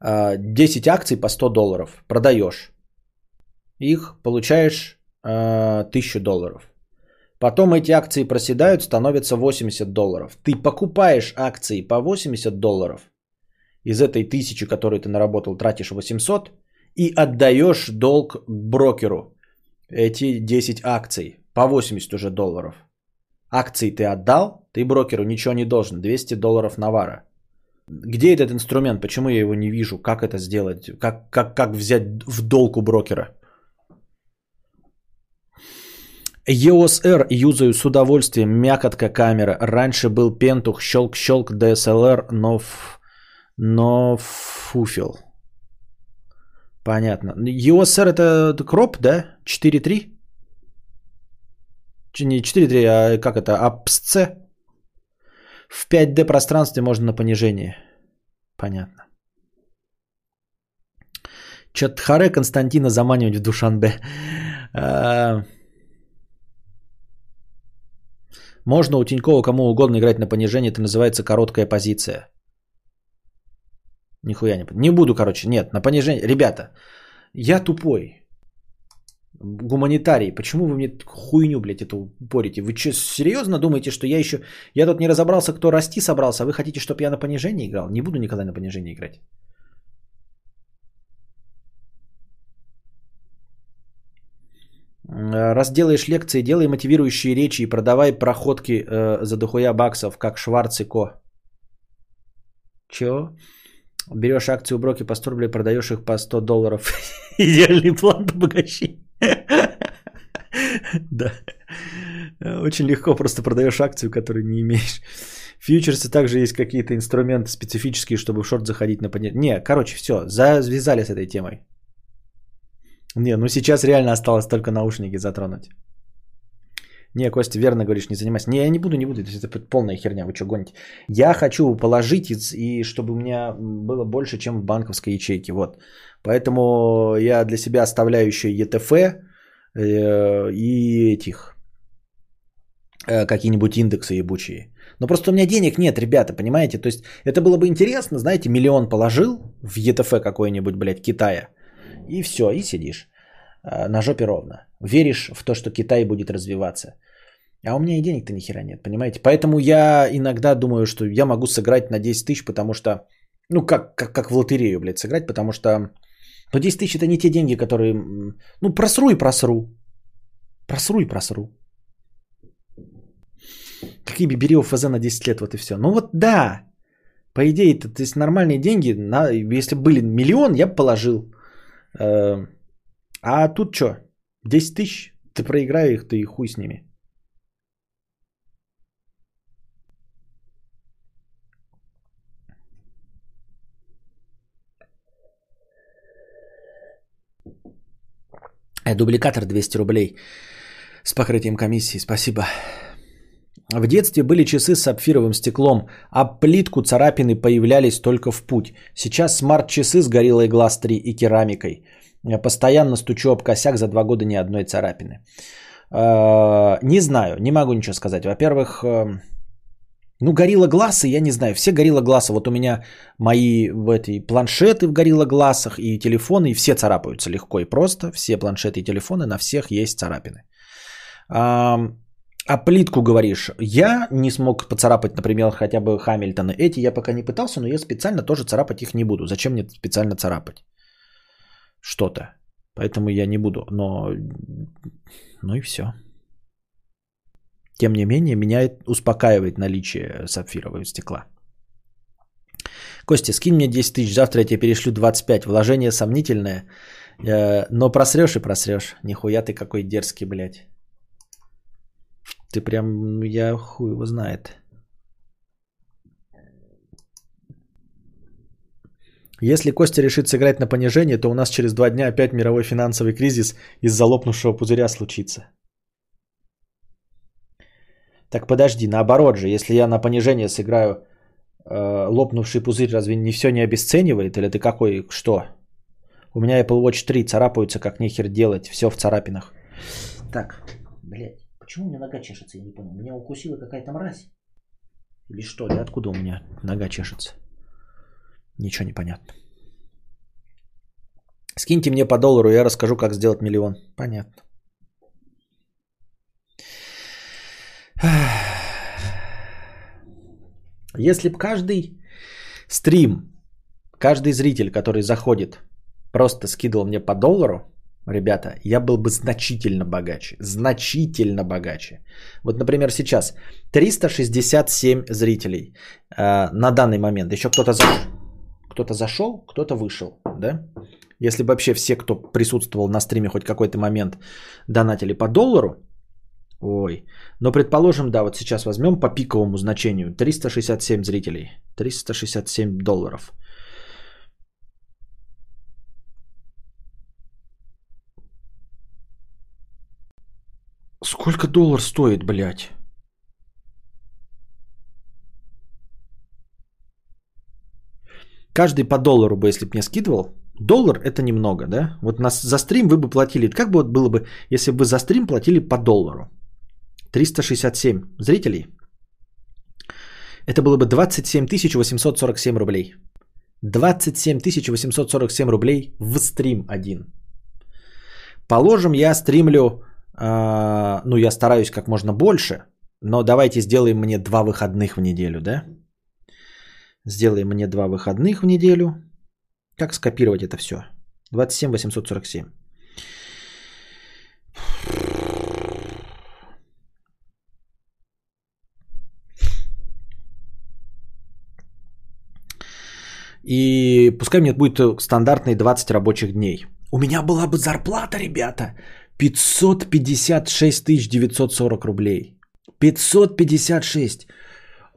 10 а, акций по 100 долларов продаешь. Их получаешь 1000 а, долларов. Потом эти акции проседают, становятся 80 долларов. Ты покупаешь акции по 80 долларов. Из этой тысячи, которую ты наработал, тратишь 800 и отдаешь долг брокеру. Эти 10 акций по 80 уже долларов. Акции ты отдал, ты брокеру ничего не должен. 200 долларов навара. Где этот инструмент? Почему я его не вижу? Как это сделать? Как, как, как взять в долг у брокера? EOS R юзаю с удовольствием, мякотка камера. Раньше был пентух, щелк-щелк, DSLR, но, но фуфел. Понятно. EOS это кроп, да? 4.3? Не 4.3, а как это? APS-C? В 5D пространстве можно на понижение. Понятно. Чатхаре Константина заманивать в Душанбе. А, можно у Тинькова кому угодно играть на понижение, это называется короткая позиция. Нихуя не... Не буду, короче, нет, на понижение. Ребята, я тупой. Гуманитарий, почему вы мне хуйню, блядь, эту упорите? Вы что, серьезно думаете, что я еще... Я тут не разобрался, кто расти собрался, а вы хотите, чтобы я на понижение играл? Не буду никогда на понижение играть. Раз делаешь лекции, делай мотивирующие речи и продавай проходки э, за дохуя баксов, как Шварц и Ко. Чё? Берешь акцию у Броки по 100 рублей, продаешь их по 100 долларов. [LAUGHS] Идеальный план обогащения. [LAUGHS] Да. Очень легко просто продаешь акцию, которую не имеешь. В фьючерсе также есть какие-то инструменты специфические, чтобы в шорт заходить на поднятие. Не, короче, все, завязали с этой темой. Не, ну сейчас реально осталось только наушники затронуть. Не, Костя, верно говоришь, не занимайся. Не, я не буду, не буду, это полная херня, вы что гоните. Я хочу положить, и, чтобы у меня было больше, чем в банковской ячейке, вот. Поэтому я для себя оставляю еще ЕТФ э, и этих, э, какие-нибудь индексы ебучие. Но просто у меня денег нет, ребята, понимаете? То есть это было бы интересно, знаете, миллион положил в ЕТФ какой-нибудь, блядь, Китая – и все, и сидишь на жопе ровно. Веришь в то, что Китай будет развиваться. А у меня и денег-то ни хера нет, понимаете? Поэтому я иногда думаю, что я могу сыграть на 10 тысяч, потому что... Ну, как, как, как в лотерею, блядь, сыграть, потому что... Но 10 тысяч это не те деньги, которые... Ну, просру и просру. Просру и просру. Какие бери ОФЗ на 10 лет, вот и все. Ну вот да, по идее, это, то есть нормальные деньги, на, если были миллион, я бы положил. Эм, а тут что? 10 тысяч? Ты проиграй их, ты и хуй с ними. Э, дубликатор 200 рублей с покрытием комиссии. Спасибо. В детстве были часы с сапфировым стеклом, а плитку царапины появлялись только в путь. Сейчас смарт-часы с гориллой глаз 3 и керамикой. Я постоянно стучу об косяк за два года ни одной царапины. А, не знаю, не могу ничего сказать. Во-первых, эм, ну, горилла глазы, я не знаю. Все горилла глаза. Вот у меня мои в этой планшеты в горилла глазах и телефоны, и все царапаются легко и просто. Все планшеты и телефоны, на всех есть царапины. А плитку говоришь, я не смог поцарапать, например, хотя бы Хамильтона. Эти я пока не пытался, но я специально тоже царапать их не буду. Зачем мне специально царапать что-то? Поэтому я не буду. Но, ну и все. Тем не менее, меня успокаивает наличие сапфирового стекла. Костя, скинь мне 10 тысяч, завтра я тебе перешлю 25. Вложение сомнительное, э, но просрешь и просрешь. Нихуя ты какой дерзкий, блядь. Ты прям, ну, я хуй его знает. Если Костя решит сыграть на понижение, то у нас через два дня опять мировой финансовый кризис из-за лопнувшего пузыря случится. Так подожди, наоборот же, если я на понижение сыграю э, лопнувший пузырь, разве не все не обесценивает? Или ты какой, что? У меня Apple Watch 3 царапаются, как нехер делать, все в царапинах. Так, блядь. Почему у меня нога чешется, я не понял. Меня укусила какая-то мразь. Или что? Или откуда у меня нога чешется? Ничего не понятно. Скиньте мне по доллару, я расскажу, как сделать миллион. Понятно. Если бы каждый стрим, каждый зритель, который заходит, просто скидывал мне по доллару, ребята, я был бы значительно богаче. Значительно богаче. Вот, например, сейчас 367 зрителей э, на данный момент. Еще кто-то зашел, кто-то зашел, кто-то вышел, да? Если вообще все, кто присутствовал на стриме хоть какой-то момент, донатили по доллару, ой, но предположим, да, вот сейчас возьмем по пиковому значению 367 зрителей, 367 долларов. Сколько доллар стоит, блядь? Каждый по доллару бы, если бы мне скидывал, доллар это немного, да? Вот нас за стрим вы бы платили, как бы вот было бы, если бы за стрим платили по доллару? 367 зрителей. Это было бы 27 847 рублей. 27 847 рублей в стрим один. Положим, я стримлю, э, ну я стараюсь как можно больше, но давайте сделаем мне два выходных в неделю, да? Сделаем мне два выходных в неделю. Как скопировать это все? 27 847. И пускай мне будет стандартные 20 рабочих дней. У меня была бы зарплата, ребята, 556 940 рублей. 556.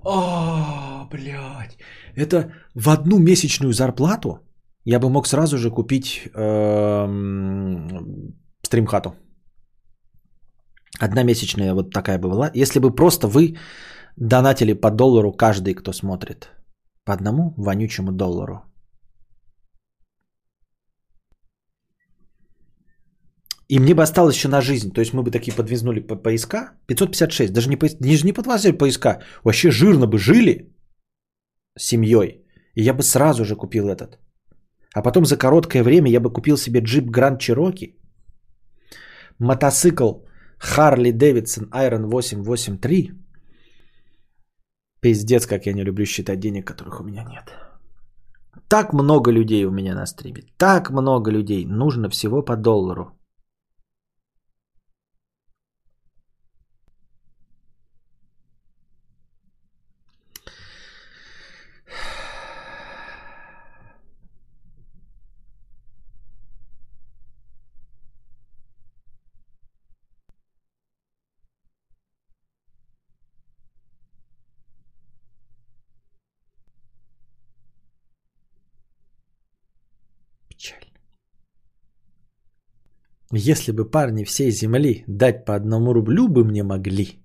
О, блядь. Это в одну месячную зарплату я бы мог сразу же купить эм, стримхату. Одна месячная вот такая бы была. Если бы просто вы донатили по доллару каждый, кто смотрит. По одному вонючему доллару. И мне бы осталось еще на жизнь. То есть мы бы такие подвизнули по поиска. 556. Даже не, по, не, не подвозили поиска. Вообще жирно бы жили семьей. И я бы сразу же купил этот. А потом за короткое время я бы купил себе джип Гранд Чироки. Мотоцикл Харли Дэвидсон Iron 883. Пиздец, как я не люблю считать денег, которых у меня нет. Так много людей у меня на стриме. Так много людей. Нужно всего по доллару. Печально. Если бы парни всей земли дать по одному рублю бы мне могли.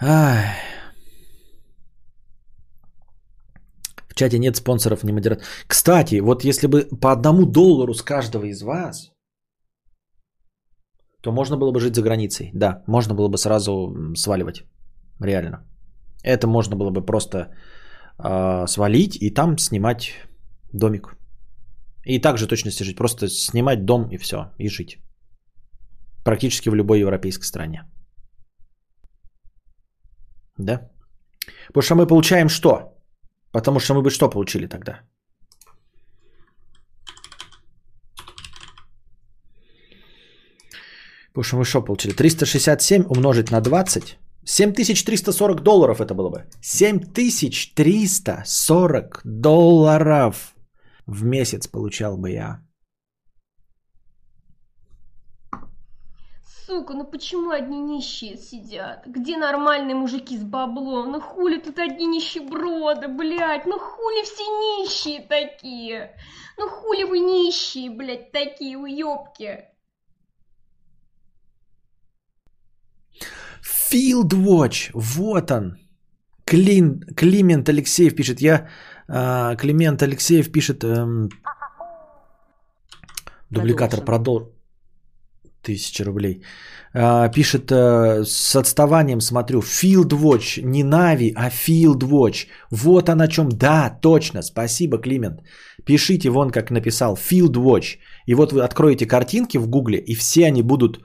Ай. В чате нет спонсоров, не модераторов. Кстати, вот если бы по одному доллару с каждого из вас, то можно было бы жить за границей. Да, можно было бы сразу сваливать. Реально. Это можно было бы просто э, свалить и там снимать домик. И также точности жить. Просто снимать дом и все. И жить. Практически в любой европейской стране. Да? Потому что мы получаем что? Потому что мы бы что получили тогда? Потому что мы что получили? 367 умножить на 20. 7340 долларов это было бы. 7340 долларов в месяц получал бы я. Сука, ну почему одни нищие сидят? Где нормальные мужики с баблом? Ну хули тут одни нищеброды, блядь? Ну хули все нищие такие? Ну хули вы нищие, блядь, такие уёбки? Field Watch, вот он. Клин, Климент Алексеев пишет, я, Климент Алексеев пишет, эм, дубликатор продол... Тысяча рублей. А, пишет, э, с отставанием смотрю, Field Watch, не Navi, а Field Watch. Вот она чем. Да, точно, спасибо, Климент. Пишите вон, как написал, Field Watch. И вот вы откроете картинки в Гугле, и все они будут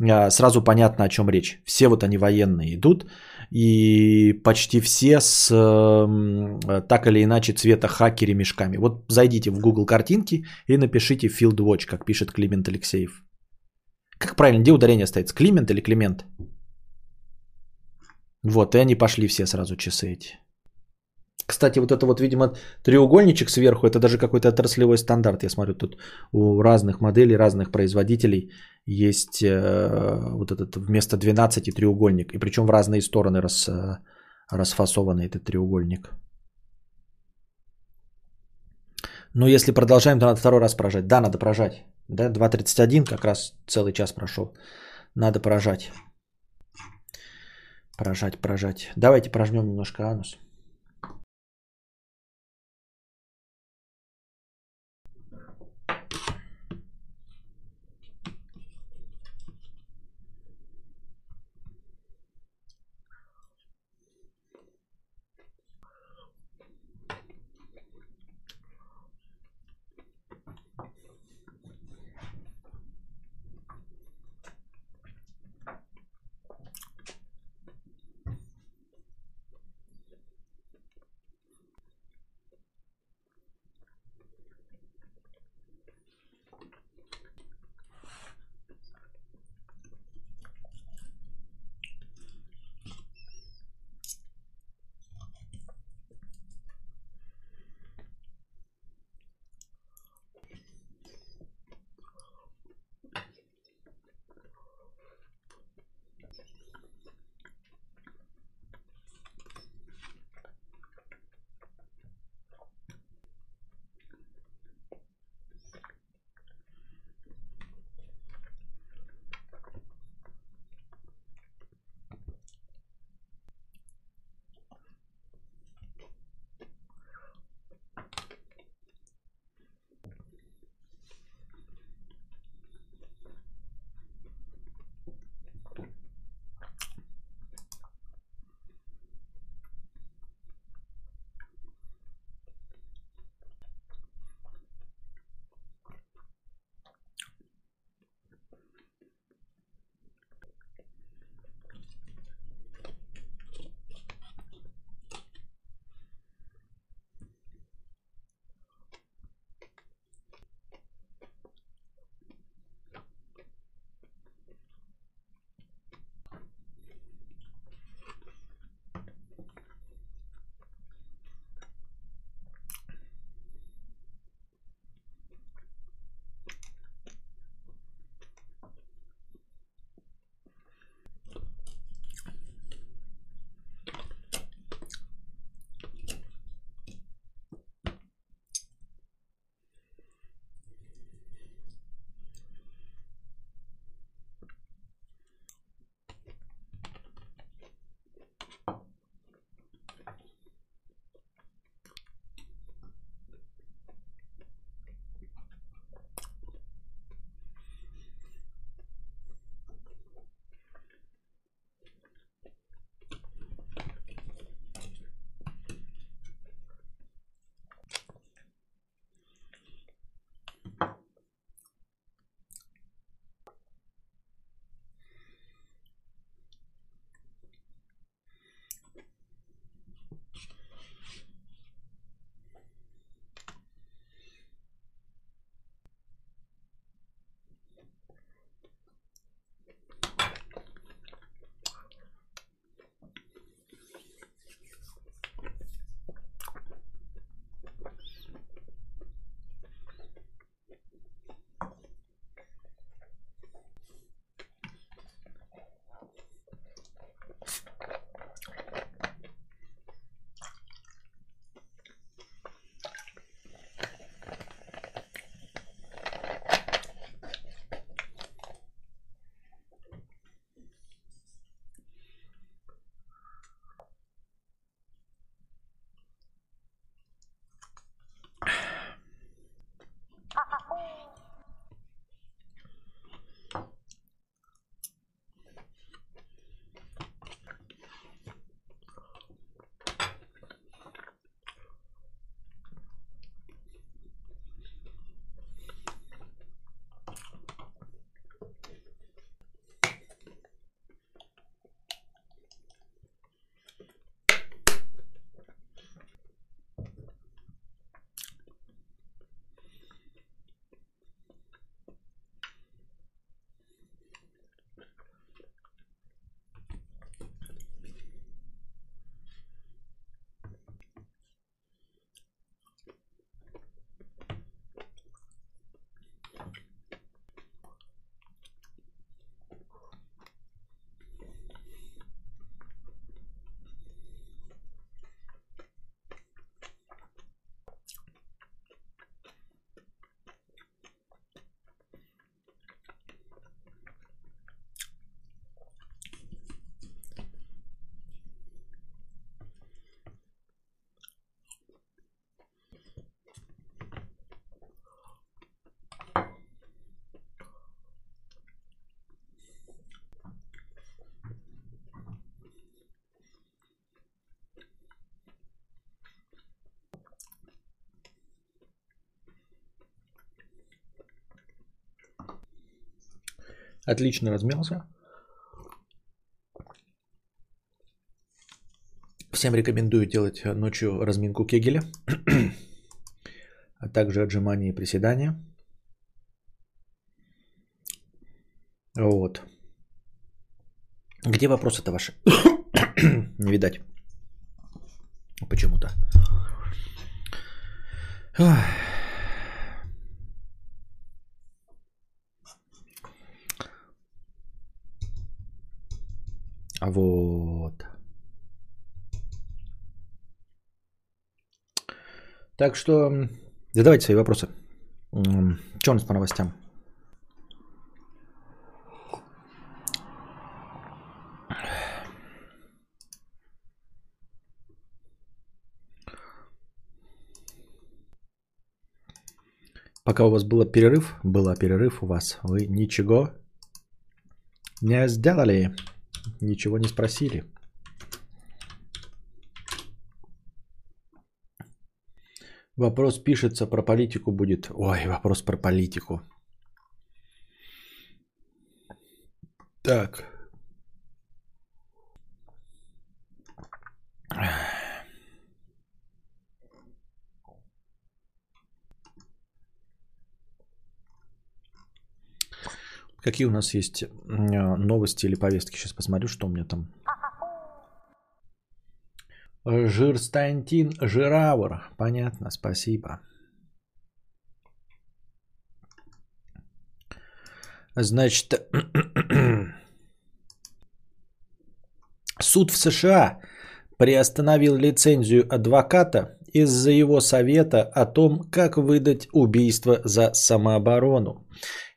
а, сразу понятно, о чем речь. Все вот они военные идут, и почти все с э, так или иначе цвета хаки ремешками. Вот зайдите в Google картинки и напишите Field Watch, как пишет Климент Алексеев. Как правильно, где ударение стоит? Климент или Климент? Вот, и они пошли все сразу часы эти. Кстати, вот это вот, видимо, треугольничек сверху, это даже какой-то отраслевой стандарт. Я смотрю, тут у разных моделей, разных производителей есть э, вот этот вместо 12 треугольник. И причем в разные стороны рас, э, расфасованный этот треугольник. Но если продолжаем, то надо второй раз прожать. Да, надо прожать. Да, 2.31, как раз целый час прошел. Надо прожать. Прожать, прожать. Давайте прожмем немножко анус. Отлично размялся. Всем рекомендую делать ночью разминку Кегеля, а также отжимания и приседания. Вот. Где вопросы-то ваши? [COUGHS] Не видать. Почему-то. Ах. А Вот. Так что задавайте свои вопросы. Что у нас по новостям? Пока у вас был перерыв, был перерыв у вас, вы ничего не сделали, ничего не спросили. Вопрос пишется про политику будет. Ой, вопрос про политику. Так. Какие у нас есть новости или повестки? Сейчас посмотрю, что у меня там. Жирстантин Жиравр. Понятно, спасибо. Значит, суд в США приостановил лицензию адвоката из-за его совета о том, как выдать убийство за самооборону.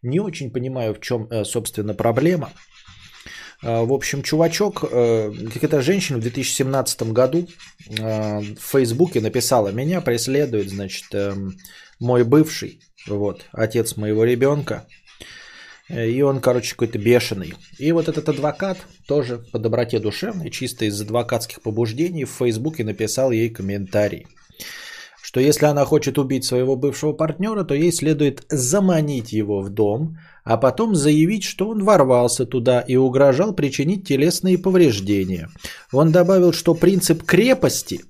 Не очень понимаю, в чем, э, собственно, проблема. А, В общем, чувачок, э, какая-то женщина в 2017 году э, в Фейсбуке написала, меня преследует, значит, эм, мой бывший, вот, отец моего ребенка. И он, короче, какой-то бешеный. И вот этот адвокат тоже по доброте душевной, чисто из адвокатских побуждений, в Фейсбуке написал ей комментарий, что если она хочет убить своего бывшего партнера, то ей следует заманить его в дом, а потом заявить, что он ворвался туда и угрожал причинить телесные повреждения. Он добавил, что принцип крепости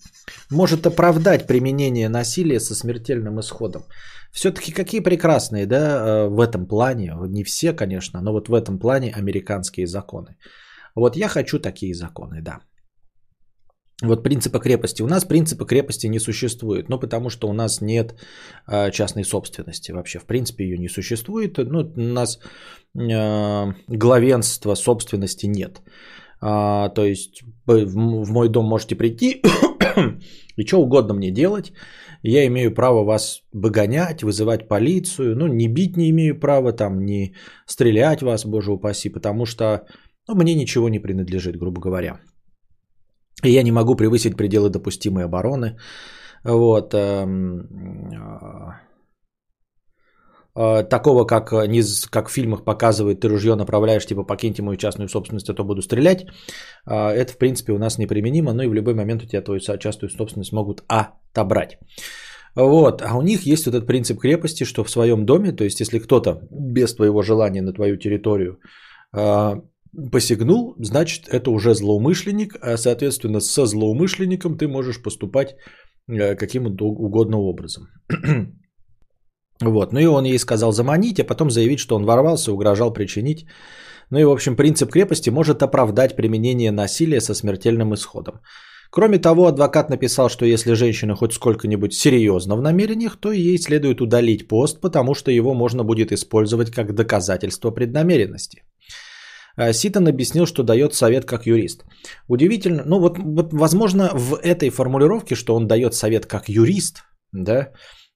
может оправдать применение насилия со смертельным исходом. Все-таки какие прекрасные, да, э, в этом плане, не все, конечно, но вот в этом плане американские законы. Вот я хочу такие законы, да. Вот принципа крепости. У нас принципа крепости не существует, ну потому что у нас нет э, частной собственности вообще. В принципе ее не существует. Ну, у нас э, главенства собственности нет. А, то есть в, в мой дом можете прийти [COUGHS] и что угодно мне делать. Я имею право вас выгонять, вызывать полицию. Ну, не бить не имею права, там, не стрелять вас, боже упаси, потому что ну, мне ничего не принадлежит, грубо говоря. Я не могу превысить пределы допустимой обороны. Вот. эм, э, э, Такого, как, э, не как в фильмах показывают, ты ружье направляешь, типа, покиньте мою частную собственность, а то буду стрелять. Это, в принципе, у нас неприменимо, но и в любой момент у тебя твою частную собственность могут отобрать. Вот, а у них есть вот этот принцип крепости, что в своем доме, то есть если кто-то без твоего желания на твою территорию посягнул, значит это уже злоумышленник, а соответственно со злоумышленником ты можешь поступать э, каким угодно образом. [CLEARS THROAT] Вот, ну и он ей сказал заманить, а потом заявить, что он ворвался, угрожал причинить. Ну и, в общем, принцип крепости может оправдать применение насилия со смертельным исходом. Кроме того, адвокат написал, что если женщина хоть сколько-нибудь серьезно в намерениях, то ей следует удалить пост, потому что его можно будет использовать как доказательство преднамеренности. А Ситон объяснил, что дает совет как юрист. Удивительно, ну вот, вот возможно в этой формулировке, что он дает совет как юрист, да,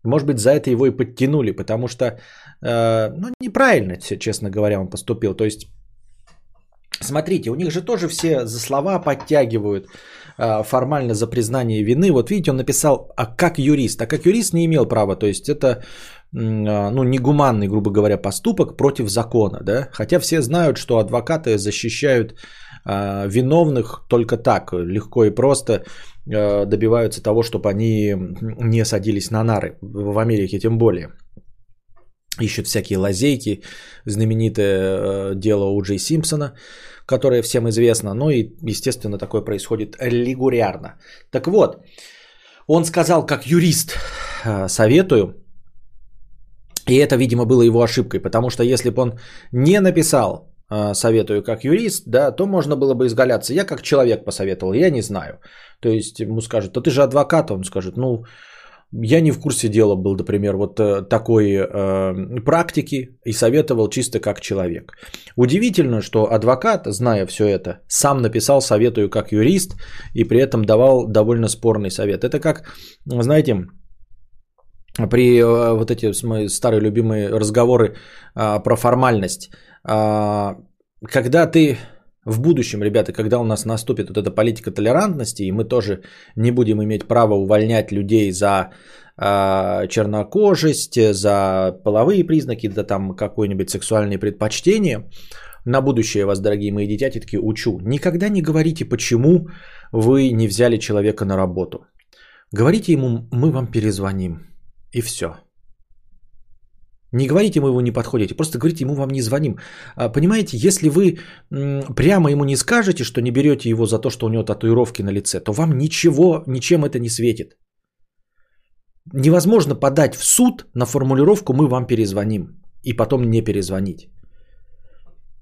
может быть за это его и подтянули, потому что, э, ну неправильно, честно говоря, он поступил. То есть, смотрите, у них же тоже все за слова подтягивают э, формально за признание вины. Вот видите, он написал, а как юрист, а как юрист не имел права, то есть это ну, негуманный, грубо говоря, поступок против закона, да, хотя все знают, что адвокаты защищают э, виновных только так, легко и просто э, добиваются того, чтобы они не садились на нары, в Америке тем более. ищут всякие лазейки, знаменитое э, дело у Джей Симпсона, которое всем известно, ну и, естественно, такое происходит регулярно. Так вот, он сказал, как юрист, э, советую, и это, видимо, было его ошибкой, потому что если бы он не написал э, советую как юрист, да, то можно было бы изгаляться. Я как человек посоветовал, я не знаю. То есть ему скажут, да ты же адвокат, он скажет, ну, я не в курсе дела был, например, вот э, такой э, практики и советовал чисто как человек. Удивительно, что адвокат, зная все это, сам написал советую как юрист и при этом давал довольно спорный совет. Это как, знаете, при э, вот эти мои старые любимые разговоры э, про формальность. Э, когда ты в будущем, ребята, когда у нас наступит вот эта политика толерантности, и мы тоже не будем иметь права увольнять людей за э, чернокожесть, за половые признаки, да там какое-нибудь сексуальные предпочтения, на будущее вас, дорогие мои детятитки, учу. Никогда не говорите, почему вы не взяли человека на работу. Говорите ему, мы вам перезвоним. И все. Не говорите ему, его не подходите, просто говорите ему, вам не звоним. А, понимаете, если вы прямо ему не скажете, что не берете его за то, что у него татуировки на лице, то вам ничего, ничем это не светит. Невозможно подать в суд на формулировку «мы вам перезвоним» и потом не перезвонить.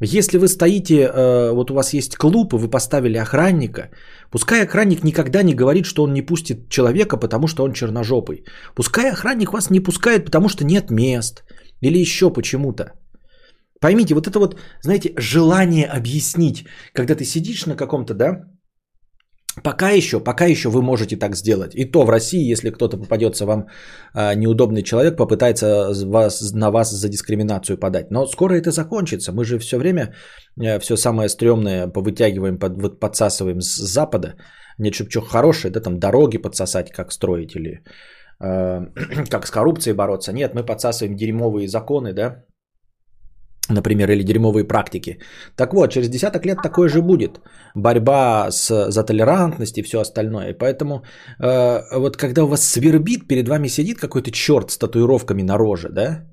Если вы стоите, э, вот у вас есть клуб, и вы поставили охранника, пускай охранник никогда не говорит, что он не пустит человека, потому что он черножопый. Пускай охранник вас не пускает, потому что нет мест или еще почему-то. Поймите, вот это вот, знаете, желание объяснить, когда ты сидишь на каком-то, да, Пока еще, пока еще вы можете так сделать. И то в России, если кто-то попадется вам а, неудобный человек, попытается вас, на вас за дискриминацию подать. Но скоро это закончится. Мы же все время а, все самое стрёмное повытягиваем, под, вот, подсасываем с Запада. Нет, чтобы что хорошее, да, там дороги подсосать, как строить или э, [CLEARS THROAT] как с коррупцией бороться. Нет, мы подсасываем дерьмовые законы, да, например, или дерьмовые практики. Так вот, через десяток лет такое же будет. Борьба с, за толерантность и все остальное. Поэтому э, вот когда у вас свербит, перед вами сидит какой-то черт с татуировками на роже, да?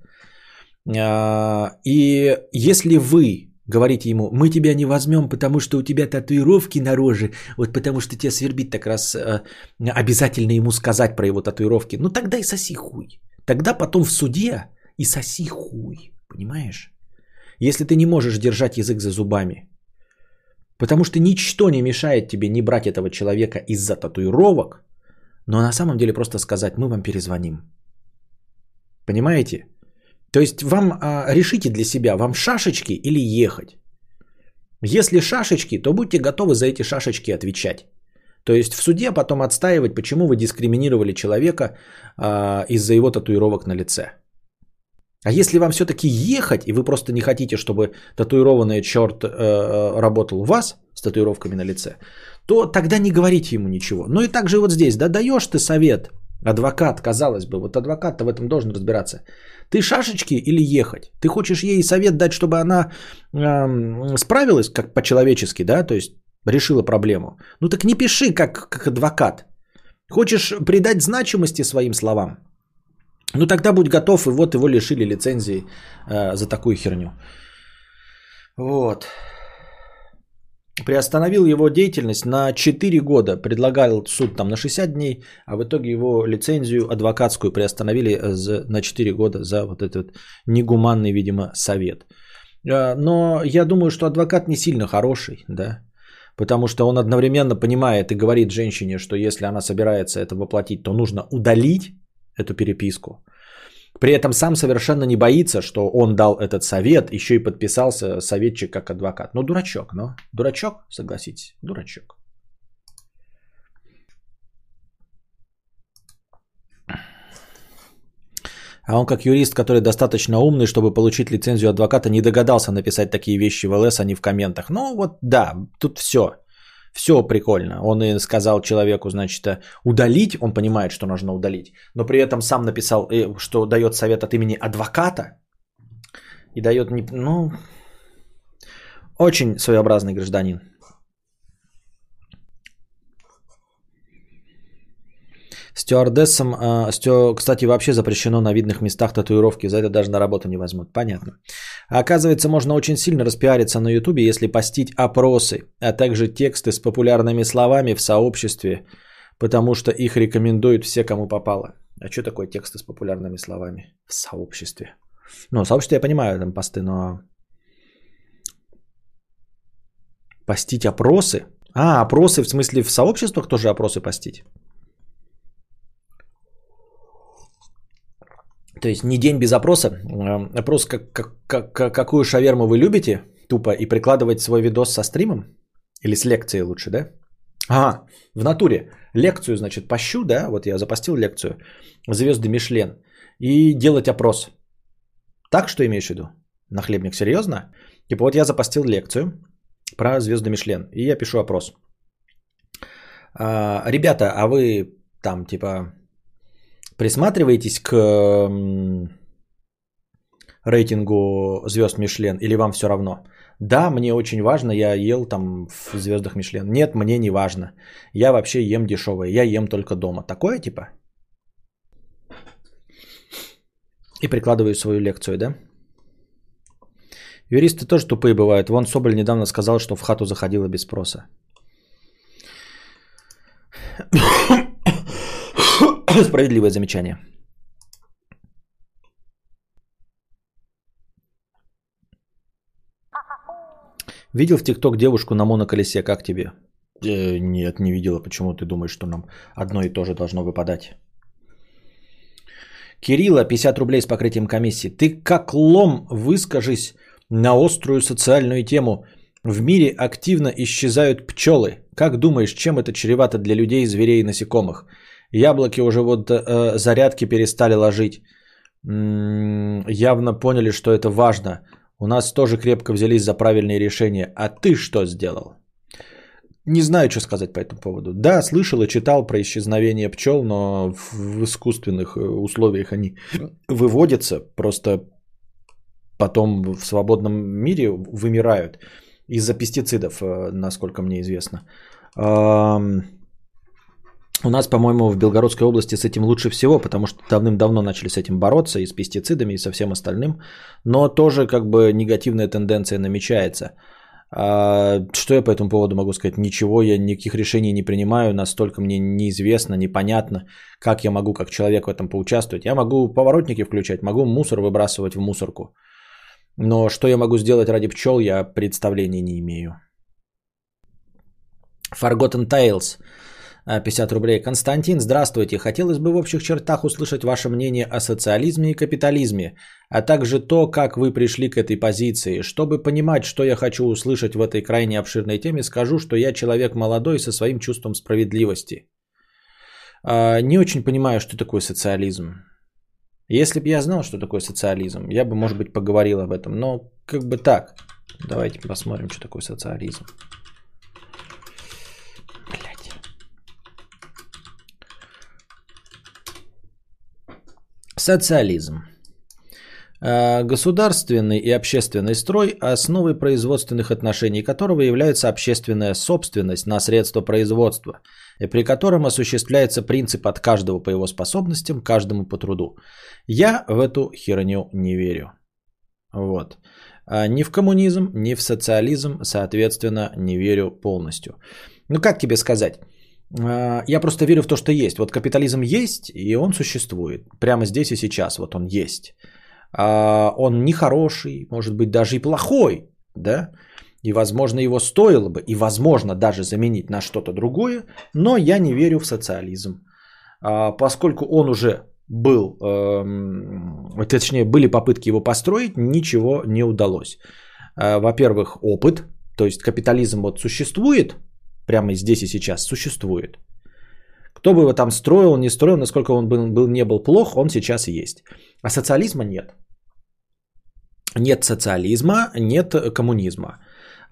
Э, и если вы говорите ему, мы тебя не возьмем, потому что у тебя татуировки на роже, вот потому что тебя свербит так раз э, обязательно ему сказать про его татуировки, ну тогда и соси хуй. Тогда потом в суде и соси хуй, понимаешь? Если ты не можешь держать язык за зубами. Потому что ничто не мешает тебе не брать этого человека из-за татуировок, но на самом деле просто сказать, мы вам перезвоним. Понимаете? То есть вам а, решите для себя, вам шашечки или ехать. Если шашечки, то будьте готовы за эти шашечки отвечать. То есть в суде потом отстаивать, почему вы дискриминировали человека а, из-за его татуировок на лице. А если вам все-таки ехать, и вы просто не хотите, чтобы татуированный черт э, работал у вас с татуировками на лице, то тогда не говорите ему ничего. Ну и также вот здесь, да, даешь ты совет, адвокат, казалось бы, вот адвокат-то в этом должен разбираться. Ты шашечки или ехать? Ты хочешь ей совет дать, чтобы она э, справилась как по-человечески, да, то есть решила проблему. Ну так не пиши как, как адвокат. Хочешь придать значимости своим словам? Ну тогда будь готов, и вот его лишили лицензии э, за такую херню. Вот. Приостановил его деятельность на 4 года. Предлагал суд там на 60 дней, а в итоге его лицензию адвокатскую приостановили э, за, на 4 года за вот этот негуманный, видимо, совет. Э, но я думаю, что адвокат не сильно хороший, да. Потому что он одновременно понимает и говорит женщине, что если она собирается это воплотить, то нужно удалить эту переписку. При этом сам совершенно не боится, что он дал этот совет, еще и подписался советчик как адвокат. Ну, дурачок, но дурачок, согласитесь, дурачок. А он как юрист, который достаточно умный, чтобы получить лицензию адвоката, не догадался написать такие вещи в ЛС, а не в комментах. Ну вот да, тут все. Все прикольно. Он и сказал человеку, значит, э, удалить, он понимает, что нужно удалить, но при этом сам написал, э, что дает совет от имени адвоката и дает, ну, очень своеобразный гражданин. Стюардессам, э, стю... кстати, вообще запрещено на видных местах татуировки, за это даже на работу не возьмут. Понятно. Оказывается, можно очень сильно распиариться на Ютубе, если постить опросы, а также тексты с популярными словами в сообществе, потому что их рекомендуют все, кому попало. А что такое тексты с популярными словами в сообществе? Ну, сообщество я понимаю, там посты, но... Постить опросы? А, опросы в смысле в сообществах тоже опросы постить? То есть не день без опроса. Э, опрос, как, как, как, какую шаверму вы любите, тупо, и прикладывать свой видос со стримом? Или с лекцией лучше, да? А, в натуре. Лекцию, значит, пощу, да? Вот я запостил лекцию. Звезды Мишлен. И делать опрос. Так что имеешь в виду? Нахлебник, серьезно? Типа вот я запостил лекцию про звезды Мишлен. И я пишу опрос. А, ребята, а вы там типа присматриваетесь к рейтингу звезд Мишлен или вам все равно? Да, мне очень важно, я ел там в звездах Мишлен. Нет, мне не важно. Я вообще ем дешевое, я ем только дома. Такое типа? И прикладываю свою лекцию, да? Юристы тоже тупые бывают. Вон Соболь недавно сказал, что в хату заходила без спроса. [COUGHS] Справедливое замечание. Видел в ТикТок девушку на моноколесе, как тебе? Э, нет, не видела. Почему ты думаешь, что нам одно и то же должно выпадать? Кирилла, 50 рублей с покрытием комиссии. Ты как лом выскажись на острую социальную тему. В мире активно исчезают пчелы. Как думаешь, чем это чревато для людей, зверей и насекомых? Яблоки уже вот э, зарядки перестали ложить. Явно поняли, что это важно. У нас тоже крепко взялись за правильные решения. А ты что сделал? Не знаю, что сказать по этому поводу. Да, слышал и читал про исчезновение пчел, но в искусственных э, условиях они выводятся, просто потом в свободном мире вымирают из-за пестицидов, э, насколько мне известно. У нас, по-моему, в Белгородской области с этим лучше всего, потому что давным-давно начали с этим бороться и с пестицидами, и со всем остальным. Но тоже как бы негативная тенденция намечается. А, что я по этому поводу могу сказать? Ничего, я никаких решений не принимаю, настолько мне неизвестно, непонятно, как я могу как человек в этом поучаствовать. Я могу поворотники включать, могу мусор выбрасывать в мусорку. Но что я могу сделать ради пчел, я представления не имею. Forgotten Tales. 50 рублей. Константин, здравствуйте. Хотелось бы в общих чертах услышать ваше мнение о социализме и капитализме, а также то, как вы пришли к этой позиции. Чтобы понимать, что я хочу услышать в этой крайне обширной теме, скажу, что я человек молодой со своим чувством справедливости. А, не очень понимаю, что такое социализм. Если бы я знал, что такое социализм, я бы, может быть, поговорил об этом. Но как бы так. Давайте посмотрим, что такое социализм. Социализм. А, государственный и общественный строй – основой производственных отношений которого является общественная собственность на средства производства, и при котором осуществляется принцип от каждого по его способностям, каждому по труду. Я в эту херню не верю. Вот. А ни в коммунизм, ни в социализм, соответственно, не верю полностью. Ну как тебе сказать? А, я просто верю в то, что есть. Вот капитализм есть, и он существует. Прямо здесь и сейчас. Вот он есть. А, он не хороший, может быть, даже и плохой, да? И, возможно, его стоило бы, и, возможно, даже заменить на что-то другое, но я не верю в социализм. А, поскольку он уже был, эм, точнее, были попытки его построить, ничего не удалось. Во-первых, опыт, то есть капитализм вот существует, прямо здесь и сейчас существует. Кто бы его там строил, не строил, насколько он был, был, не был плох, он сейчас есть. А социализма нет. Нет социализма, нет коммунизма.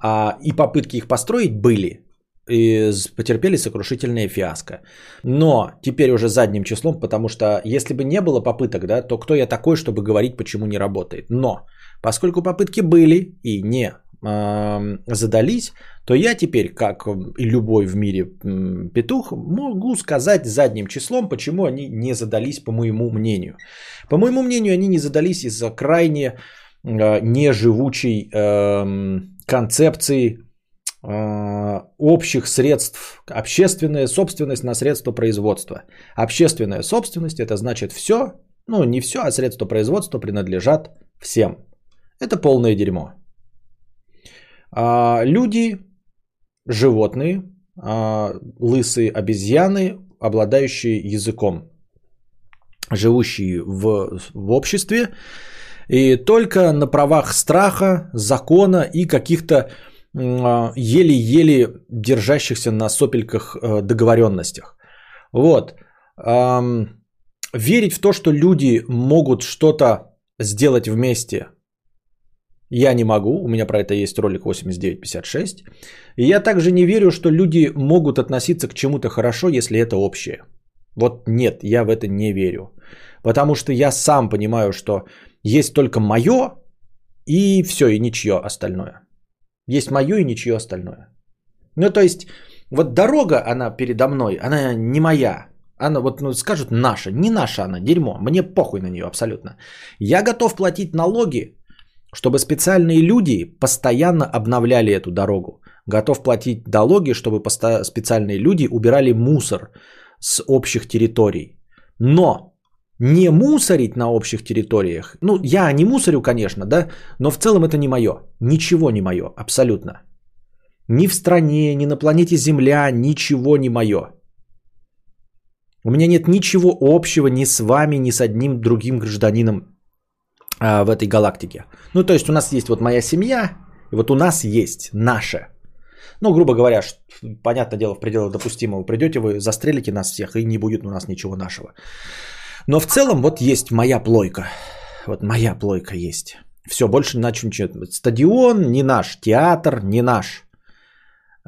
А, и попытки их построить были, и потерпели сокрушительное фиаско. Но теперь уже задним числом, потому что если бы не было попыток, да, то кто я такой, чтобы говорить, почему не работает. Но поскольку попытки были и не задались, то я теперь, как и любой в мире петух, могу сказать задним числом, почему они не задались, по моему мнению. По моему мнению, они не задались из-за крайне э, неживучей концепции э, общих средств, общественная собственность на средства производства. Общественная собственность это значит все, ну не все, а средства производства принадлежат всем. Это полное дерьмо. А, люди, животные, а, лысые обезьяны, обладающие языком, живущие в, в обществе, и только на правах страха, закона и каких-то а, еле-еле держащихся на сопельках э, договоренностях. Вот. Верить в то, что люди могут что-то сделать вместе, я не могу. У меня про это есть ролик 8956. И я также не верю, что люди могут относиться к чему-то хорошо, если это общее. Вот нет, я в это не верю. Потому что я сам понимаю, что есть только мое и все, и ничье остальное. Есть мое и ничье остальное. Ну, то есть, вот дорога, она передо мной, она не моя. Она вот ну, скажут наша, не наша она, дерьмо. Мне похуй на нее абсолютно. Я готов платить налоги, чтобы специальные люди постоянно обновляли эту дорогу. Готов платить налоги, чтобы специальные люди убирали мусор с общих территорий. Но не мусорить на общих территориях. Ну, я не мусорю, конечно, да, но в целом это не мое. Ничего не мое, абсолютно. Ни в стране, ни на планете Земля, ничего не мое. У меня нет ничего общего ни с вами, ни с одним другим гражданином а, в этой галактике. Ну, то есть у нас есть вот моя семья, и вот у нас есть наша. Ну, грубо говоря, понятное дело, в пределах допустимого. Придете вы, застрелите нас всех, и не будет у нас ничего нашего. Но в целом вот есть моя плойка. Вот моя плойка есть. Все, больше иначе ничего. Стадион не наш, театр не наш.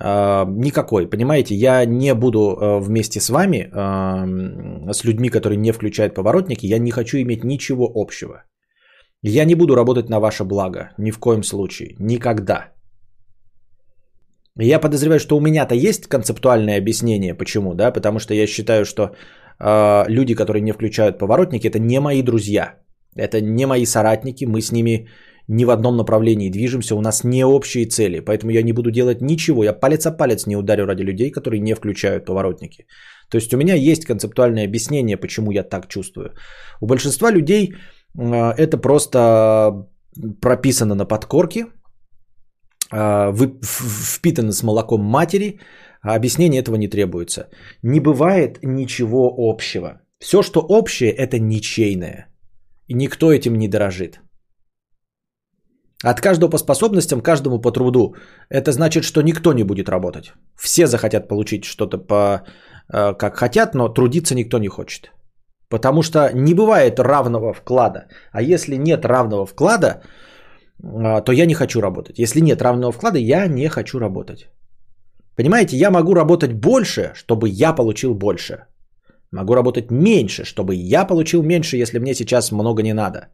Э, никакой, понимаете, я не буду э, вместе с вами, с людьми, которые не включают поворотники, я не хочу иметь ничего общего. Я не буду работать на ваше благо, ни в коем случае, никогда. Я подозреваю, что у меня-то есть концептуальное объяснение, почему, да, потому что я считаю, что э, люди, которые не включают поворотники, это не мои друзья, это не мои соратники, мы с ними ни в одном направлении движемся, у нас не общие цели, поэтому я не буду делать ничего, я палец о палец не ударю ради людей, которые не включают поворотники. То есть у меня есть концептуальное объяснение, почему я так чувствую. У большинства людей это просто прописано на подкорке, э, впитано с молоком матери, а объяснение этого не требуется. Не бывает ничего общего. Все, что общее, это ничейное. И никто этим не дорожит. От каждого по способностям, каждому по труду. Это значит, что никто не будет работать. Все захотят получить что-то по, э, как хотят, но трудиться никто не хочет. Потому что не бывает равного вклада. А если нет равного вклада, э, то я не хочу работать. Если нет равного вклада, я не хочу работать. Понимаете, я могу работать больше, чтобы я получил больше. Могу работать меньше, чтобы я получил меньше, если мне сейчас много не надо.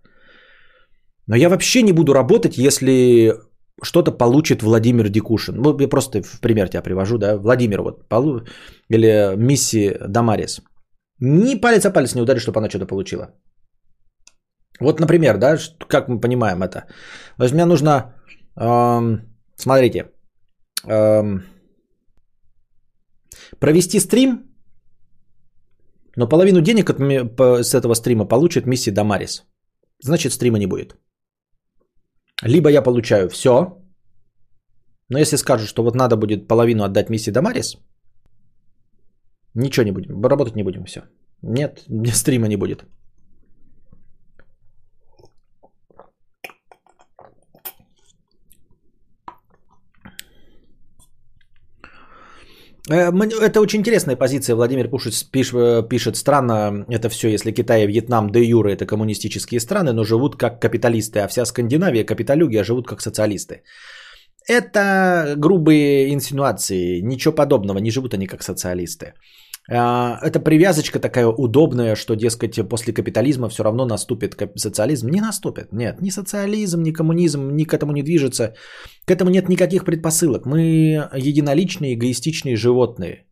Но я вообще не буду работать, если что-то получит Владимир Дикушин. Ну, я просто в пример тебя привожу, да. Владимир вот, или Мисси Дамарис. Ни палец о палец не ударит, чтобы она что-то получила. Вот, например, да, как мы понимаем это. То есть мне нужно, эм, смотрите, эм, провести стрим, но половину денег от, с этого стрима получит Мисси Дамарис. Значит, стрима не будет. Либо я получаю все, но если скажут, что вот надо будет половину отдать миссии Дамарис, ничего не будем, работать не будем, все. Нет, [LAUGHS] стрима не будет. Э, это очень интересная позиция. Владимир пишет, э, пишет, странно это все, если Китай и Вьетнам де юры это коммунистические страны, но живут как капиталисты, а вся Скандинавия капиталюги, а живут как социалисты. Это грубые инсинуации, ничего подобного, не живут они как социалисты. А, Это привязочка такая удобная, что, дескать, после капитализма все равно наступит социализм. Не наступит. Нет, ни социализм, ни коммунизм, ни к этому не движется. К этому нет никаких предпосылок. Мы единоличные, эгоистичные животные.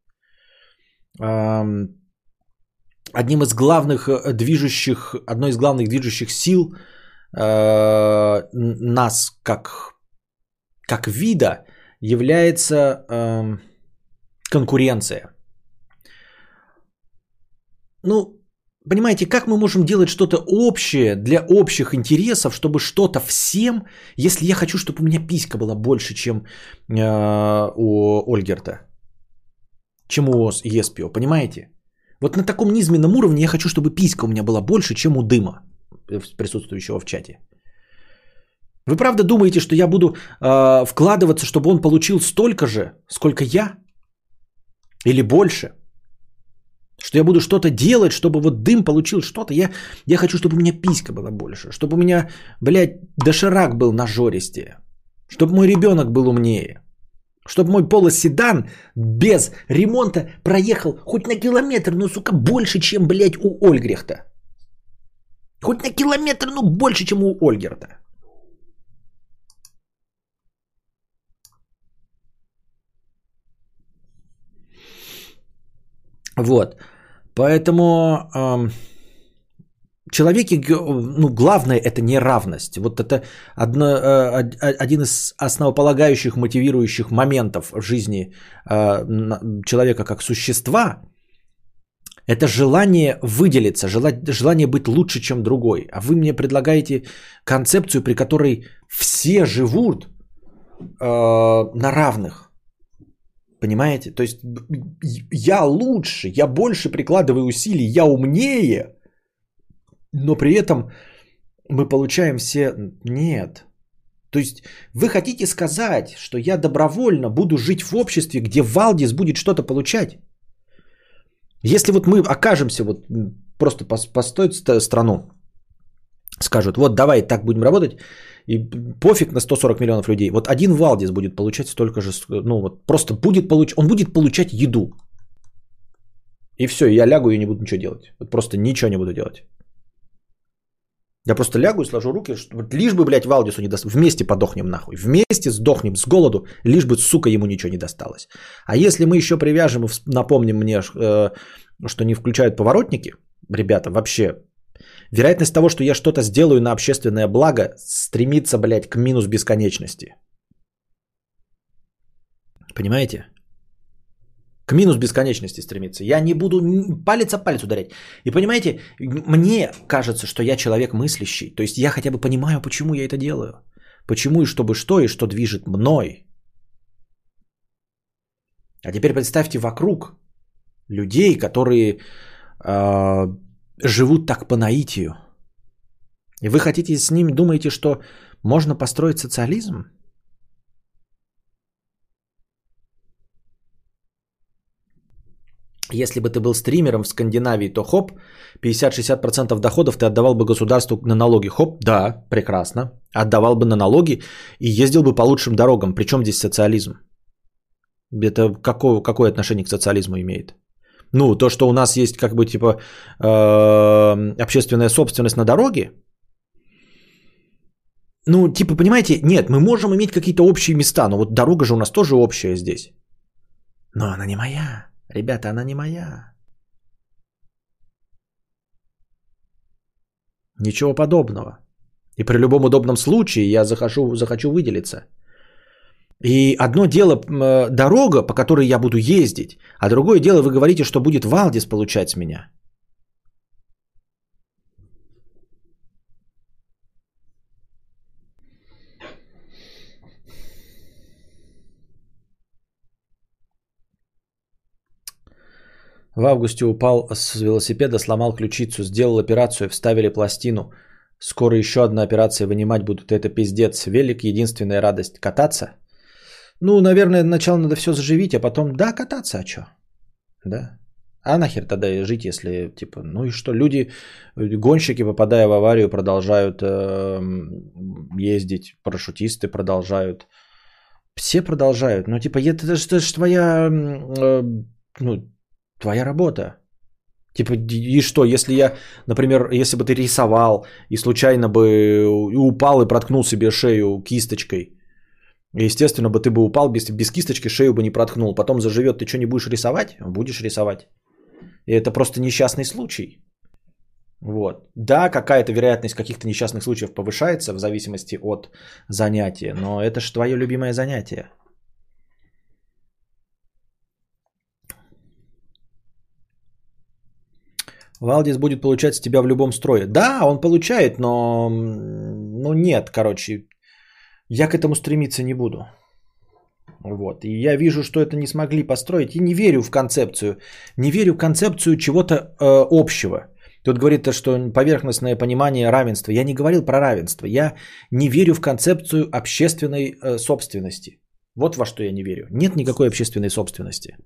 Одним из главных э, движущих, одной из главных движущих сил э, нас как, как вида является эм, конкуренция. Ну, понимаете, как мы можем делать что-то общее для общих интересов, чтобы что-то всем, если я хочу, чтобы у меня писька была больше, чем э, у Ольгерта, чем у Еспио, понимаете? Вот на таком низменном уровне я хочу, чтобы писька у меня была больше, чем у дыма, э, присутствующего в чате. Вы правда думаете, что я буду э, вкладываться, чтобы он получил столько же, сколько я? Или больше? Что я буду что-то делать, чтобы вот дым получил что-то. Я, я хочу, чтобы у меня писька была больше. Чтобы у меня, блядь, доширак был нажористее. Чтобы мой ребенок был умнее. Чтобы мой полоседан без ремонта проехал хоть на километр, но, сука, больше, чем, блядь, у Ольгрехта. Хоть на километр, ну, больше, чем у Ольгерта. Вот. Поэтому эм, человеке, ну, главное это неравность. Вот это одно, э, од- один из основополагающих, мотивирующих моментов в жизни э, человека как существа. Это желание выделиться, жела- желание быть лучше, чем другой. А вы мне предлагаете концепцию, при которой все живут э, на равных. Понимаете? То есть я лучше, я больше прикладываю усилий, я умнее, но при этом мы получаем все... Нет. То есть вы хотите сказать, что я добровольно буду жить в обществе, где Валдис будет что-то получать? Если вот мы окажемся, вот просто пос- построить ст- страну, скажут, вот давай так будем работать, и пофиг на 140 миллионов людей. Вот один Валдис будет получать столько же, ну вот просто будет получать, он будет получать еду. И все, я лягу и не буду ничего делать. Вот просто ничего не буду делать. Я просто лягу и сложу руки, что вот лишь бы, блядь, Валдису не досталось. Вместе подохнем нахуй. Вместе сдохнем с голоду, лишь бы, сука, ему ничего не досталось. А если мы еще привяжем и напомним мне, э, что не включают поворотники, ребята, вообще, вероятность того, что я что-то сделаю на общественное благо, стремится, блядь, к минус бесконечности. Понимаете? К минус бесконечности стремится. Я не буду палец о палец ударять. И понимаете, мне кажется, что я человек мыслящий. То есть я хотя бы понимаю, почему я это делаю. Почему и чтобы что, и что движет мной. А теперь представьте вокруг людей, которые э, живут так по наитию. И вы хотите с ними, думаете, что можно построить социализм? Если бы ты был стримером в Скандинавии, то хоп, 50-60% доходов ты отдавал бы государству на налоги. Хоп, да, прекрасно. Отдавал бы на налоги и ездил бы по лучшим дорогам. Причем здесь социализм? Это какое, какое отношение к социализму имеет? Ну, то, что у нас есть как бы типа э, общественная собственность на дороге, ну, типа, понимаете, нет, мы можем иметь какие-то общие места, но вот дорога же у нас тоже общая здесь. Но она не моя. Ребята, она не моя. Ничего подобного. И при любом удобном случае я захожу, захочу выделиться. И одно дело м, дорога, по которой я буду ездить, а другое дело вы говорите, что будет Валдис получать меня. В августе упал с велосипеда, сломал ключицу, сделал операцию, вставили пластину. Скоро еще одна операция вынимать будут. Это пиздец. Велик единственная радость. Кататься? Ну, наверное, сначала надо все заживить, а потом, да, кататься, а что? Да. А нахер тогда жить, если, типа, ну и что, люди, гонщики, попадая в аварию, продолжают э, ездить, парашютисты продолжают. Все продолжают. Ну, типа, это же, это же твоя, э, ну, твоя работа. Типа, и что, если я, например, если бы ты рисовал и случайно бы упал и проткнул себе шею кисточкой, естественно бы ты бы упал без, без кисточки, шею бы не проткнул. Потом заживет, ты что, не будешь рисовать? Будешь рисовать. И это просто несчастный случай. Вот. Да, какая-то вероятность каких-то несчастных случаев повышается в зависимости от занятия, но это же твое любимое занятие. Валдис будет получать с тебя в любом строе. Да, он получает, но ну нет, короче, я к этому стремиться не буду. Вот. И я вижу, что это не смогли построить. И не верю в концепцию. Не верю в концепцию чего-то э, общего. Тут говорит, что поверхностное понимание равенства. Я не говорил про равенство. Я не верю в концепцию общественной э, собственности. Вот во что я не верю. Нет никакой общественной собственности.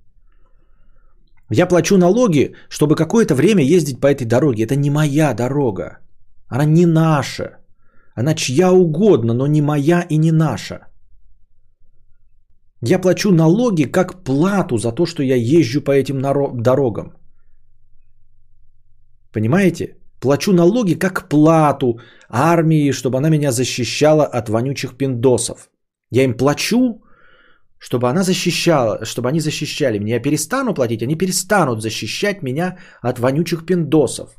Я плачу налоги, чтобы какое-то время ездить по этой дороге. Это не моя дорога. Она не наша. Она чья угодно, но не моя и не наша. Я плачу налоги как плату за то, что я езжу по этим дорогам. Понимаете? Плачу налоги как плату армии, чтобы она меня защищала от вонючих пиндосов. Я им плачу, чтобы она защищала, чтобы они защищали меня. Я перестану платить, они перестанут защищать меня от вонючих пиндосов.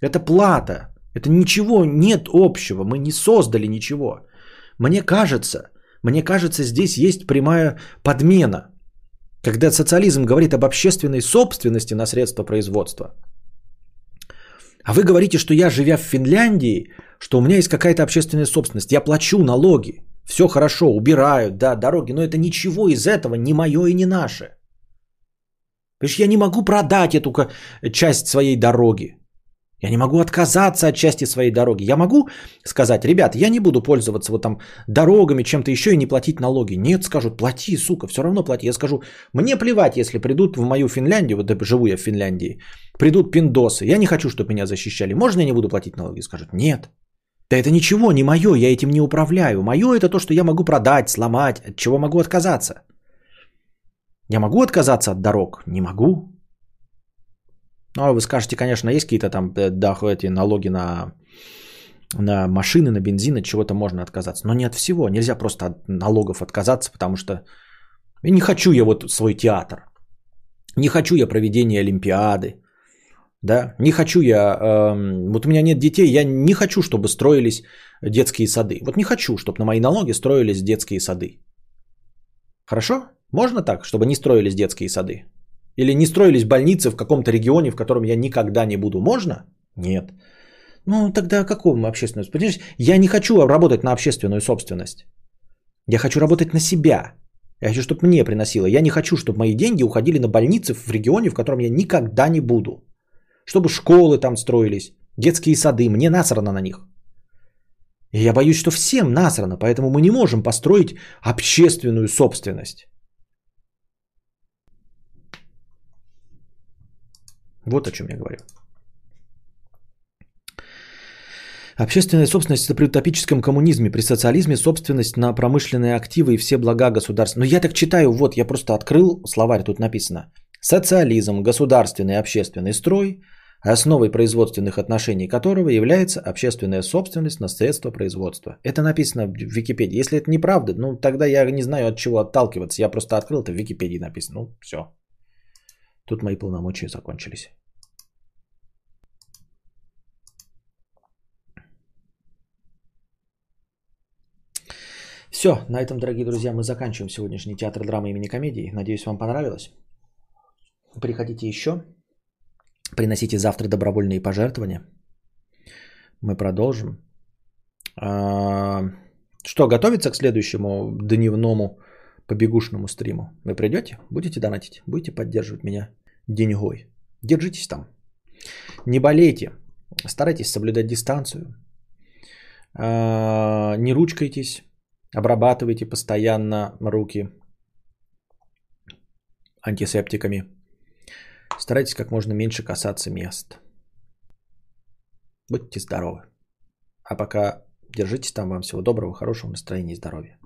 Это плата. Это ничего нет общего. Мы не создали ничего. Мне кажется, мне кажется, здесь есть прямая подмена. Когда социализм говорит об общественной собственности на средства производства. А вы говорите, что я, живя в Финляндии, что у меня есть какая-то общественная собственность. Я плачу налоги. Все хорошо, убирают, да, дороги, но это ничего из этого не мое и не наше. Понимаешь, я не могу продать эту часть своей дороги. Я не могу отказаться от части своей дороги. Я могу сказать, ребят, я не буду пользоваться вот там дорогами, чем-то еще и не платить налоги. Нет, скажут, плати, сука, все равно плати. Я скажу, мне плевать, если придут в мою Финляндию, вот живу я в Финляндии, придут пиндосы. Я не хочу, чтобы меня защищали. Можно я не буду платить налоги? Скажут, нет. Да это ничего, не мое, я этим не управляю. Мое это то, что я могу продать, сломать, от чего могу отказаться. Я могу отказаться от дорог? Не могу. Ну, а вы скажете, конечно, есть какие-то там э, да, эти налоги на, на машины, на бензин, от чего-то можно отказаться. Но не от всего. Нельзя просто от налогов отказаться, потому что не хочу я вот свой театр. Не хочу я проведение Олимпиады. Да? Не хочу я, э, вот у меня нет детей, я не хочу, чтобы строились детские сады. Вот не хочу, чтобы на мои налоги строились детские сады. Хорошо? Можно так, чтобы не строились детские сады? Или не строились больницы в каком-то регионе, в котором я никогда не буду? Можно? Нет. Ну, тогда о каком общественность? Понимаешь, я не хочу работать на общественную собственность. Я хочу работать на себя. Я хочу, чтобы мне приносило. Я не хочу, чтобы мои деньги уходили на больницы в регионе, в котором я никогда не буду. Чтобы школы там строились, детские сады. Мне насрано на них. И я боюсь, что всем насрано, поэтому мы не можем построить общественную собственность. Вот о чем я говорю. Общественная собственность – при утопическом коммунизме, при социализме собственность на промышленные активы и все блага государства. Но я так читаю, вот я просто открыл словарь, тут написано. Социализм – государственный общественный строй, основой производственных отношений которого является общественная собственность на средства производства. Это написано в Википедии. Если это неправда, ну тогда я не знаю от чего отталкиваться. Я просто открыл, это в Википедии написано. Ну все. Тут мои полномочия закончились. Все, на этом, дорогие друзья, мы заканчиваем сегодняшний театр драмы имени комедии. Надеюсь, вам понравилось. Приходите еще. Приносите завтра добровольные пожертвования. Мы продолжим. А, что, готовиться к следующему дневному побегушному стриму? Вы придете? Будете донатить? Будете поддерживать меня деньгой? Держитесь там. Не болейте. Старайтесь соблюдать дистанцию. А, не ручкайтесь Обрабатывайте постоянно руки антисептиками. Старайтесь как можно меньше касаться мест. Будьте здоровы. А пока держитесь там. Вам всего доброго, хорошего настроения и здоровья.